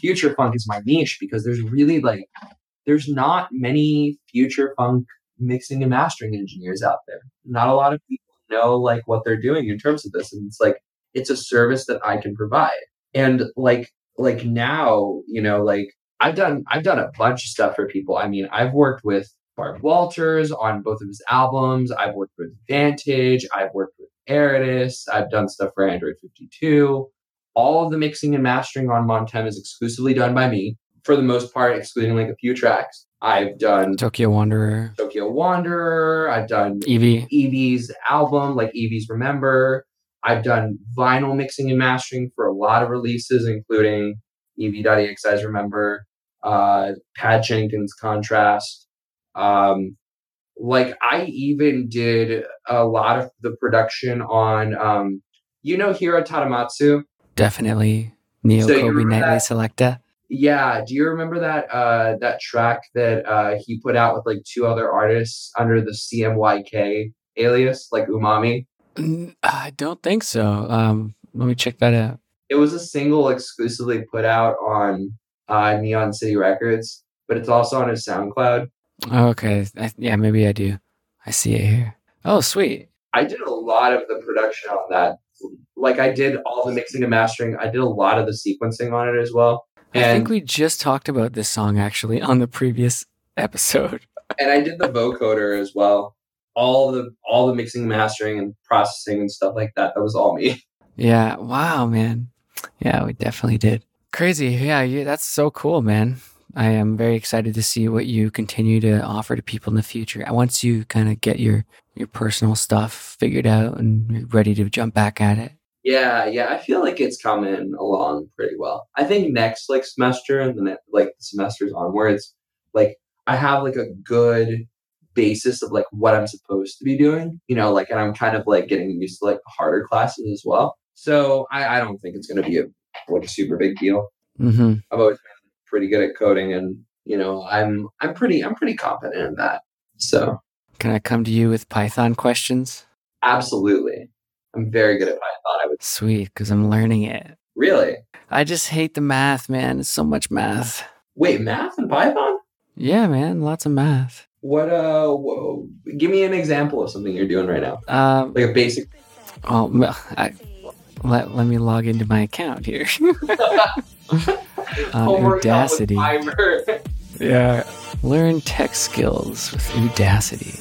future funk is my niche because there's really like there's not many future funk mixing and mastering engineers out there. Not a lot of people know like what they're doing in terms of this and it's like it's a service that I can provide. And like like now, you know, like I've done I've done a bunch of stuff for people. I mean, I've worked with Barb Walters on both of his albums. I've worked with Vantage. I've worked with Eridus. I've done stuff for Android 52. All of the mixing and mastering on Montem is exclusively done by me, for the most part, excluding like a few tracks. I've done Tokyo Wanderer, Tokyo Wanderer. I've done Evie. Evie's album, like Evie's Remember. I've done vinyl mixing and mastering for a lot of releases, including Evie.ex's Remember, uh, Pat Jenkins Contrast. Um, like I even did a lot of the production on, um, you know, Hiro Tadamatsu. Definitely Neo So Kobe Nightly that? Selecta. Yeah, do you remember that uh that track that uh he put out with like two other artists under the CMYK alias, like Umami? I don't think so. Um, let me check that out. It was a single exclusively put out on uh Neon City Records, but it's also on his SoundCloud. Oh, okay. I, yeah, maybe I do. I see it here. Oh, sweet. I did a lot of the production on that. Like I did all the mixing and mastering. I did a lot of the sequencing on it as well. I think we just talked about this song actually on the previous episode. and I did the vocoder as well. All the all the mixing, mastering, and processing and stuff like that. That was all me. Yeah. Wow, man. Yeah, we definitely did. Crazy. Yeah, you, that's so cool, man. I am very excited to see what you continue to offer to people in the future. Once you kind of get your your personal stuff figured out and you're ready to jump back at it. Yeah, yeah. I feel like it's coming along pretty well. I think next like semester and then like the semesters onwards, like I have like a good basis of like what I'm supposed to be doing. You know, like and I'm kind of like getting used to like harder classes as well. So I, I don't think it's gonna be a like a super big deal. hmm I've always been pretty good at coding and you know, I'm I'm pretty I'm pretty confident in that. So Can I come to you with Python questions? absolutely. I'm very good at Python. I would Sweet, because I'm learning it. really I just hate the math, man. It's so much math. wait, math and Python? Yeah, man, lots of math. What uh whoa, give me an example of something you're doing right now. Um, Like a basic oh, well, I, let, let me log into my account here. on uh, homework done with Udacity. Fiverr. Yeah. Learn tech skills with Udacity.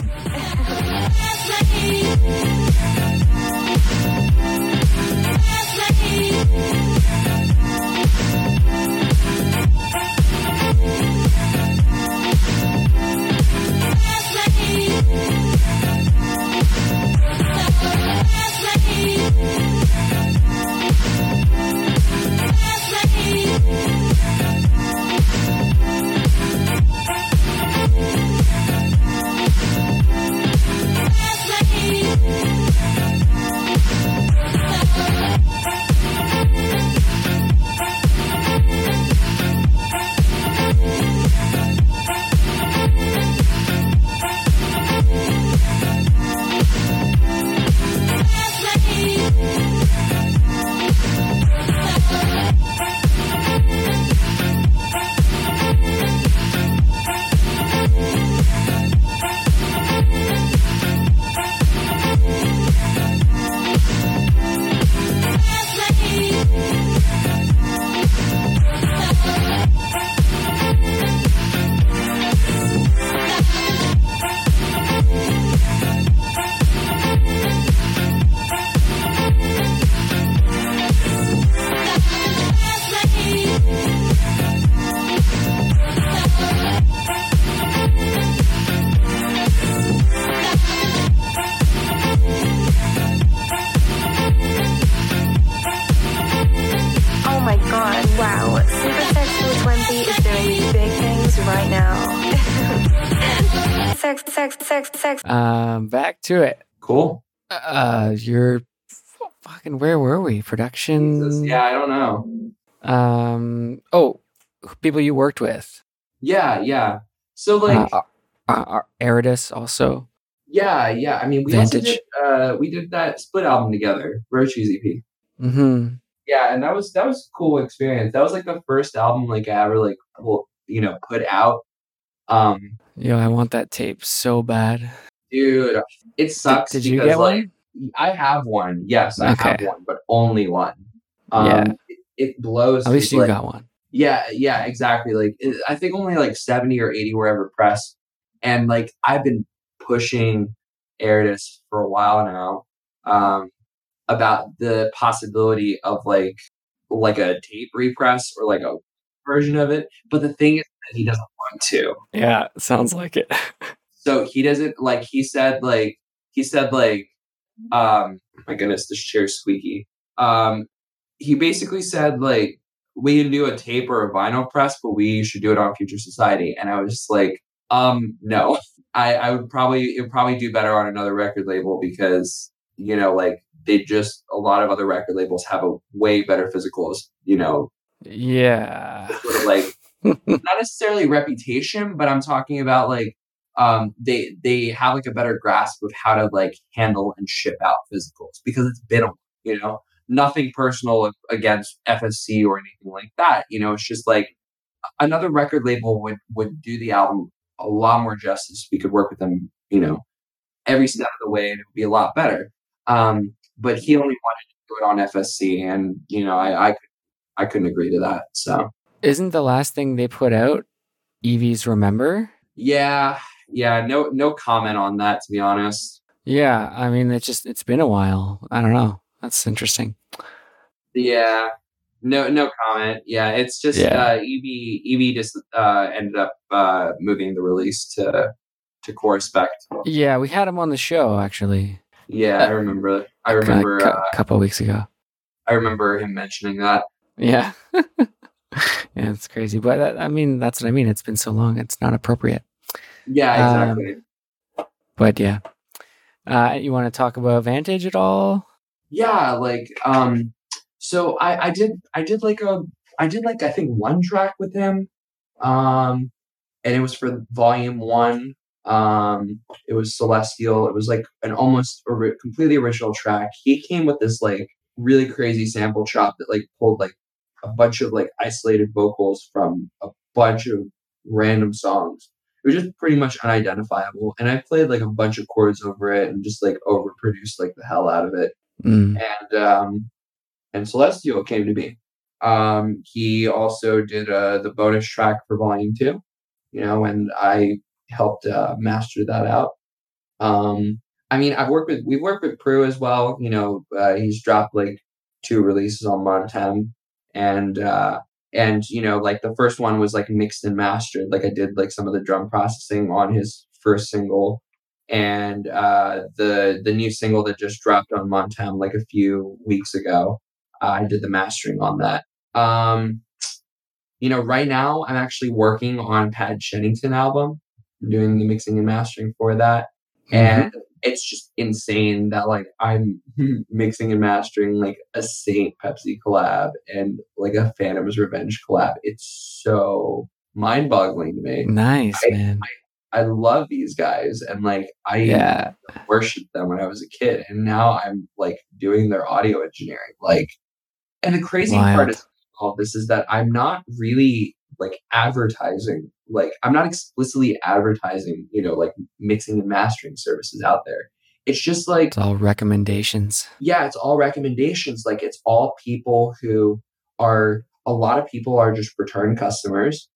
To it. Cool. Uh, you're fucking. Where were we? Production. Yeah, I don't know. Um. Oh, people you worked with. Yeah, yeah. So like uh, uh, uh, Eridus also. yeah, yeah. I mean we did uh we did that split album together, Shoes EP. Mm-hmm. Yeah, and that was that was a cool experience. That was like the first album like I ever like well, you know, put out. Um Yo, I want that tape so bad. Dude, it sucks did you because get like I have one. Yes, I have one, but only one. Um Yeah. it, it blows At least you like, got one. Yeah, yeah, exactly. Like it, I think only like 70 or 80 were ever pressed. And like I've been pushing Eridus for a while now um about the possibility of like like a tape repress or like a version of it. But the thing is that he doesn't want to. Yeah, sounds like it. So he doesn't like he said like he said like um my goodness this chair's squeaky. Um he basically said like we can do a tape or a vinyl press, but we should do it on Future Society. And I was just like, um, no. I, I would probably it would probably do better on another record label because, you know, like they just a lot of other record labels have a way better physical, you know, Yeah. sort of like not necessarily reputation, but I'm talking about like um they they have like a better grasp of how to like handle and ship out physicals because it's been a you know nothing personal against FSC or anything like that. You know, it's just like another record label would would do the album a lot more justice. We could work with them, you know, every step of the way, and it would be a lot better. Um, but he only wanted to do it on FSC, and you know, I I, I couldn't agree to that. So Isn't the last thing they put out Evie's Remember? yeah, yeah, no no comment on that to be honest. Yeah, I mean it's just it's been a while. I don't know. That's interesting. Yeah. No, no comment. Yeah, it's just Yeah. uh, Evie. Evie just uh, ended up uh, moving the release to to Corespect. Yeah, we had him on the show actually. Yeah, I remember. I remember. a Uh, couple weeks ago. I remember him mentioning that. Yeah. yeah, it's crazy. But that, I mean, that's what I mean. It's been so long. It's not appropriate. Yeah, Um, exactly. But yeah. Uh, you want to talk about Vantage at all? yeah, like um, so I I did I did like a I did like I think one track with him, um, and it was for Volume One. Um, it was Celestial. It was like an almost ori- completely original track. He came with this like really crazy sample chop that like pulled like a bunch of like isolated vocals from a bunch of random songs. It was just pretty much unidentifiable, and I played like a bunch of chords over it and just like overproduced like the hell out of it Mm. and um, and Celestial came to me. Um, he also did uh, the bonus track for Volume Two, you know, and I helped uh, master that out. Um, I mean, I've worked with we've worked with Prue as well. You know, uh, he's dropped like two releases on Montem, and uh, and you know, like the first one was like mixed and mastered. Like I did like some of the drum processing on his first single, and uh, the the new single that just dropped on Montem like a few weeks ago. I did the mastering on that. Um, you know, right now I'm actually working on Pad Chennington album, I'm doing the mixing and mastering for that, and it's just insane that like I'm mixing and mastering like a Saint Pepsi collab and like a Phantom's Revenge collab. It's so mind-boggling to me. Nice, I- man. I love these guys and like I Yeah. worshipped them when I was a kid, and now I'm like doing their audio engineering. Like, and the crazy part Wild. is all this is that I'm not really like advertising. Like, I'm not explicitly advertising. You know, like mixing and mastering services out there. It's just like It's all recommendations. yeah, it's all recommendations. Like it's all people who are a lot of people are just return customers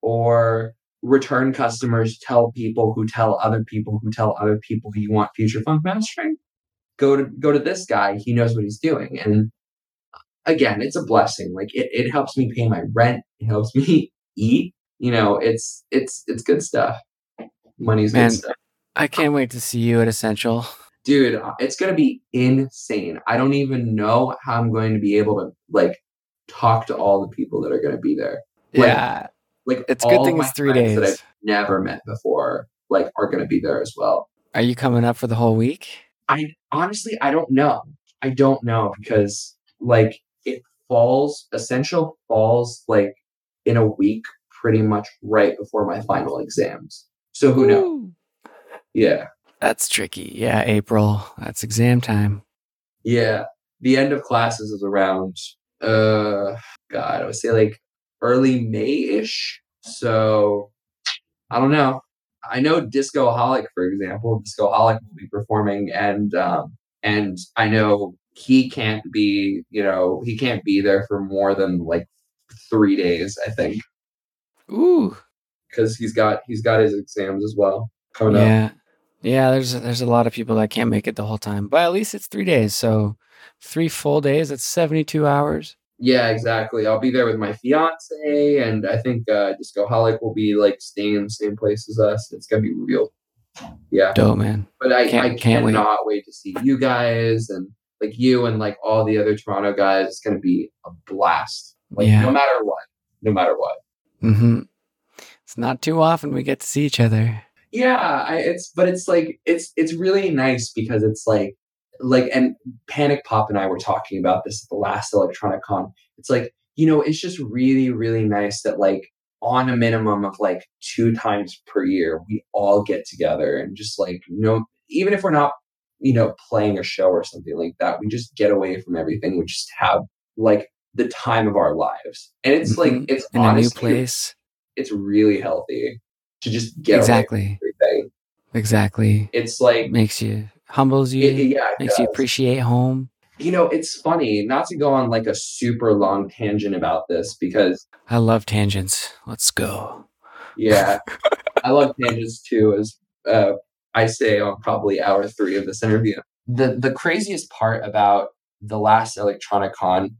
or return customers tell people who tell other people who tell other people you want future funk mastering. Go to go to this guy, he knows what he's doing. And again, it's a blessing. Like it, it helps me pay my rent, it helps me eat. You know, it's it's it's good stuff. Money's Man. good stuff I can't wait to see you at Essential. dude it's going to be insane i don't even know how i'm going to be able to like talk to all the people that are going to be there Like, Yeah. like It's good thing it's three days that i've never met before like are going to be there as well Are you coming up for the whole week? i honestly i don't know i don't know because like it falls essential falls like in a week pretty much right before my final exams so who knows Ooh. yeah That's tricky. Yeah, April. That's exam time. Yeah. The end of classes is around uh God, I would say like early May-ish. So I don't know. I know Discoholic, for example. Discoholic will be performing and um and I know he can't be, you know, he can't be there for more than like three days, I think. Ooh. Because he's got he's got his exams as well coming up. Yeah. Yeah, there's there's a lot of people that can't make it the whole time. But at least it's three days. So three full days, that's seventy two hours. Yeah, exactly. I'll be there with my fiance, and I think uh, Discoholic will be like staying in the same place as us. It's gonna be real. Yeah, Dope, man. but I Can't- I can't wait. wait. to see you guys and like you and like all the other Toronto guys. It's gonna be a blast. Like Yeah. no matter what, no matter what. hmm It's not too often we get to see each other. Yeah, I, it's but it's like it's it's really nice because it's like like and Panic Pop and I were talking about this at the last Electronic Con. It's like you know it's just really really nice that like on a minimum of like two times per year we all get together and just like you know even if we're not you know playing a show or something like that we just get away from everything we just have like the time of our lives and it's like Mhm. it's In a new honestly place. it's really healthy to just get Exactly. everything Exactly. it's like Makes you humbles you. it, yeah, it makes you appreciate home. You know, it's funny not to go on like a super long tangent about this because I love tangents. Let's go. yeah, I love tangents too. As uh, I say on probably hour three of this interview, the the craziest part about the last Electronic Con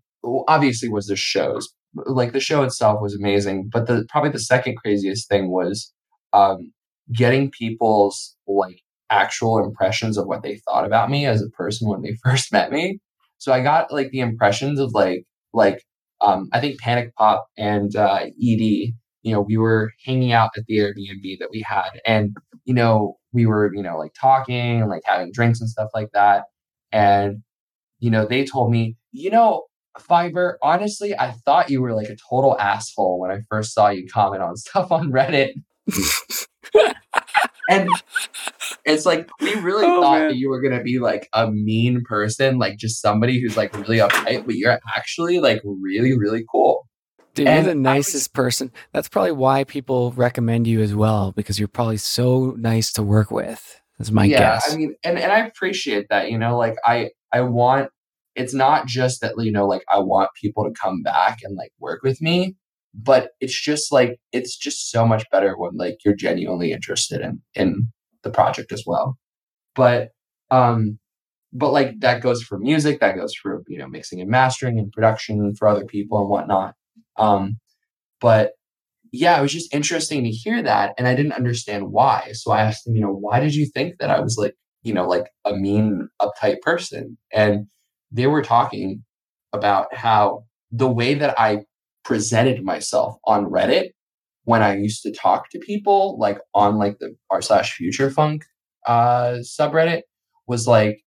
obviously was the shows. Like the show itself was amazing, but the probably the second craziest thing was um, getting people's like actual impressions of what they thought about me as a person when they first met me. So I got like the impressions of like like um, I think Panic Pop and uh, Ed. You know, we were hanging out at the Airbnb that we had, and you know, we were you know like talking and like having drinks and stuff like that. And you know, they told me, you know, Fiber, honestly, I thought you were like a total asshole when I first saw you comment on stuff on Reddit. and it's like we really Oh, thought man. that you were gonna be like a mean person, like just somebody who's like really uptight, but you're actually like really, really cool. Dude, And you're the was- nicest person. That's probably why people recommend you as well, because you're probably so nice to work with. That's my yeah, guess. I mean, and, and I appreciate that, you know, like I I want it's not just that, you know, like I want people to come back and like work with me, but it's just like it's just so much better when like you're genuinely interested in in the project as well. But um but like that goes for music, that goes for, you know, mixing and mastering and production for other people and whatnot. Um but yeah, it was just interesting to hear that. And I didn't understand why. So I asked him you know, why did you think that I was like, you know, like a mean, uptight person? And they were talking about how the way that I presented myself on Reddit when I used to talk to people, like on like the r slash future funk uh subreddit, was like,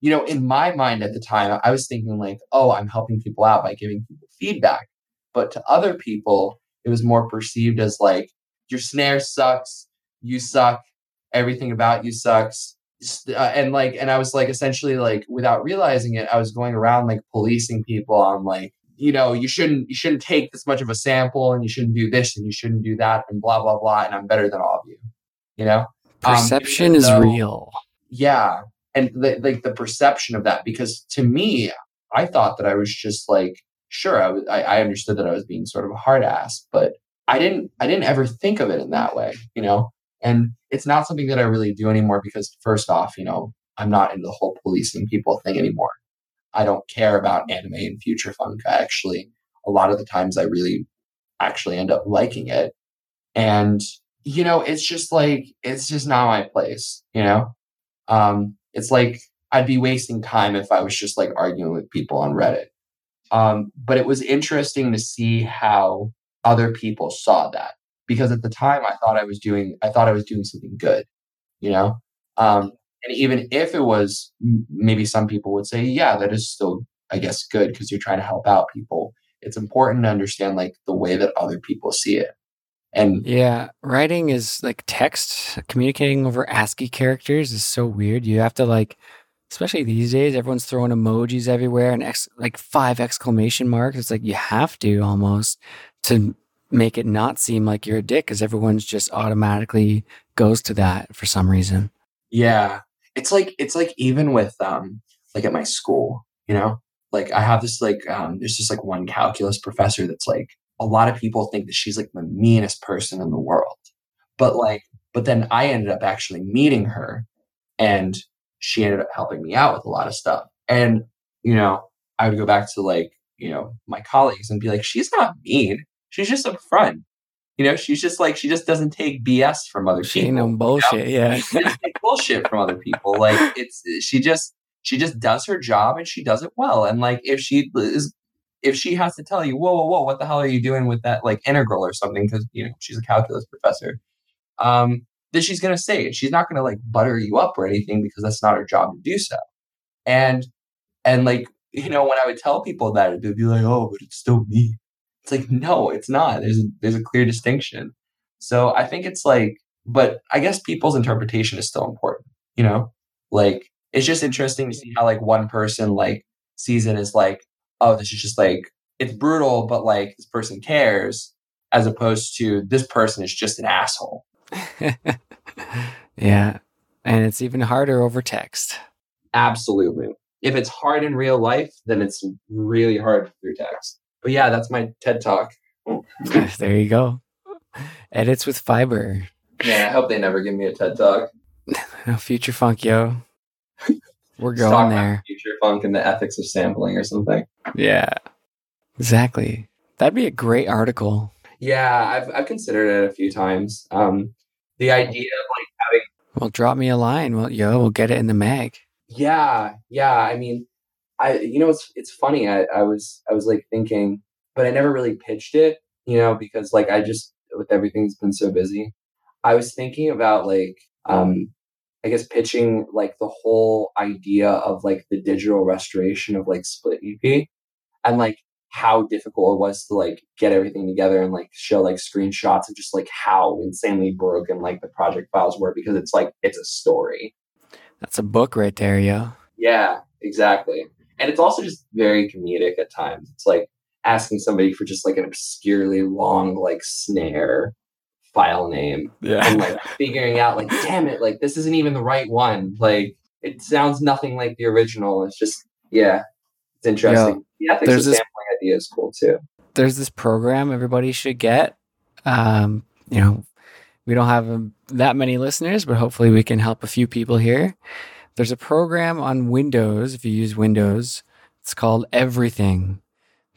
you know, in my mind at the time, I was thinking like, oh, I'm helping people out by giving people feedback. But to other people, it was more perceived as like your snare sucks, you suck, everything about you sucks. Uh, and like, and I was like, essentially, like, without realizing it, I was going around like policing people on like, you know, you shouldn't, you shouldn't take this much of a sample, and you shouldn't do this, and you shouldn't do that, and blah blah blah. And I'm better than all of you, you know. um, Perception even is real. yeah and the, like the perception of that because to me i thought that i was just like sure I, was, I, I understood that i was being sort of a hard ass but i didn't i didn't ever think of it in that way you know and it's not something that i really do anymore because first off you know i'm not into the whole policing people thing anymore. I don't care about anime and future funk. I actually a lot of the times i really actually end up liking it. And you know it's just like it's just not my place you know? Um, it's like I'd be wasting time if I was just like arguing with people on Reddit. Um, but it was interesting to see how other people saw that because at the time I thought I was doing I thought I was doing something good, you know. Um, and even if it was maybe some people would say, yeah, that is still I guess good because you're trying to help out people. It's important to understand like the way that other people see it. And Yeah, writing is like text. Communicating over ASCII characters is so weird. You have to like, especially these days, everyone's throwing emojis everywhere and ex- like five exclamation marks. It's like you have to almost to make it not seem like you're a dick because everyone's just automatically goes to that for some reason. Yeah. It's like it's like even with um like at my school, you know? Like I have this like um there's just like one calculus professor that's like a lot of people think that she's like the meanest person in the world. But like but then I ended up actually meeting her and she ended up helping me out with a lot of stuff. And you know, I would go back to like you know, my colleagues and be like, she's not mean. She's just upfront. You know, she's just like she just doesn't take BS from other She people. ain't no you know? bullshit. Yeah. She doesn't take bullshit from other people. Like it's she just she just does her job and she does it well. And like if she is if she has to tell you, whoa, whoa, whoa, what the hell are you doing with that like integral or something? Because you know she's a calculus professor. Um, then she's gonna say it. She's not gonna like butter you up or anything because that's not her job to do so. And and like you know when I would tell people that, they'd be like, oh, but it's still me. It's like no, it's not. There's a, there's a clear distinction. So I think it's like, but I guess people's interpretation is still important. You know, like it's just interesting to see how like one person like sees it as like, oh, this is just like it's brutal, but like this person cares, as opposed to this person is just an asshole. yeah. And it's even harder over text. Absolutely. If it's hard in real life, then it's really hard through text. But yeah, that's my TED talk. there you go. Edits with fiber. Yeah, I hope they never give me a TED talk. Future funk, yo. We're going there. Future funk and the ethics of sampling or something. Yeah. Exactly. That'd be a great article. Yeah, I've I've considered it a few times. Um, the idea of like having. Well, drop me a line. Well, yo, we'll get it in the mag. Yeah, yeah. I mean, I you know it's it's funny. I, I was I was like thinking, but I never really pitched it, you know, because like I just with everything's been so busy. I was thinking about like um I guess pitching like the whole idea of like the digital restoration of like split EP and like how difficult it was to like get everything together and like show like screenshots of just like how insanely broken like the project files were because it's like it's a story. That's a book right there, yo. Yeah, exactly. And it's also just very comedic at times. It's like asking somebody for just like an obscurely long like snare file name and like figuring out like damn it like this isn't even the right one like it sounds nothing like the original it's just yeah it's interesting the ethics there's of this- sampling idea is cool too There's this program everybody should get. Um, you know, we don't have um, that many listeners, but hopefully we can help a few people here. There's a program on Windows, if you use Windows, it's called Everything.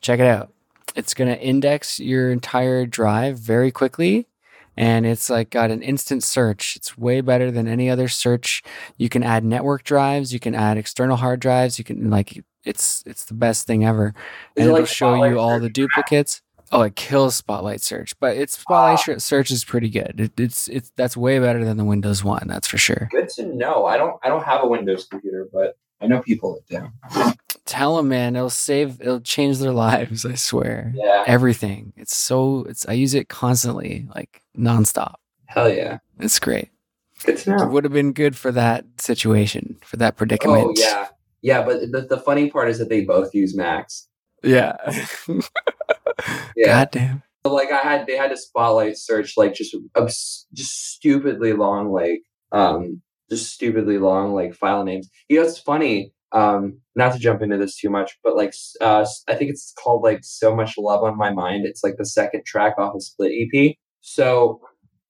Check it out. It's going to index your entire drive very quickly. And it's like got an instant search. It's way better than any other search. You can add network drives, you can add external hard drives, you can like it's it's the best thing ever. Is and it it'll like show you all the duplicates. Oh, it kills Spotlight Search, but it's Spotlight ah. Sh- Search is pretty good. It, it's it's that's way better than the Windows one. That's for sure. good to know i don't i don't have a windows computer but i know people that do Tell them, man. It'll save. It'll change their lives. I swear. yeah Everything. It's so. It's. I use it constantly, like nonstop. hell yeah It's great. good to know. It would have been good for that situation, for that predicament. oh yeah yeah but the, the funny part is that they both use macs Yeah. yeah God damn. So, like I had they had to spotlight search like just obs- just stupidly long like um just stupidly long like file names. You know it's funny um not to jump into this too much but like uh I think it's called like so much love on my mind. It's like the second track off of Split EP. So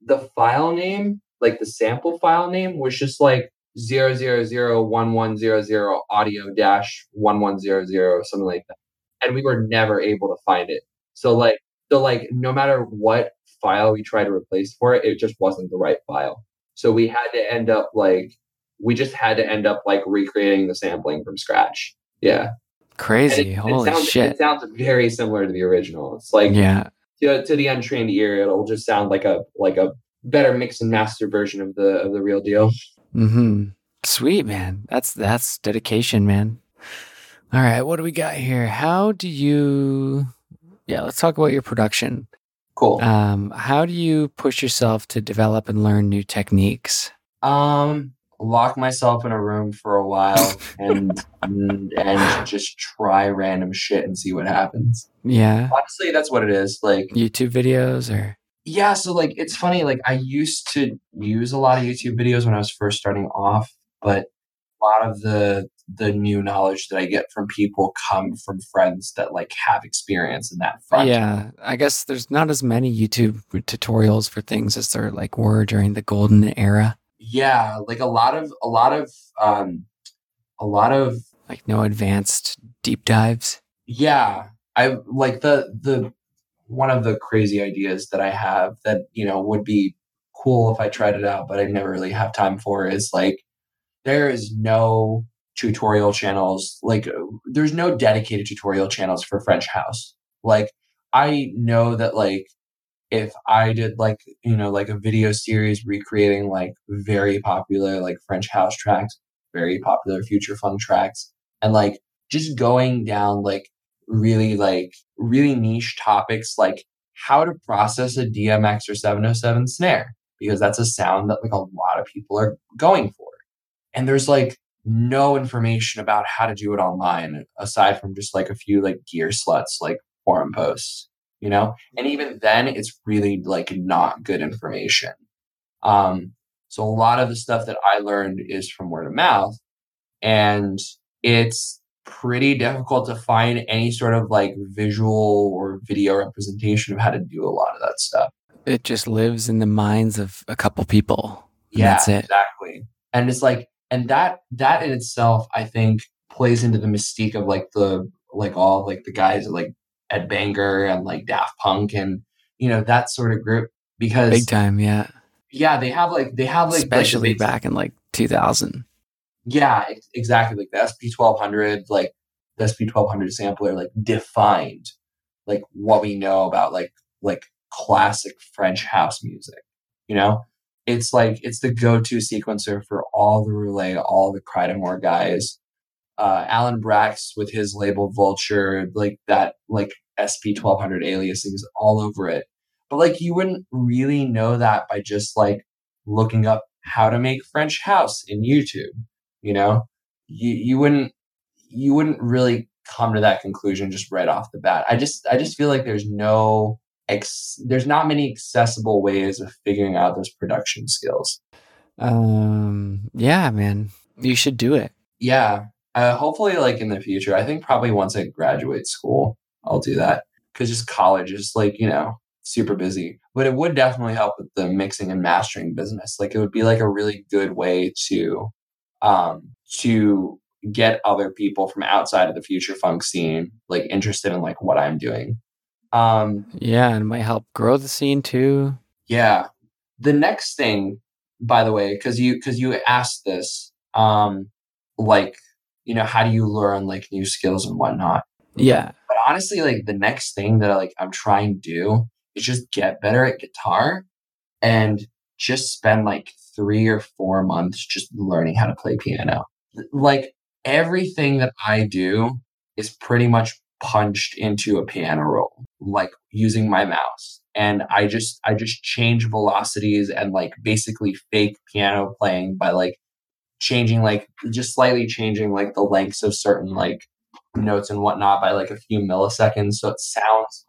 the file name like the sample file name was just like zero zero zero one one zero zero audio dash one one zero zero something like that and we were never able to find it so like so like no matter what file we tried to replace for it, it just wasn't the right file. So we had to end up like we just had to end up like recreating the sampling from scratch. Yeah. Crazy. it, it Holy sounds, shit. It sounds very similar to the original. It's like yeah. to, to the untrained ear, it'll just sound like a like a better mix and master version of the of the real deal. Hmm. Sweet man. That's that's dedication, man. All right. What do we got here? How do you? Yeah. Let's talk about your production. Cool. Um, how do you push yourself to develop and learn new techniques? Um, lock myself in a room for a while and and, and just try random shit and see what happens. Yeah. Honestly, that's what it is. Like, YouTube videos or yeah, so like it's funny. Like, I used to use a lot of YouTube videos when I was first starting off, but lot of the the new knowledge that I get from people come from friends that like have experience in that front. yeah. I guess there's not as many YouTube tutorials for things as there like were during the golden era. yeah, like a lot of a lot of um, a lot of Like no advanced deep dives. Yeah, I like the the one of the crazy ideas that I have that you know would be cool if I tried it out, but I never really have time for is like there is no tutorial channels like uh, there's no dedicated tutorial channels for French house. Like I know that like if I did like you know like a video series recreating like very popular like French house tracks, very popular future funk tracks, and like just going down like really like really niche topics like how to process a DMX or 707 snare because that's a sound that like a lot of people are going for. And there's like no information about how to do it online aside from just like a few like Gearslutz like forum posts, you know? And even then it's really like not good information. Um so a lot of the stuff that I learned is from word of mouth and it's pretty difficult to find any sort of like visual or video representation of how to do a lot of that stuff. It just lives in the minds of a couple people. Yeah, that's it. exactly. And it's like, and that that in itself, I think, plays into the mystique of like the like all like the guys like Ed Banger and like Daft Punk and you know that sort of group because Big time, yeah. yeah they have like they have like like, Especially basic- back in like 2000. Yeah, exactly. Like the SP twelve hundred, like the SP twelve hundred sampler, like defined like what we know about like like classic French house music. You know, it's like it's the go to sequencer for all the Roulé, all the Cry guys. Uh, Alan Braxe with his label Vulture, like that, like SP twelve hundred aliasing is all over it. But like you wouldn't really know that by just like looking up how to make French house in YouTube you know you you wouldn't you wouldn't really come to that conclusion just right off the bat i just i just feel like there's no ex- there's not many accessible ways of figuring out those production skills. Um, yeah, man. You should do it. yeah. Uh, hopefully like in the future i think probably once i graduate school i'll do that. Because just college is like you know super busy. But it would definitely help with the mixing and mastering business. Like it would be like a really good way to um to get other people from outside of the future funk scene like interested in like what i'm doing um Yeah, and it might help grow the scene too. yeah the next thing by the way because you because you asked this um like you know how do you learn like new skills and whatnot Yeah. but honestly like the next thing that like i'm trying to do is just get better at guitar and just spend like three or four months just learning how to play piano like everything that i do is pretty much punched into a piano roll like using my mouse. And i just i just change velocities and like basically fake piano playing by like changing like just slightly changing like the lengths of certain like notes and whatnot by like a few milliseconds so it sounds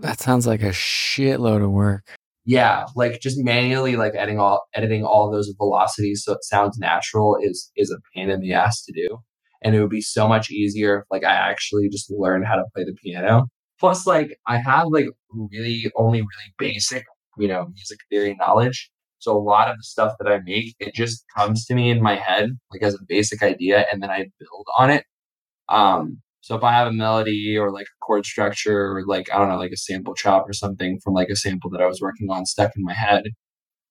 That sounds like a shitload of work. yeah like just manually like editing all editing all those velocities so it sounds natural is is a pain in the ass to do. And it would be so much easier if like i actually just learned how to play the piano plus like i have like really only really basic you know music theory knowledge so a lot of the stuff that i make it just comes to me in my head like as a basic idea and then i build on it um so if I have a melody or like a chord structure or like I don't know, like a sample chop or something from like a sample that I was working on stuck in my head,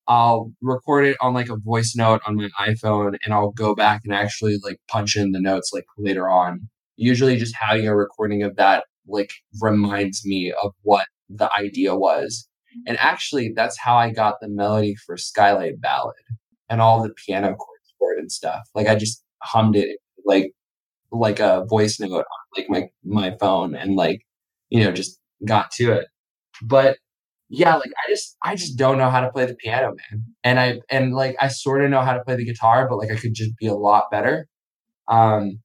I'll record it on like a voice note on my iPhone and I'll go back and actually like punch in the notes like later on. Usually just having a recording of that like reminds me of what the idea was. And actually that's how I got the melody for Skylight Ballad and all the piano chords for it and stuff. Like I just hummed it like like a voice note on like my my phone and like you know just got to it but yeah like i just i just don't know how to play the piano man and i and like i sort of know how to play the guitar but like i could just be a lot better um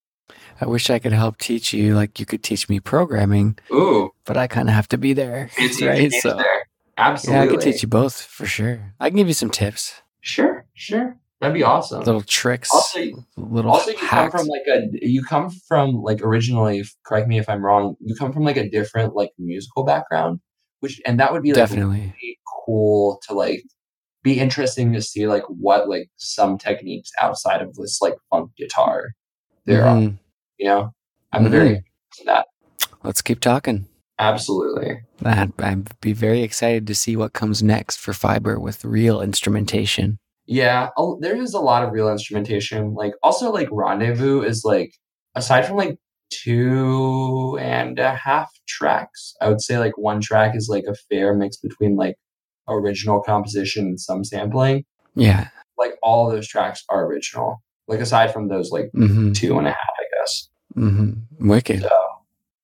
I wish I could help teach you like you could teach me programming, ooh. but I kind of have to be there, it's right? So there. yeah, I could teach you both for sure. I can give you some tips, sure sure. That'd be awesome. Little tricks, Also- little also you come from like a you come from like originally correct me if i'm wrong you come from like a different like musical background which and that would be like Definitely. really cool to like be interesting to see like what like some techniques outside of this like funk guitar there are Mhm. you know i'm very Mhm. into that let's keep talking. Absolutely. I'd, I'd be very excited to see what comes next for Fiber with real instrumentation. Yeah, there is a lot of real instrumentation. Like also like Rendezvous is like aside from like two and a half tracks, I would say like one track is like a fair mix between like original composition and some sampling. Yeah. Like all those tracks are original. Like aside from those like mm-hmm. two and a half, I guess. Mm-hmm. Wicked. So,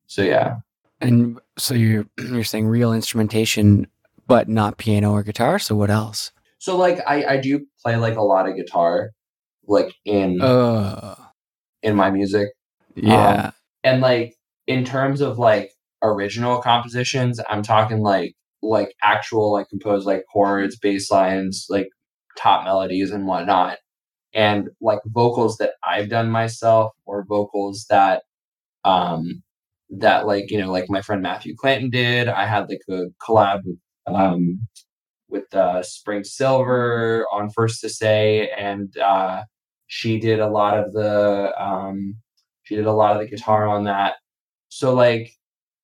so yeah. And so you're you're saying real instrumentation, but not piano or guitar. So what else? So like I I do play like a lot of guitar, like in uh, in my music. Yeah. Um, and like in terms of like original compositions, I'm talking like like actual like composed like chords, bass lines, like top melodies and whatnot. And like vocals that I've done myself or vocals that um that like you know like my friend Matthew Clanton did. I had like a collab with um with uh, Spring Silver on First to Say, and uh, she did a lot of the um, she did a lot of the guitar on that. So like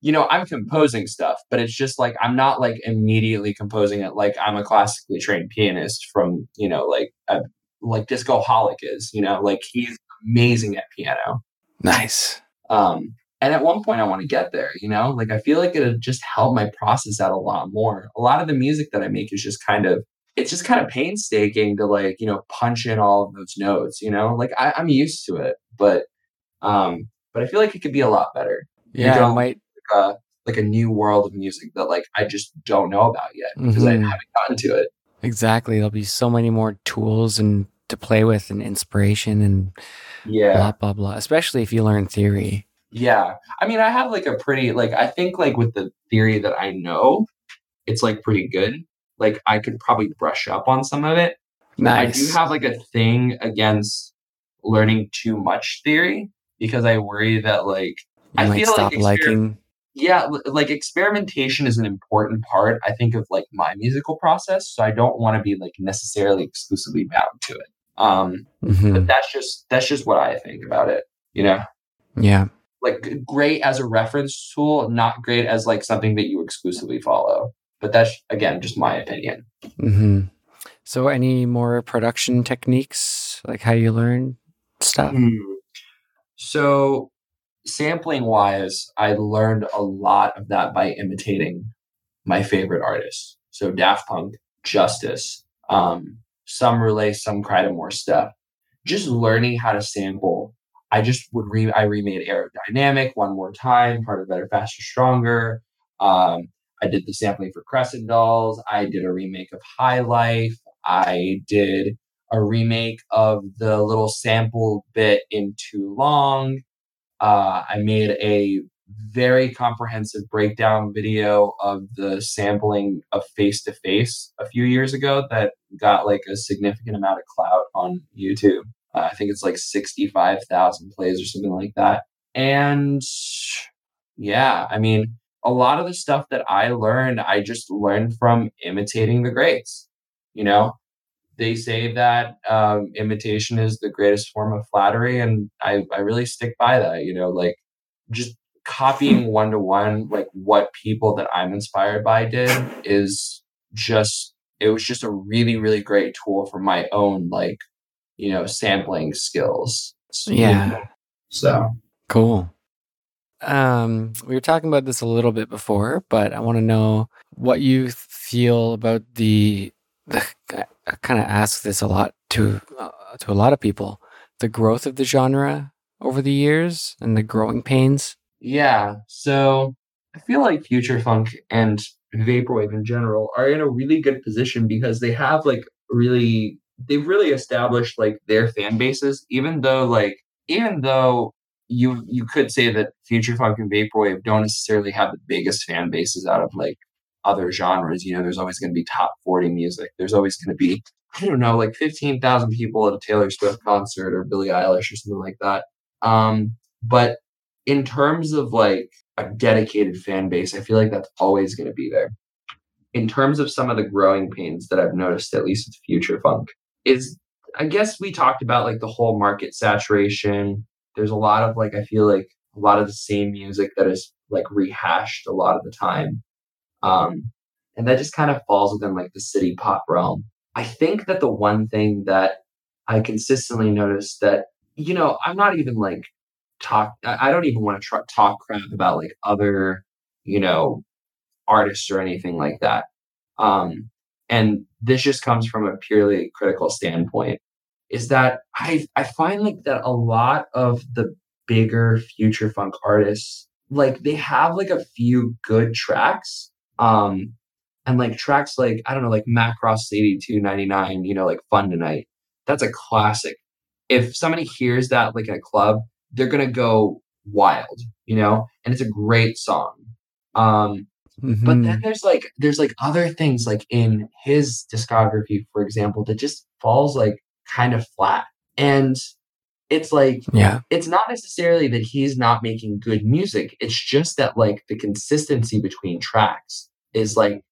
you know I'm composing stuff, but it's just like I'm not like immediately composing it like I'm a classically trained pianist from you know like a, like Discoholic is. You know like he's amazing at piano. Nice. Um, and at one point, I want to get there, you know? Like, I feel like it would just help my process out a lot more. A lot of the music that I make is just kind of, it's just kind of painstaking to, like, you know, punch in all of those notes, you know? Like, I, am used to it, but, um, but I feel like it could be a lot better. Yeah, you know, might. Like a, like a new world of music that, like, I just don't know about yet because mm-hmm. I haven't gotten to it. Exactly. There'll be so many more tools and to play with and inspiration and yeah, blah, blah, blah, especially if you learn theory. Yeah. I mean, I have like a pretty, like, I think like with the theory that I know, it's like pretty good. Like, I could probably brush up on some of it. Nice. I do have like a thing against learning too much theory because I worry that like, you I feel stop like liking. Yeah, like experimentation is an important part, I think, of like my musical process. So I don't want to be like necessarily exclusively bound to it. Um, mm-hmm. but that's just that's just what I think about it. You know. Yeah like great as a reference tool, not great as like something that you exclusively follow. But that's again just my opinion. Mm-hmm. So, any more production techniques, like how you learn stuff? Mm. So, sampling wise, I learned a lot of that by imitating my favorite artists. So, Daft Punk, Justice, um, some Roulé, some Crydamoure stuff. Just learning how to sample I just would re I remade aerodynamic one more time, harder, better, faster, stronger. Um, I did the sampling for Crescendolls. I did a remake of High Life. I did a remake of the little sample bit in Too Long. Uh, I made a very comprehensive breakdown video of the sampling of Face to Face a few years ago that got like a significant amount of clout on YouTube. Uh, I think it's like 65,000 plays or something like that. And yeah, I mean, a lot of the stuff that I learned, I just learned from imitating the greats. You know, they say that um, imitation is the greatest form of flattery, and I, I really stick by that. You know, like just copying one to one, like what people that I'm inspired by did is just, it was just a really, really great tool for my own like you know, sampling skills. Yeah. So cool. Um, we were talking about this a little bit before, but I want to know what you feel about the. I kind of ask this a lot to uh, to a lot of people. The growth of the genre over the years and the growing pains. Yeah. So I feel like future funk and vaporwave in general are in a really good position because they have like really they've really established like their fan bases, even though like even though you you could say that future funk and vaporwave don't necessarily have the biggest fan bases out of like other genres. You know, there's always going to be top 40 music. There's always going to be, I don't know, like 15,000 people at a Taylor Swift concert or Billie Eilish or something like that. Um, but in terms of like a dedicated fan base, I feel like that's always going to be there. In terms of some of the growing pains that I've noticed, at least with future funk, is I guess we talked about like the whole market saturation. There's a lot of like I feel like a lot of the same music that is like rehashed a lot of the time. Um, and that just kind of falls within like the city pop realm. I think that the one thing that I consistently notice that, you know, I'm not even like talk, I don't even want to talk crap about like other, you know, artists or anything like that. Um, and this just comes from a purely critical standpoint is that I, I find like that a lot of the bigger future funk artists, like they have like a few good tracks. Um, and like tracks like, I don't know, like Macross 8299, you know, like Fun Tonight. That's a classic. If somebody hears that like in a club, they're gonna go wild, you know, and it's a great song. Um, mm-hmm. but then there's like there's like other things like in his discography, for example, that just falls like kind of flat. And it's like yeah it's not necessarily that he's not making good music it's just that like the consistency between tracks is like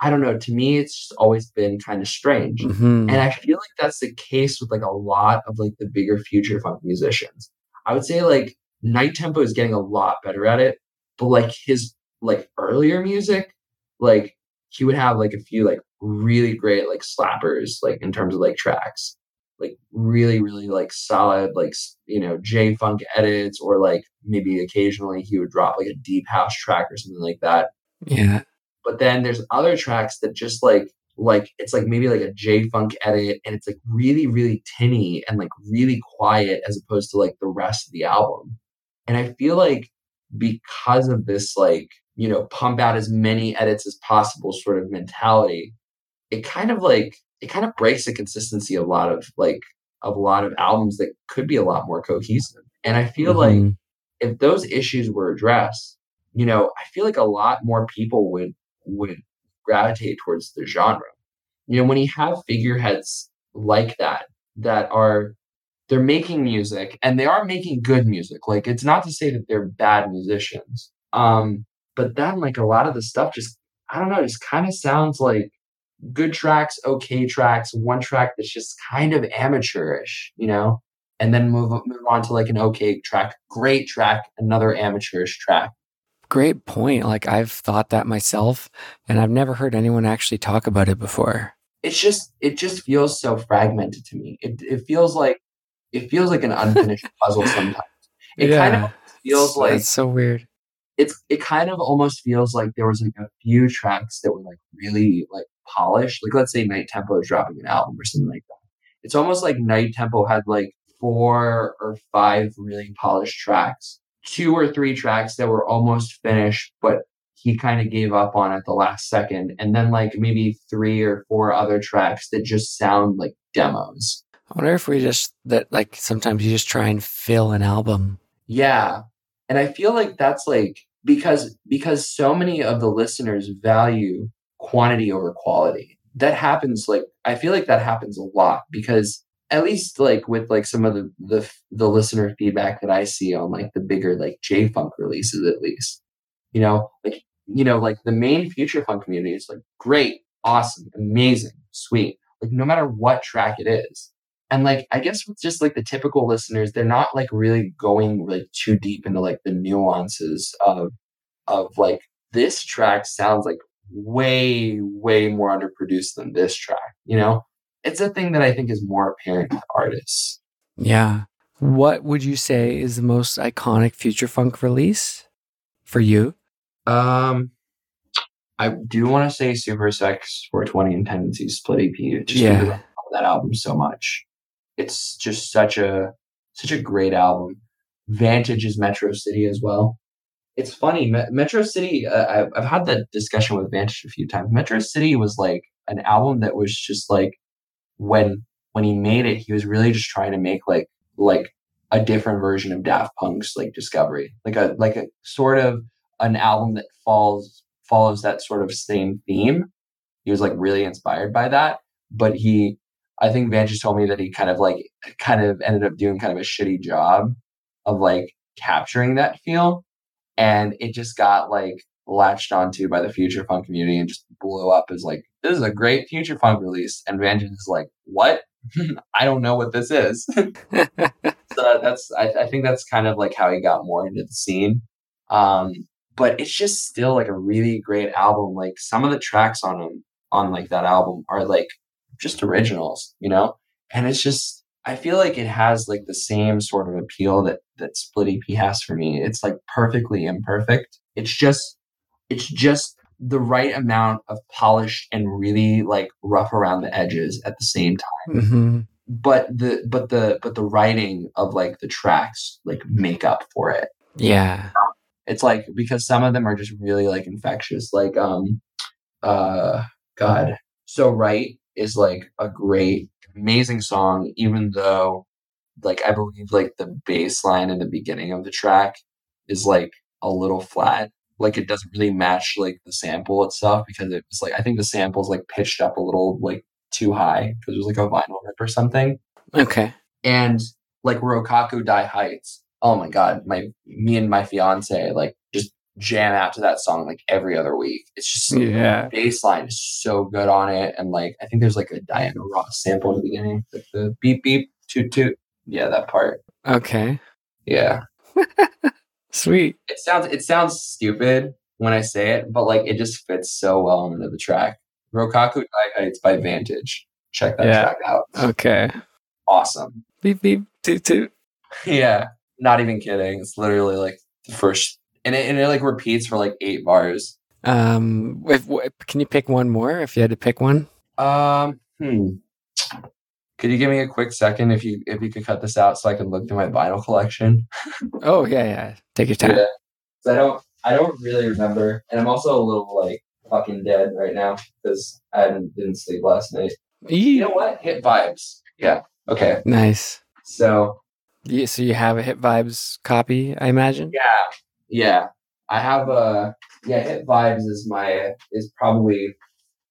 i don't know to me it's just always been kind of strange. Mm-hmm. and i feel like that's the case with like a lot of like the bigger future funk musicians. I would say like night tempo is getting a lot better at it but like his like earlier music like he would have like a few like really great like slappers like in terms of like tracks. Like really really like solid like you know j funk edits or like maybe occasionally he would drop like a deep house track or something like that. Yeah but then there's other tracks that just like like it's like maybe like a j funk edit and it's like really really tinny and like really quiet as opposed to like the rest of the album and i feel like because of this like you know pump out as many edits as possible sort of mentality it kind of like it kind of breaks the consistency of a lot of like of a lot of albums that could be a lot more cohesive. And I feel mm-hmm. like if those issues were addressed, you know, I feel like a lot more people would would gravitate towards the genre. You know, when you have figureheads like that that are they're making music and they are making good music. Like it's not to say that they're bad musicians. Um, but then like a lot of the stuff just I don't know, just kind of sounds like good tracks, okay tracks, one track that's just kind of amateurish, you know, and then move move on to like an okay track, great track, another amateurish track. Great point. Like I've thought that myself, and I've never heard anyone actually talk about it before. It's just it just feels so fragmented to me. It it feels like it feels like an unfinished puzzle sometimes. It yeah. kind of feels like it's so weird it's it kind of almost feels like there was like a few tracks that were like really like polished. Like let's say Night Tempo is dropping an album or something like that. It's almost like Night Tempo had like four or five really polished tracks, two or three tracks that were almost finished, but he kind of gave up on at the last second, and then like maybe three or four other tracks that just sound like demos. I wonder if we just that like sometimes you just try and fill an album. Yeah. And I feel like that's like because because so many of the listeners value quantity over quality. That happens like I feel like that happens a lot because at least like with like some of the the the listener feedback that I see on like the bigger like J Funk releases at least. You know, like you know, like the main future funk community is like great, awesome, amazing, sweet. Like no matter what track it is. And like I guess with just like the typical listeners, they're not like really going like too deep into like the nuances of of like this track sounds like way, way more underproduced than this track. You know, it's a thing that I think is more apparent to artists. Yeah. What would you say is the most iconic future funk release for you? Um, I do want to say Supersex 420 and Tendency Split EP. Just yeah. because I love that album so much. It's just such a such a great album. Vantage is Metro City as well it's funny. Metro City. Uh, I've, I've had that discussion with Vantage a few times. Metro City was like an album that was just like when when he made it, he was really just trying to make like like a different version of Daft Punk's like Discovery, like a like a sort of an album that falls follows that sort of same theme. He was like really inspired by that, but he, I think Vantage told me that he kind of like kind of ended up doing kind of a shitty job of like capturing that feel and it just got like latched onto by the future funk community and just blew up as like this is a great future funk release and Vantage is like what I don't know what this is so that's I, I think that's kind of like how he got more into the scene. Um, but it's just still like a really great album. Like some of the tracks on them on like that album are like just originals, you know? And it's just I feel like it has like the same sort of appeal that that Split EP has for me. It's like perfectly imperfect. It's just it's just the right amount of polished and really like rough around the edges at the same time. hmm But the but the but the writing of like the tracks like make up for it. Yeah. It's like because some of them are just really like infectious. Like um uh God. So right is like a great, amazing song, even though like I believe like the bass line in the beginning of the track is like a little flat. Like it doesn't really match like the sample itself because it was like I think the sample's like pitched up a little like too high because it was like a vinyl rip or something. Okay. And like Rokaku Die Heights. Oh my god, my me and my fiance like just jam out to that song like every other week. It's just Yeah. bass line is so good on it. And like I think there's like a Diana Ross sample in the beginning. Like the beep beep toot toot. Yeah, that part. Okay. Yeah. Sweet. It sounds it sounds stupid when I say it, but like it just fits so well into the track. Rokaku Heights by Vantage. Check that Yeah. track out. Okay. Awesome. Beep beep toot toot. Yeah. Not even kidding. It's literally like the first and it, and it like repeats for like eight bars. Um, if, can you pick one more if you had to pick one? Um, hmm. Could you give me a quick second if you if you could cut this out so I can look through my vinyl collection? Oh yeah, yeah. Take your time. Yeah. I don't I don't really remember, and I'm also a little like fucking dead right now because I didn't, didn't sleep last night. You Eee. know what? Hit vibes. Yeah. Okay. Nice. So Yeah, so you have a Hit Vibes copy, I imagine. yeah, yeah. I have a yeah. Hit vibes is my is probably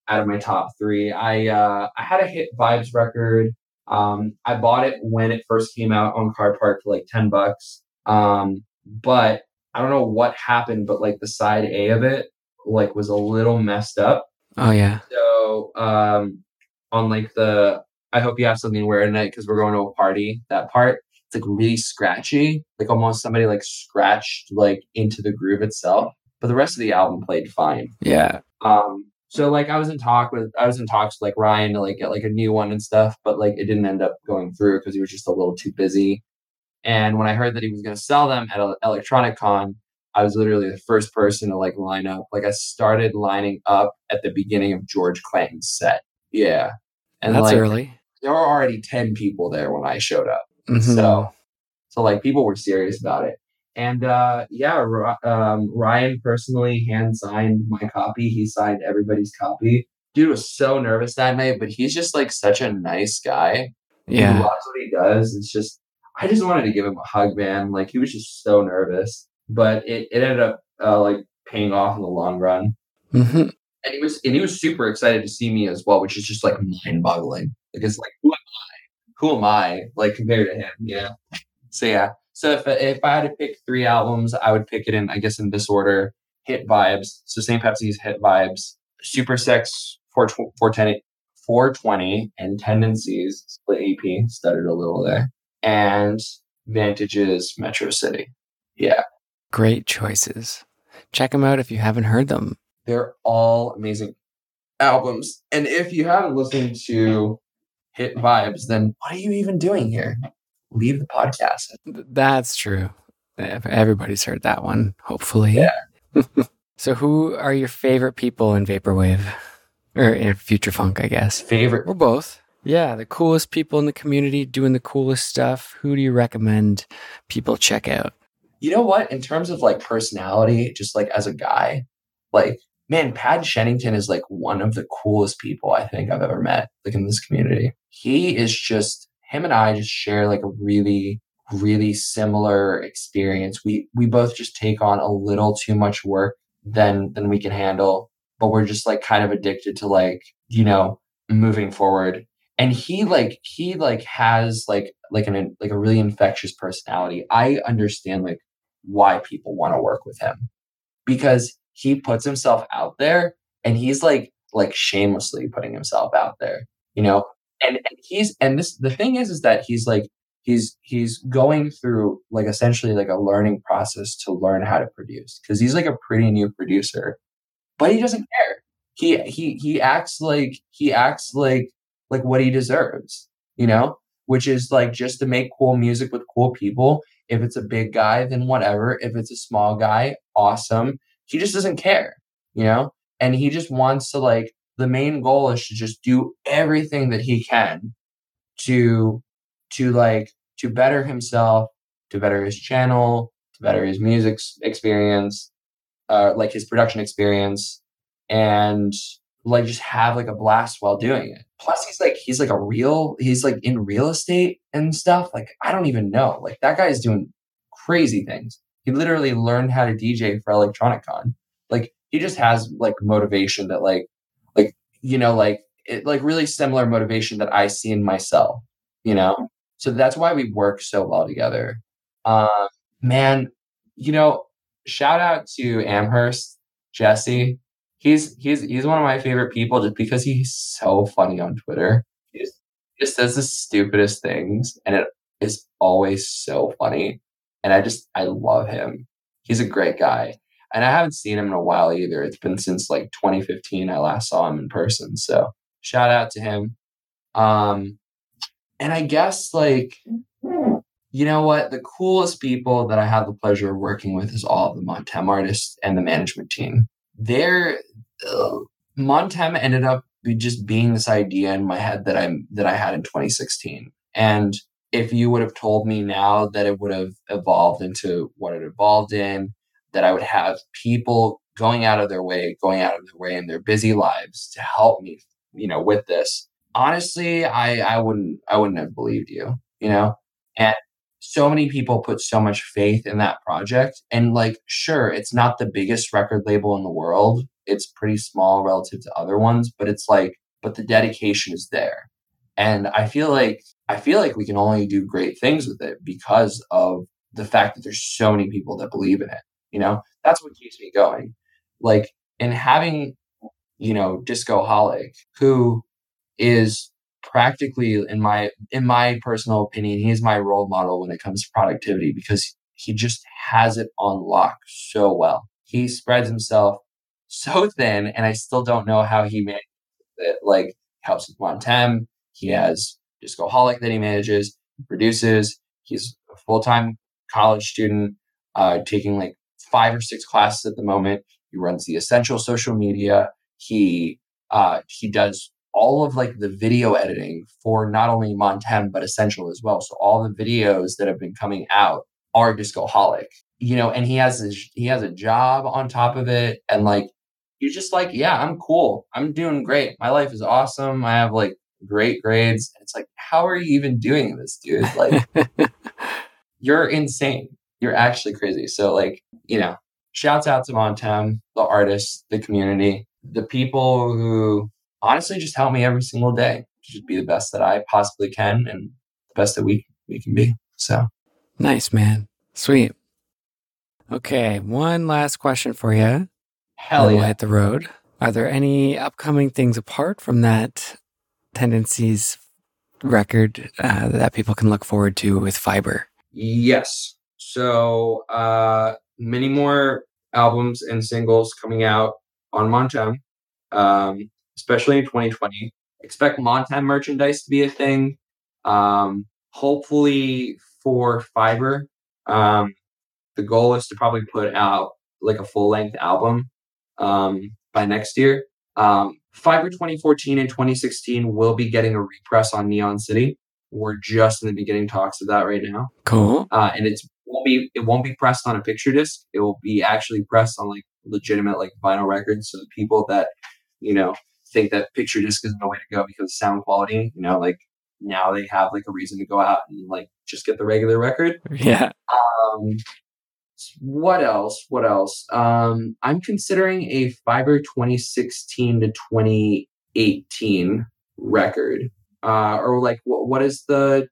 out of my top three. I uh I had a Hit vibes record. Um, I bought it when it first came out on Car Park for like ten bucks. Um, but I don't know what happened, but like the side A of it like was a little messed up. Oh yeah. So um, on like the I hope you have something to wear tonight because we're going to a party. That part it's like really scratchy, like almost somebody like scratched like into the groove itself. But the rest of the album played fine. Yeah. Um, so like I was in talk with I was in talks with like Ryan to like get like a new one and stuff, but like it didn't end up going through because he was just a little too busy. And when I heard that he was going to sell them at El- Electronicon, I was literally the first person to like line up. Like I started lining up at the beginning of George Clanton's set. Yeah, and That's like early. there were already ten people there when I showed up. Mhm. So, so like people were serious about it. And uh, yeah, um, Ryan personally hand signed my copy. He signed everybody's copy. Dude was so nervous that night, but he's just like such a nice guy. Yeah, He loves what he does. It's just, I just wanted to give him a hug, man. Like he was just so nervous, but it, it ended up uh, like paying off in the long run. hmm And he was, and he was super excited to see me as well, which is just like mind boggling. Like it's like, who am I? Who am I? Like compared to him, yeah. So yeah. So if if I had to pick three albums, I would pick it in, I guess, in this order: Hit Vibes. So St. Pepsi's Hit Vibes, Super Sex 420, 420 and Tendencies split EP, stuttered a little there, and Vantages Metro City. Yeah, Great choices. Check them out if you haven't heard them. they're all amazing albums. And if you haven't listened to Hit Vibes, then what are you even doing here? Leave the podcast. That's true. Everybody's heard that one, hopefully. Yeah. so, who are your favorite people in Vaporwave? Or in Future Funk, I guess. Favorite Or both. Yeah, the coolest people in the community doing the coolest stuff. Who do you recommend people check out? You know what? In terms of like personality, just like as a guy, like man, Pad Chennington is like one of the coolest people I think I've ever met, like in this community. He is just him and I just share like a really, really similar experience. We we both just take on a little too much work than than we can handle, but we're just like kind of addicted to like, you know, moving forward. And he like he like has like like an like a really infectious personality. I understand like why people want to work with him because he puts himself out there and he's like like shamelessly putting himself out there you know and, and he's and this the thing is is that he's like he's he's going through like essentially like a learning process to learn how to produce because he's like a pretty new producer but he doesn't care. He he he acts like he acts like like what he deserves you know which is like just to make cool music with cool people. If it's a big guy then whatever. If it's a small guy awesome. He just doesn't care you know and he just wants to like the main goal is to just do everything that he can to to like to better himself, to better his channel, to better his music experience, uh, like his production experience, and like just have like a blast while doing it. Plus, he's like he's like a real he's like in real estate and stuff. Like I don't even know. Like that guy is doing crazy things. He literally learned how to DJ for Electronicon. Like he just has like motivation that like you know like it, like really similar motivation that I see in myself. You know, so that's why we work so well together. Uh, man, you know, shout out to Amherst, Jesse. He's he's he's one of my favorite people just because he's so funny on Twitter. He just, just says the stupidest things, and it is always so funny. And I just I love him. He's a great guy. And I haven't seen him in a while either. It's been since like 2015 I last saw him in person. So shout out to him. Um, and I guess like you know what? The coolest people that I have the pleasure of working with is all of the Montem artists and the management team. They're uh, Montem ended up just being this idea in my head that I that I had in 2016. And if you would have told me now that it would have evolved into what it evolved in, that I would have people going out of their way, going out of their way in their busy lives to help me, you know, with this, honestly, I I wouldn't I wouldn't have believed you, you know? And so many people put so much faith in that project and like sure, it's not the biggest record label in the world. It's pretty small relative to other ones, but it's like but the dedication is there. And I feel like I feel like we can only do great things with it because of the fact that there's so many people that believe in it. You know, that's what keeps me going. Like, in having, you know, Discoholic, who is practically in my in my personal opinion he's my role model when it comes to productivity because he just has it on lock so well. He spreads himself so thin and i still don't know how he manages it. Like helps with montem he has Discoholic that he manages produces he's a full-time college student uh, taking like five or six classes at the moment he runs the essential social media he uh, he does all of like the video editing for not only Montem but Essential as well. So all the videos that have been coming out are discoholic, you know, and he has his, he has a job on top of it, and like you're just like, yeah, I'm cool, I'm doing great, my life is awesome, I have like great grades. It's like, how are you even doing this, dude? Like, you're insane. You're actually crazy. So like, you know, shouts out to Montem, the artists, the community, the people who honestly just help me every single day to just be the best that I possibly can and the best that we we can be. So nice, man. Sweet. Okay, one last question for you. Hell yeah. We'll hit the road. Are there any upcoming things apart from that tendencies record uh, that people can look forward to with Fiber? Yes. So uh, many more albums and singles coming out on Montem. Um, especially in 2020. Expect Montem merchandise to be a thing. Um, hopefully for Fiber, um, the goal is to probably put out like a full length album um, by next year. Um, Fiber 2014 and 2016 will be getting a repress on Neon City. We're just in the beginning talks of that right now. Cool. Uh, and it's won't be it won't be pressed on a picture disc. It will be actually pressed on like legitimate like vinyl records. So people that you know think that picture disc is the way to go because sound quality, you know, like now they have like a reason to go out and like just get the regular record. Yeah. Um, what else? What else? Um, I'm considering a Fiber 2016 to 2018 record. Uh, or like, what, what is the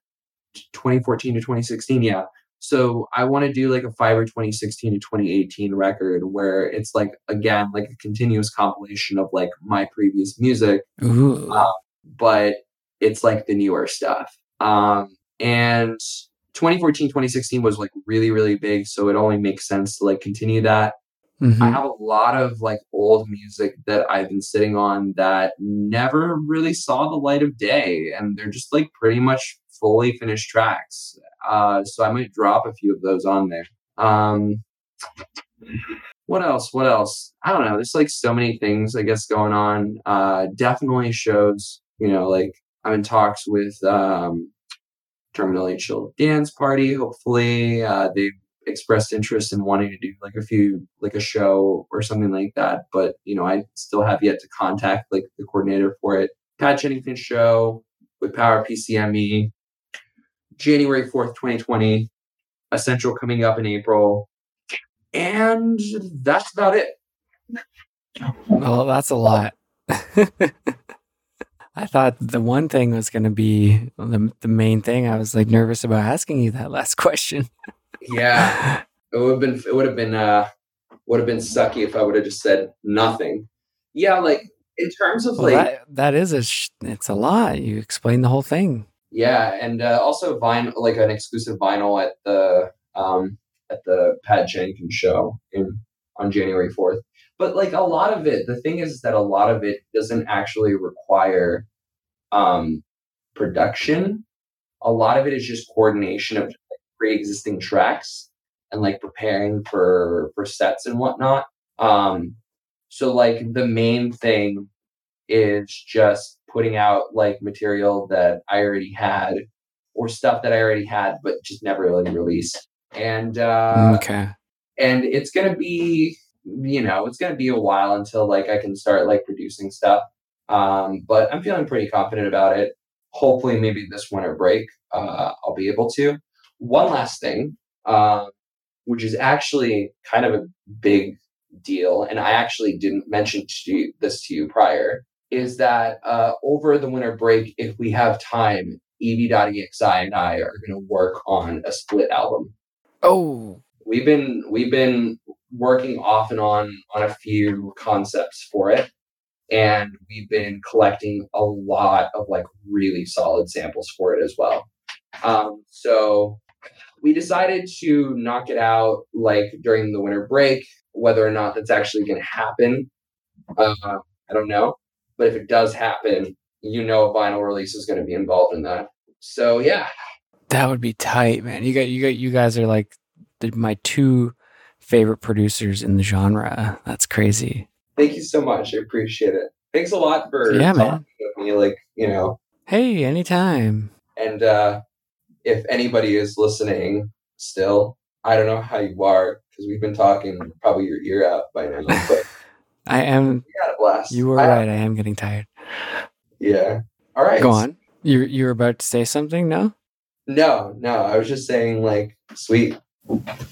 2014 to 2016? Yeah. So I want to do like a Fiber 2016 to 2018 record where it's like again like a continuous compilation of like my previous music, uh, but it's like the newer stuff. Um, and 2014, 2016 was like really, really big. So it only makes sense to like continue that. Mhm. I have a lot of like old music that I've been sitting on that never really saw the light of day, and they're just like pretty much fully finished tracks. Uh, so I might drop a few of those on there. Um, what else? What else? I don't know. There's like so many things I guess going on. Uh, definitely shows. You know, like I'm in talks with um, Terminally Chill Dance Party. Hopefully, uh, they've expressed interest in wanting to do like a few like a show or something like that but you know i still have yet to contact like the coordinator for it Pad Chennington show with power pcme january 4th 2020 essential coming up in april and that's about it Well, that's a lot. I thought the one thing was going to be the, the main thing. I was like nervous about asking you that last question. yeah it would have been it would have been uh would have been sucky if i would have just said nothing yeah like in terms of Well, like that, that is a sh- it's a lot. You explained the whole thing. Yeah, and uh, also vinyl, like an exclusive vinyl at the um, at the Pat Jenkins show in on January fourth. But like a lot of it, the thing is that a lot of it doesn't actually require um, production. A lot of it is just coordination of like, pre-existing tracks and like preparing for for sets and whatnot. Um, so like the main thing is just putting out like material that I already had or stuff that I already had but just never really released. And uh okay. and it's gonna be you know, it's gonna be a while until like I can start like producing stuff. Um, but I'm feeling pretty confident about it. Hopefully maybe this winter break, uh, I'll be able to. One last thing, uh, which is actually kind of a big deal, and I actually didn't mention to you, this to you prior, is that uh, over the winter break, if we have time, Evie.exi and I are going to work on a split album. Oh, We've been we've been working off and on on a few concepts for it, and we've been collecting a lot of like really solid samples for it as well. Um, so we decided to knock it out like during the winter break. Whether or not that's actually going to happen, uh, I don't know. But if it does happen, you know, a vinyl release is going to be involved in that. So yeah, that would be tight, man. You got you got you guys are like the, my two favorite producers in the genre. That's crazy. thank you so much. I appreciate it. Thanks a lot for Yeah, talking man. with me. Like you know, Hey, anytime. and uh, if anybody is listening still, I don't know how you are because we've been talking probably your ear out by now. But I am. we had a blast. You were I- right. I am getting tired. Yeah. All right. Go on. You you were about to say something? No. No, no. I was just saying, like, sweet.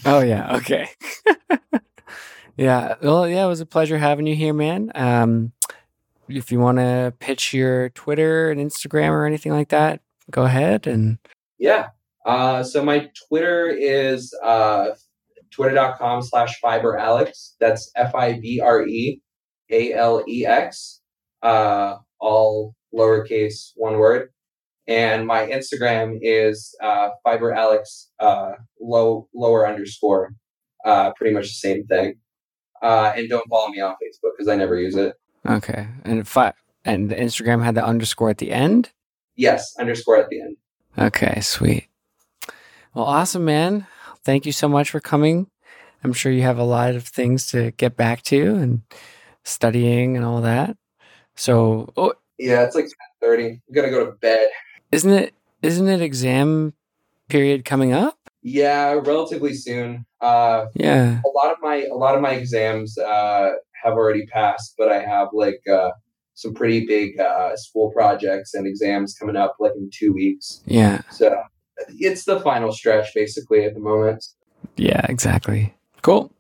Oh yeah, okay. yeah. Well, yeah, it was a pleasure having you here, man. Um if you want to pitch your Twitter and Instagram or anything like that, go ahead and Yeah. Uh, so my Twitter is uh, twitter.com slash fiber alex. That's F I B R E A L E X. Uh, all lowercase, one word. And my Instagram is uh, fiber alex uh, low lower underscore. Uh, pretty much the same thing. Uh, and don't follow me on Facebook because I never use it. okay. And fi- and the Instagram had the underscore at the end? Yes, underscore at the end. Okay, sweet. Well, awesome, man. Thank you so much for coming. I'm sure you have a lot of things to get back to and studying and all that. So, oh, Yeah, it's like 10:30. I'm gonna go to bed. isn't it isn't it exam period coming up? Yeah, relatively soon. Uh, Yeah. a lot of my a lot of my exams uh, have already passed, but I have like uh, some pretty big uh, school projects and exams coming up like in two weeks. Yeah. So it's the final stretch basically at the moment. Yeah, exactly. Cool.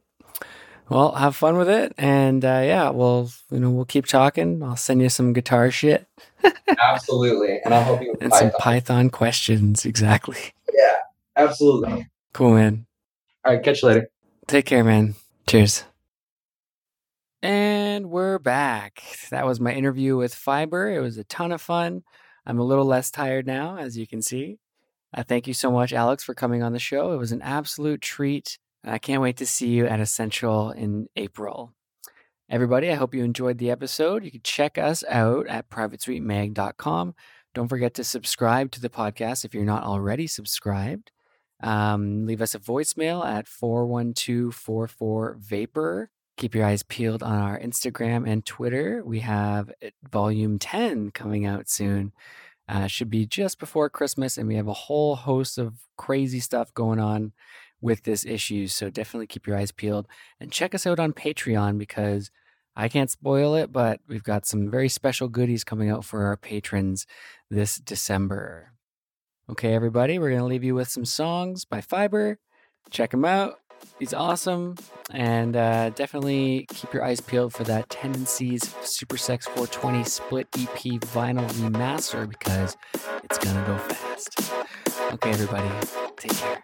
Well, have fun with it, and uh, yeah, we'll you know we'll keep talking. I'll send you some guitar shit Absolutely, and I'll help you and some Python. Python questions. Exactly. Yeah, absolutely. Cool, man. All right, catch you later. Take care, man. Cheers. And we're back. That was my interview with Fiber. It was a ton of fun. I'm a little less tired now, as you can see. Uh, thank you so much, Alex, for coming on the show. It was an absolute treat. I can't wait to see you at Essential in April. Everybody, I hope you enjoyed the episode. You can check us out at privatesuitemag.com. Don't forget to subscribe to the podcast if you're not already subscribed. Um, leave us a voicemail at 412 Vapor. Keep your eyes peeled on our Instagram and Twitter. We have uh, volume 10 coming out soon. Uh, should be just before Christmas, and we have a whole host of crazy stuff going on with this issue. So definitely keep your eyes peeled and check us out on Patreon because I can't spoil it, but we've got some very special goodies coming out for our patrons this December. Okay, everybody, we're going to leave you with some songs by Fiber. Check them out. He's awesome, and uh, definitely keep your eyes peeled for that Tendencies Super Sex 420 split EP vinyl remaster because it's gonna go fast. Okay, everybody, take care.